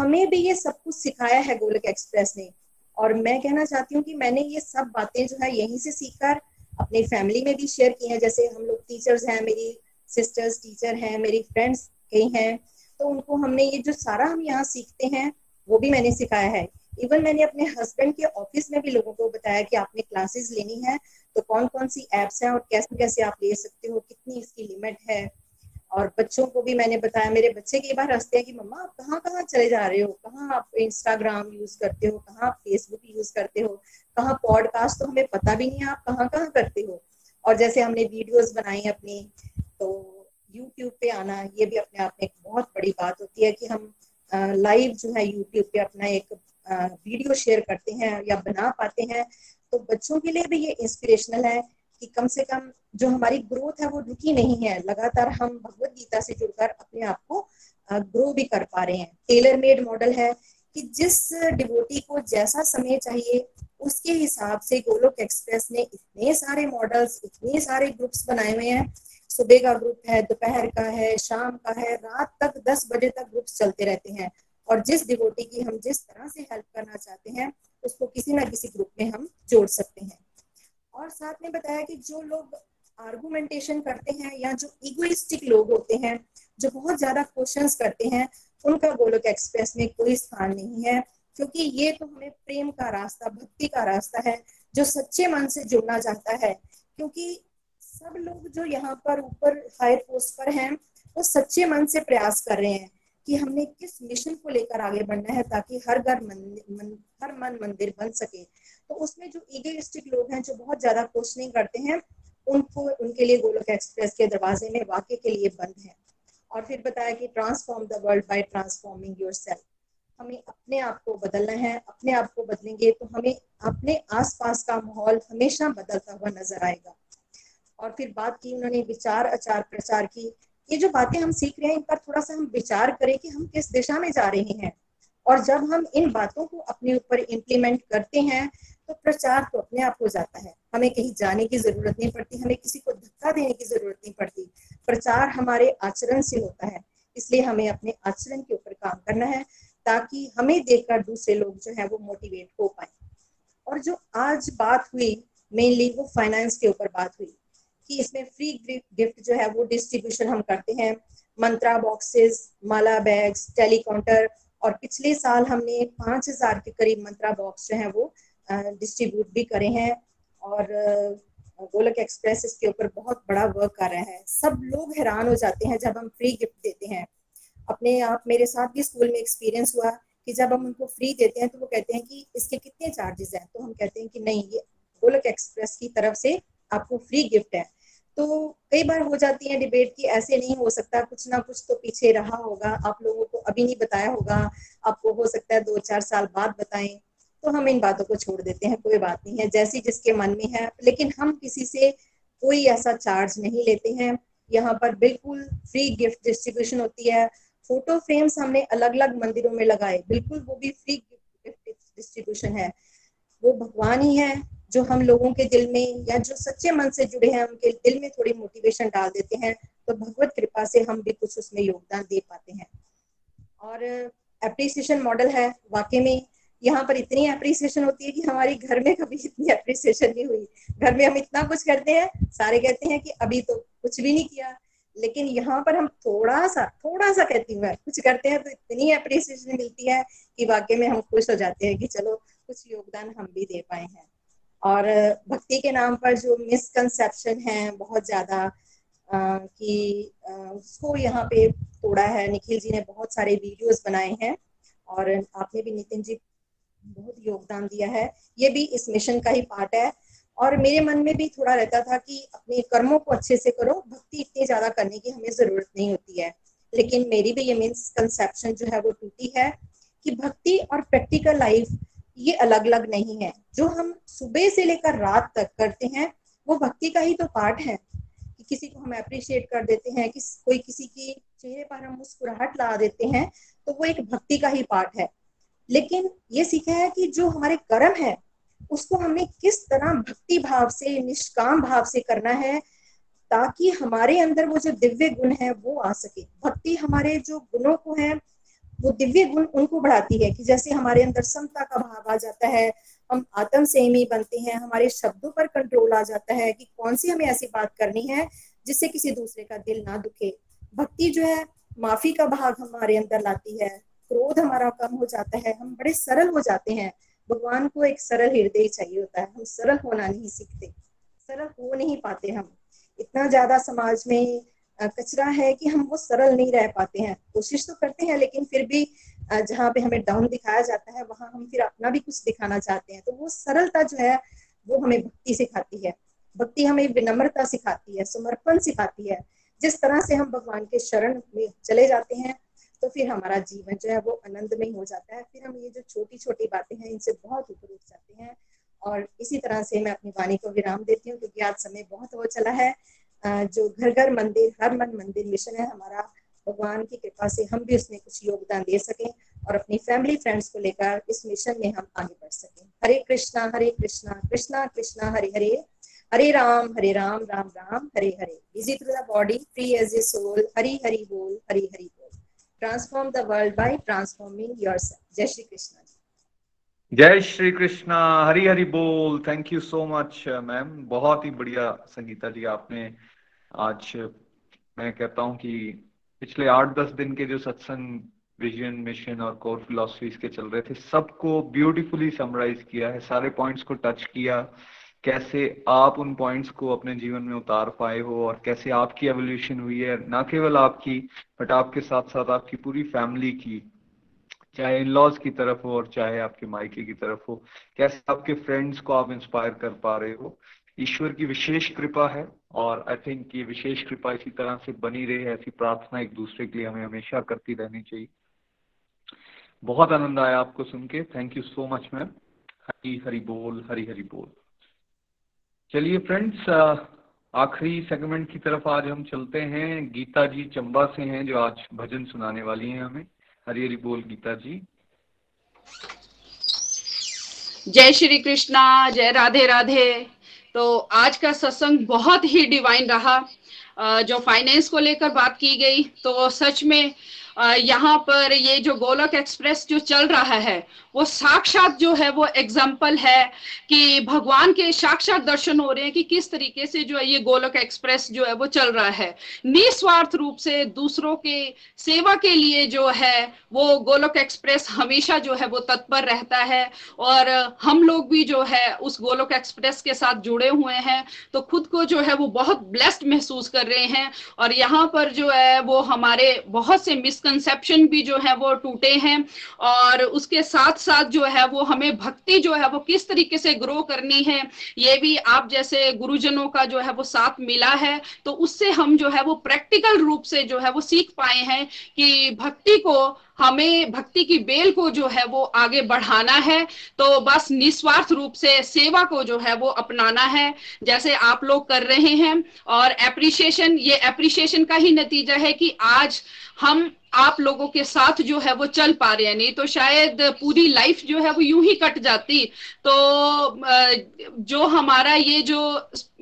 हमें भी ये सब कुछ सिखाया है गोलक एक्सप्रेस ने। और मैं कहना चाहती हूँ कि मैंने ये सब बातें जो है यहीं से सीखकर अपनी फैमिली में भी शेयर की हैं। जैसे हम लोग टीचर्स हैं, मेरी सिस्टर्स टीचर हैं, मेरी फ्रेंड्स कई हैं तो उनको हमने ये जो सारा हम यहाँ सीखते हैं, वो भी मैंने सिखाया है। इवन मैंने अपने हस्बैंड के ऑफ़िस में भी लोगों को बताया कि आपने क्लासेस लेनी है तो कौन कौन सी एप्स हैं और कैसे कैसे आप ले सकते हो, कितनी इसकी लिमिट है? और बच्चों को भी मैंने बताया, मेरे बच्चे कई बार हँसते हैं कि, मम्मा, आप कहाँ कहाँ चले जा रहे हो? कहाँ आप इंस्टाग्राम यूज़ करते हो? कहाँ आप फेसबुक यूज़ करते हो? कहाँ पॉडकास्ट तो हमें पता भी नहीं है, आप कहाँ कहाँ करते हो। और जैसे हमने वीडियोस बनाई अपनी तो यूट्यूब पे आना, ये भी अपने आप में एक बहुत बड़ी बात होती है कि हम लाइव जो है यूट्यूब पे अपना एक वीडियो शेयर करते हैं या बना पाते हैं तो बच्चों के लिए भी ये इंस्पिरेशनल है कि कम से कम जो हमारी ग्रोथ है वो रुकी नहीं है, लगातार हम भगवत गीता से जुड़कर अपने आप को ग्रो भी कर पा रहे हैं। टेलर मेड मॉडल है कि जिस डिवोटी को जैसा समय चाहिए, उसके हिसाब से गोलोक एक्सप्रेस ने इतने सारे मॉडल्स इतने सारे ग्रुप्स बनाए हुए हैं सुबह का ग्रुप है, दोपहर का है, शाम का है, रात तक दस बजे तक ग्रुप्स चलते रहते हैं। और जिस डिवोटी की हम जिस तरह से हेल्प करना चाहते हैं, उसको किसी ना किसी ग्रुप में हम जोड़ सकते हैं। और साथ में बताया कि जो लोग आर्गुमेंटेशन करते हैं या जो इगोइस्टिक लोग होते हैं, जो बहुत ज़्यादा क्वेश्चंस करते हैं, उनका गोलोक एक्सप्रेस में कोई स्थान नहीं है। क्योंकि ये तो हमें प्रेम का रास्ता, भक्ति का रास्ता है, जो सच्चे मन से जुड़ना चाहता है। क्योंकि सब लोग जो यहाँ पर ऊपर हायर पोस्ट पर हैं वो सच्चे मन से प्रयास कर रहे हैं कि हमने किस मिशन को लेकर आगे बढ़ना है ताकि हर घर मन, हर मन मंदिर बन सके। तो उसमें जो ईगोइस्टिक लोग हैं जो बहुत ज़्यादा क्वेश्चनिंग करते हैं उनको उनके लिए गोलोक एक्सप्रेस के दरवाजे में वाक्य के लिए बंद है। और फिर बताया कि transform the world by transforming your हमें अपने आप को बदलना है अपने आप को बदलेंगे तो हमें अपने आसपास का माहौल हमेशा बदलता हुआ नज़र आएगा। और फिर बात की उन्होंने विचार, आचार प्रचार की। ये जो बातें हम सीख रहे हैं, इन पर थोड़ा सा हम विचार करें कि हम किस दिशा में जा रहे हैं। और जब हम इन बातों को अपने ऊपर इम्प्लीमेंट करते हैं तो प्रचार तो अपने आप हो जाता है। हमें कहीं जाने की ज़रूरत नहीं पड़ती, हमें किसी को धक्का देने की ज़रूरत नहीं पड़ती। प्रचार हमारे आचरण से होता है, इसलिए हमें अपने आचरण के ऊपर काम करना है, ताकि हमें देखकर दूसरे लोग जो है वो मोटिवेट हो पाए। और जो आज बात हुई मेनली वो फाइनेंस के ऊपर बात हुई कि इसमें फ्री गिफ्ट जो है वो डिस्ट्रीब्यूशन हम करते हैं। मंत्रा बॉक्सेस माला बैग्स टेलीकाउंटर और पिछले साल हमने पाँच हज़ार के करीब मंत्रा बॉक्स जो है वो डिस्ट्रीब्यूट भी करे हैं और गोलक एक्सप्रेस इसके ऊपर बहुत बड़ा वर्क कर रहा है। सब लोग हैरान हो जाते हैं जब हम फ्री गिफ्ट देते हैं। अपने आप मेरे साथ भी स्कूल में एक्सपीरियंस हुआ कि जब हम उनको फ्री देते हैं तो वो कहते हैं कि इसके कितने चार्जेस हैं? तो हम कहते हैं कि नहीं, ये गोलक एक्सप्रेस की तरफ़ से आपको फ्री गिफ्ट है। तो कई बार हो जाती है डिबेट की ऐसे नहीं हो सकता, कुछ ना कुछ तो पीछे रहा होगा। आप लोगों को अभी नहीं बताया होगा, आपको हो सकता है दो चार साल बाद बताएँ तो हम इन बातों को छोड़ देते हैं, कोई बात नहीं है, जैसी जिसके मन में है। लेकिन हम किसी से कोई ऐसा चार्ज नहीं लेते हैं। यहाँ पर बिल्कुल फ्री गिफ्ट डिस्ट्रीब्यूशन होती है। फ़ोटो फ्रेम्स हमने अलग अलग मंदिरों में लगाए, बिल्कुल वो भी फ्री गिफ्ट डिस्ट्रीब्यूशन है। वो भगवान ही है जो हम लोगों के दिल में या जो सच्चे मन से जुड़े हैं, उनके दिल में थोड़ी मोटिवेशन डाल देते हैं तो भगवत कृपा से हम भी कुछ उसमें योगदान दे पाते हैं। और अप्रिसिएशन मॉडल है, वाकई में यहाँ पर इतनी अप्रिसिएशन होती है कि हमारी घर में कभी इतनी अप्रिसिएशन नहीं हुई। घर में हम इतना कुछ करते हैं, सारे कहते हैं कि अभी तो कुछ भी नहीं किया, लेकिन यहाँ पर हम थोड़ा सा थोड़ा सा कहती हूँ कुछ करते हैं तो इतनी अप्रिसिएशन मिलती है कि वाकई में हम खुश हो जाते हैं कि चलो कुछ योगदान हम भी दे पाए हैं। और भक्ति के नाम पर जो मिसकंसेप्शन है, बहुत ज़्यादा कि उसको यहाँ पे तोड़ा है। निखिल जी ने बहुत सारे वीडियोस बनाए हैं और आपने भी नितिन जी बहुत योगदान दिया है। ये भी इस मिशन का ही पार्ट है। और मेरे मन में भी थोड़ा रहता था कि अपने कर्मों को अच्छे से करो। भक्ति इतनी ज़्यादा करने की हमें ज़रूरत नहीं होती है। लेकिन मेरी भी ये मिसकंसेप्शन जो है वो टूटी है कि भक्ति और प्रैक्टिकल लाइफ ये अलग अलग नहीं है। जो हम सुबह से लेकर रात तक करते हैं, वो भक्ति का ही तो पार्ट है कि किसी को हम अप्रिशिएट कर देते हैं कि कोई किसी की चेहरे पर हम मुस्कुराहट ला देते हैं तो वो एक भक्ति का ही पार्ट है। लेकिन ये सीखा है कि जो हमारे कर्म है, उसको हमें किस तरह भक्ति भाव से, निष्काम भाव से करना है, ताकि हमारे अंदर वो जो दिव्य गुण है, वो आ सके। भक्ति हमारे जो गुणों को है वो दिव्य गुण उनको बढ़ाती है कि जैसे हमारे अंदर समता का भाव आ जाता है, हम आत्म सेमी बनते हैं, हमारे शब्दों पर कंट्रोल आ जाता है कि कौन सी हमें ऐसी बात करनी है जिससे किसी दूसरे का दिल ना दुखे। भक्ति जो है, माफ़ी का भाग हमारे अंदर लाती है, क्रोध हमारा कम हो जाता है, हम बड़े सरल हो जाते हैं। भगवान को एक सरल हृदय चाहिए होता है, हम सरल होना नहीं सीखते, सरल हो नहीं पाते हम। इतना ज़्यादा समाज में कचरा है कि हम वो सरल नहीं रह पाते हैं। कोशिश तो करते हैं, लेकिन फिर भी जहाँ पे हमें डाउन दिखाया जाता है, वहाँ हम फिर अपना भी कुछ दिखाना चाहते हैं। तो वो सरलता जो है, वो हमें भक्ति सिखाती है। भक्ति हमें विनम्रता सिखाती है, समर्पण सिखाती है। जिस तरह से हम भगवान के शरण में चले जाते हैं तो फिर हमारा जीवन जो है, वो आनंदमय हो जाता है। फिर हम ये जो छोटी छोटी बातें हैं, इनसे बहुत ऊपर उठ जाते हैं। और इसी तरह से मैं अपनी वाणी को विराम देती हूँ, क्योंकि आज समय बहुत हो चला है। जो घर घर मंदिर, हर मन मंदिर मिशन है, हमारा भगवान की कृपा से हम भी उसमें कुछ योगदान दे सकें और अपनी फैमिली फ्रेंड्स को लेकर इस मिशन में हम आगे बढ़ सकें। Hare Krishna Hare Krishna Krishna Krishna, Hare Hare. Hare Ram Hare Ram Ram Ram, Hare Hare. Busy through the body free as a soul Hari Hari बोल, हरी हरि बोल। Transform the world by transforming yourself जय श्री कृष्ण जय श्री कृष्णा। हरी हरि बोल। Thank you so much ma'am बहुत ही बढ़िया संगीता जी आपने आज मैं कहता हूँ कि पिछले आठ दस दिन के जो सत्संग विजन मिशन और कोर फिलोसफीज के चल रहे थे, सबको ब्यूटीफुली समराइज किया है, सारे पॉइंट्स को टच किया, कैसे आप उन पॉइंट्स को अपने जीवन में उतार पाए हो और कैसे आपकी एवोल्यूशन हुई है, ना केवल आपकी बट आपके साथ साथ आपकी पूरी फैमिली की, चाहे इन लॉज की तरफ़ हो और चाहे आपके मायके की तरफ़ हो, कैसे आपके फ्रेंड्स को आप इंस्पायर कर पा रहे हो। ईश्वर की विशेष कृपा है और आई थिंक ये विशेष कृपा इसी तरह से बनी रहे, ऐसी प्रार्थना एक दूसरे के लिए हमें हमेशा करती रहनी चाहिए। बहुत आनंद आया आपको सुन के। Thank you so much ma'am Hari Hari बोल, हरी हरी बोल। चलिए फ्रेंड्स आखिरी सेगमेंट की तरफ़ आज हम चलते हैं। गीता जी चंबा से हैं, जो आज भजन सुनाने वाली हैं हमें। हरी हरी बोल, गीता जी। जय श्री कृष्णा, जय राधे राधे। तो आज का सत्संग बहुत ही डिवाइन रहा। जो फाइनेंस को लेकर बात की गई तो सच में यहाँ पर ये जो गोलक एक्सप्रेस जो चल रहा है, वो साक्षात जो है, वो एग्ज़ाम्पल है कि भगवान के साक्षात दर्शन हो रहे हैं कि किस तरीके से जो है ये गोलक एक्सप्रेस जो है, वो चल रहा है। निस्वार्थ रूप से दूसरों के सेवा के लिए जो है, वो गोलक एक्सप्रेस हमेशा जो है, वो तत्पर रहता है। और हम लोग भी जो है, उस गोलक एक्सप्रेस के साथ जुड़े हुए हैं तो खुद को जो है, वो बहुत ब्लेस्ड महसूस कर रहे हैं। और यहाँ पर जो है, वो हमारे बहुत से मिसकंसेप्शन भी जो है वो टूटे हैं और उसके साथ साथ जो है वो हमें भक्ति जो है वो किस तरीके से ग्रो करनी है, ये भी आप जैसे गुरुजनों का जो है वो साथ मिला है तो उससे हम जो है वो प्रैक्टिकल रूप से जो है वो सीख पाए हैं कि भक्ति को, हमें भक्ति की बेल को जो है वो आगे बढ़ाना है तो बस निस्वार्थ रूप से सेवा को जो है वो अपनाना है, जैसे आप लोग कर रहे हैं। और एप्रिशिएशन ये एप्रिशिएशन का ही नतीजा है कि आज हम आप लोगों के साथ जो है वो चल पा रहे हैं। नहीं तो शायद पूरी लाइफ जो है वो यूँ ही कट जाती। तो जो हमारा ये जो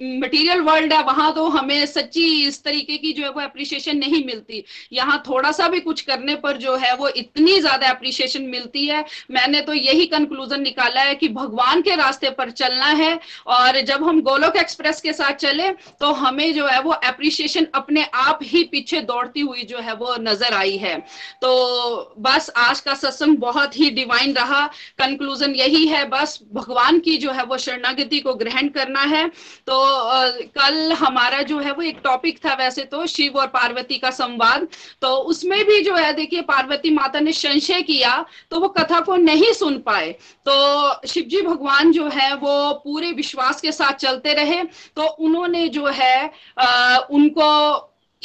मटेरियल वर्ल्ड है, वहाँ तो हमें सच्ची इस तरीके की जो है वो अप्रिशिएशन नहीं मिलती। यहाँ थोड़ा सा भी कुछ करने पर जो है वो इतनी ज़्यादा अप्रिशिएशन मिलती है। मैंने तो यही कंक्लूजन निकाला है कि भगवान के रास्ते पर चलना है और जब हम गोलोक एक्सप्रेस के साथ चले तो हमें जो है वो अप्रिशिएशन अपने आप ही पीछे दौड़ती हुई जो है वो नज़र आई है। तो बस आज का सत्संग बहुत ही डिवाइन रहा। कंक्लूजन यही है बस भगवान की जो है वो शरणागति को ग्रहण करना है। तो कल हमारा जो है वो एक टॉपिक था वैसे तो शिव और पार्वती का संवाद। तो उसमें भी जो है देखिए पार्वती माता ने संशय किया तो वो कथा को नहीं सुन पाए। तो शिवजी भगवान जो है वो पूरे विश्वास के साथ चलते रहे। तो उन्होंने जो है आ, उनको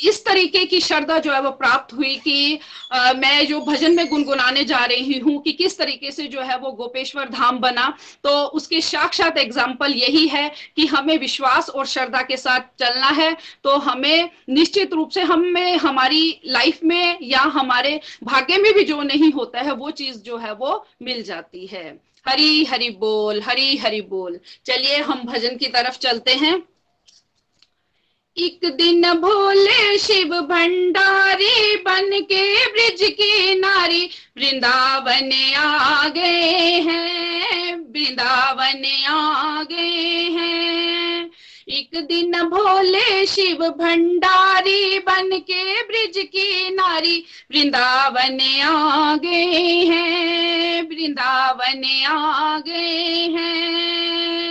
इस तरीके की श्रद्धा जो है वो प्राप्त हुई कि आ, मैं जो भजन में गुनगुनाने जा रही हूँ कि किस तरीके से जो है वो गोपेश्वर धाम बना तो उसके साक्षात एग्ज़ाम्पल यही है कि हमें विश्वास और श्रद्धा के साथ चलना है। तो हमें निश्चित रूप से हमें हमारी लाइफ में या हमारे भाग्य में भी जो नहीं होता है वो चीज़ जो है वो मिल जाती है। हरी हरि बोल हरी हरि बोल। चलिए हम भजन की तरफ़ चलते हैं। एक दिन भोले शिव भंडारी बन के ब्रिज के नारी वृंदावन आ गए हैं, वृंदावन आ गए हैं। एक दिन भोले शिव भंडारी बन के ब्रिज की नारी वृंदावन आ गए हैं, वृंदावन आ गए हैं।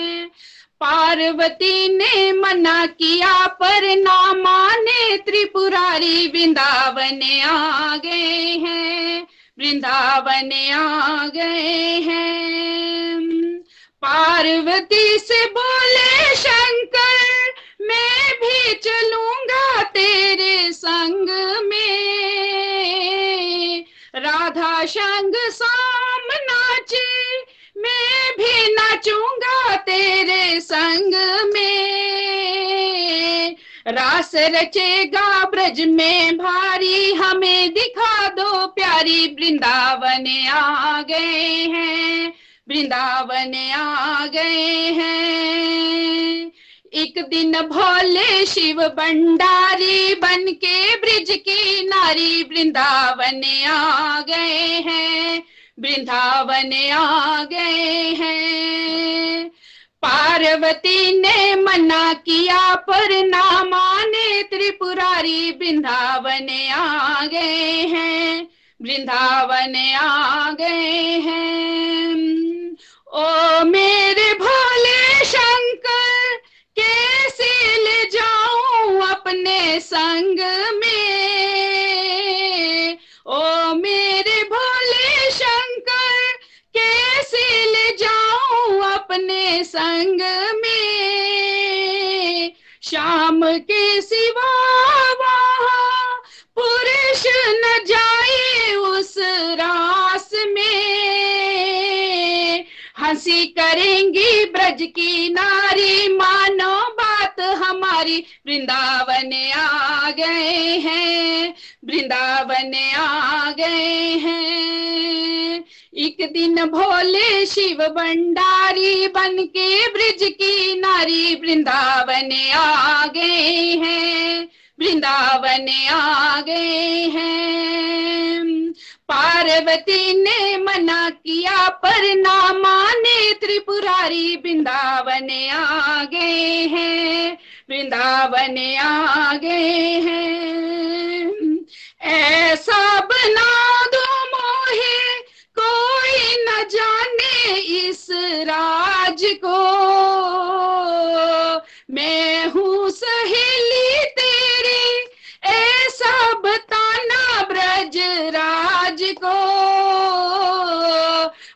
पार्वती ने मना किया, पर ना माने त्रिपुरारी वृंदावन आ गए हैं। वृंदावन आ गए हैं। पार्वती से बोले, शंकर, मैं भी चलूँगा तेरे संग में। राधा संग साम नाचे मैं भी नाचूँगा तेरे संग में। रास रचेगा ब्रज में भारी, हमें दिखा दो प्यारी। वृंदावन आ गए हैं, वृंदावन आ गए हैं। एक दिन भोले शिव भंडारी बन के ब्रिज की नारी वृंदावन आ गए हैं। वृंदावन आ गए हैं। पार्वती ने मना किया पर ना माने त्रिपुरारी वृंदावन आ गए हैं। वृंदावन आ गए हैं। ओ मेरे भोले शंकर, कैसे ले जाऊँ अपने संग में? ओ संग में। शाम के सिवा पुरुष न जाए उस रास में। हँसी करेंगी ब्रज की नारी, मानो बात हमारी। वृंदावन आ गए हैं, वृंदावन आ गए हैं। एक दिन भोले शिव भंडारी बन के ब्रिज की नारी वृंदावन आ गए हैं, वृंदावन आ गए हैं। पार्वती ने मना किया पर ना माने त्रिपुरारी वृंदावन आ गए हैं, वृंदावन आ गए हैं। ऐसा बना दो मोहे जाने इस राज को। मैं हूँ सहेली तेरी ऐसा बताना ब्रज राज को।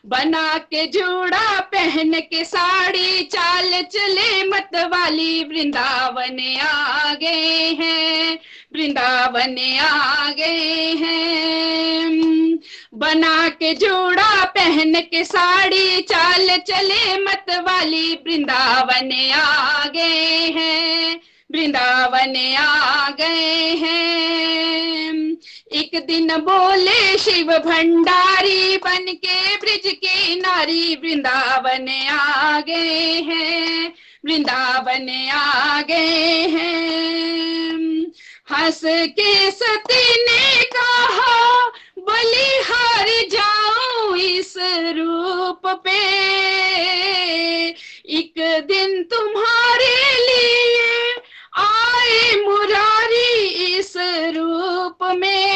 बना के जोड़ा पहन के साड़ी, चाल चले मत वाली वृंदावन आ गए हैं, वृंदावन आ गए हैं। बना के जोड़ा पहन के साड़ी, चाल चले मत वाली वृंदावन आ गए हैं। वृंदावन आ गए हैं। एक दिन बोले शिव भंडारी बन के ब्रिज की नारी वृंदावन आ गए हैं। वृंदावन आ गए हैं। हंस के सती ने कहा, बलिहार जाऊँ इस रूप पे। एक दिन तुम्हारे लिए आए मुरारी इस रूप में।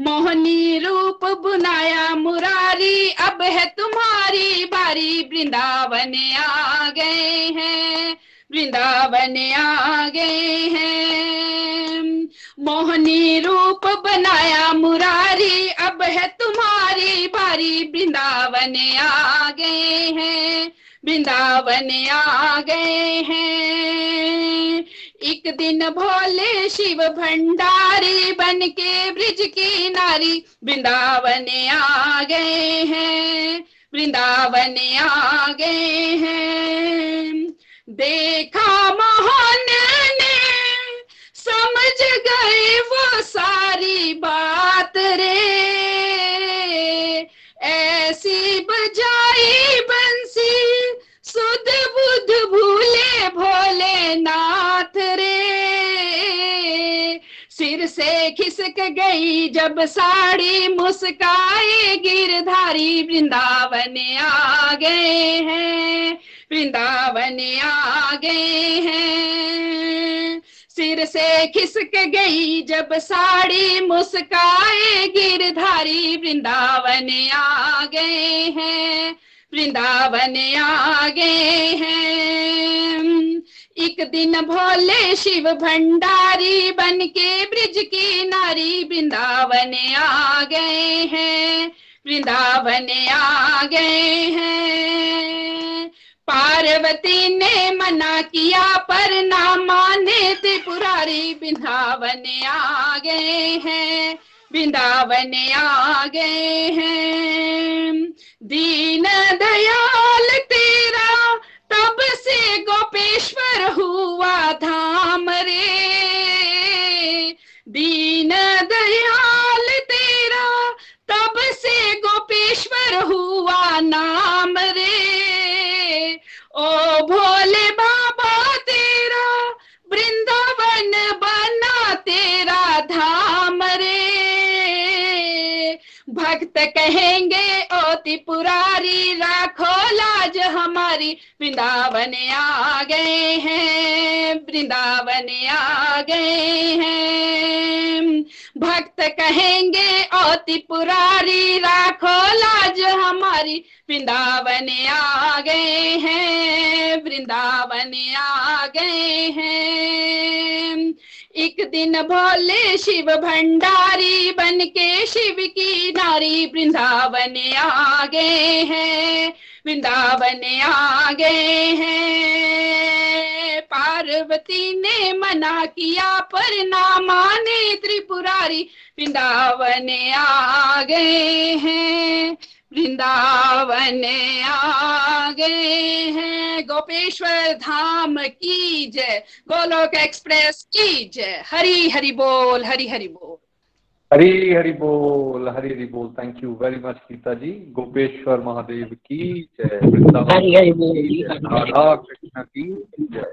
मोहनी रूप बुनाया मुरारी, अब है तुम्हारी बारी। वृंदावन आ गए हैं, वृंदावन आ गए हैं। मोहनी रूप बनाया मुरारी, अब है तुम्हारी बारी। वृंदावन आ गए हैं वृंदावन आ गए हैं। एक दिन भोले शिव भंडारी बन के ब्रिज की नारी वृंदावन आ गए हैं। वृंदावन आ गए हैं। देखा मोहन ने, समझ गए वो सारी बात रे। ऐसी बजाई बंसी, सुध बुध भूले भोले नाथ रे। सिर से खिसक गई जब साड़ी मुस्काए, गिरधारी वृंदावन आ गए हैं, वृंदावन आ गए हैं। सिर से खिसक गई जब साड़ी मुस्काए, गिरधारी वृंदावन आ गए हैं, वृंदावन आ गए हैं। एक दिन भोले शिव भंडारी बन के ब्रिज की नारी वृंदावन आ गए हैं, वृंदावन आ गए हैं। पार्वती ने मना किया, पर ना माने त्रिपुरारी वृंदावन आ गए हैं वृंदावन आ गए हैं। दीन दयाल तेरा, तब से गोपेश्वर हुआ धाम रे। दीन दयाल तेरा, तब से गोपेश्वर हुआ नाम रे। ओ भोले बाबा तेरा वृंदावन बना तेरा धाम भक्त कहेंगे ओ त्रिपुरारी राखो लाज हमारी। वृंदावन आ गए हैं, वृंदावन आ गए हैं। भक्त कहेंगे ओ त्रिपुरारी राखो लाज हमारी। वृंदावन आ गए हैं, वृंदावन आ गए हैं। एक दिन भोले शिव भंडारी बन के शिव की नारी वृंदावन आ गए हैं, वृंदावन आ गए हैं। पार्वती ने मना किया पर ना माने त्रिपुरारी, वृंदावन आ गए हैं। वृंदावन आ गए हैं। गोपेश्वर धाम की जय। गोलोक एक्सप्रेस की जय। हरी हरि बोल हरी हरि बोल। हरी हरि बोल हरी हरि बोल। Thank you very much Gita ji Gopeshwar Mahadev की जय। वृंदावन राधा कृष्ण की जय।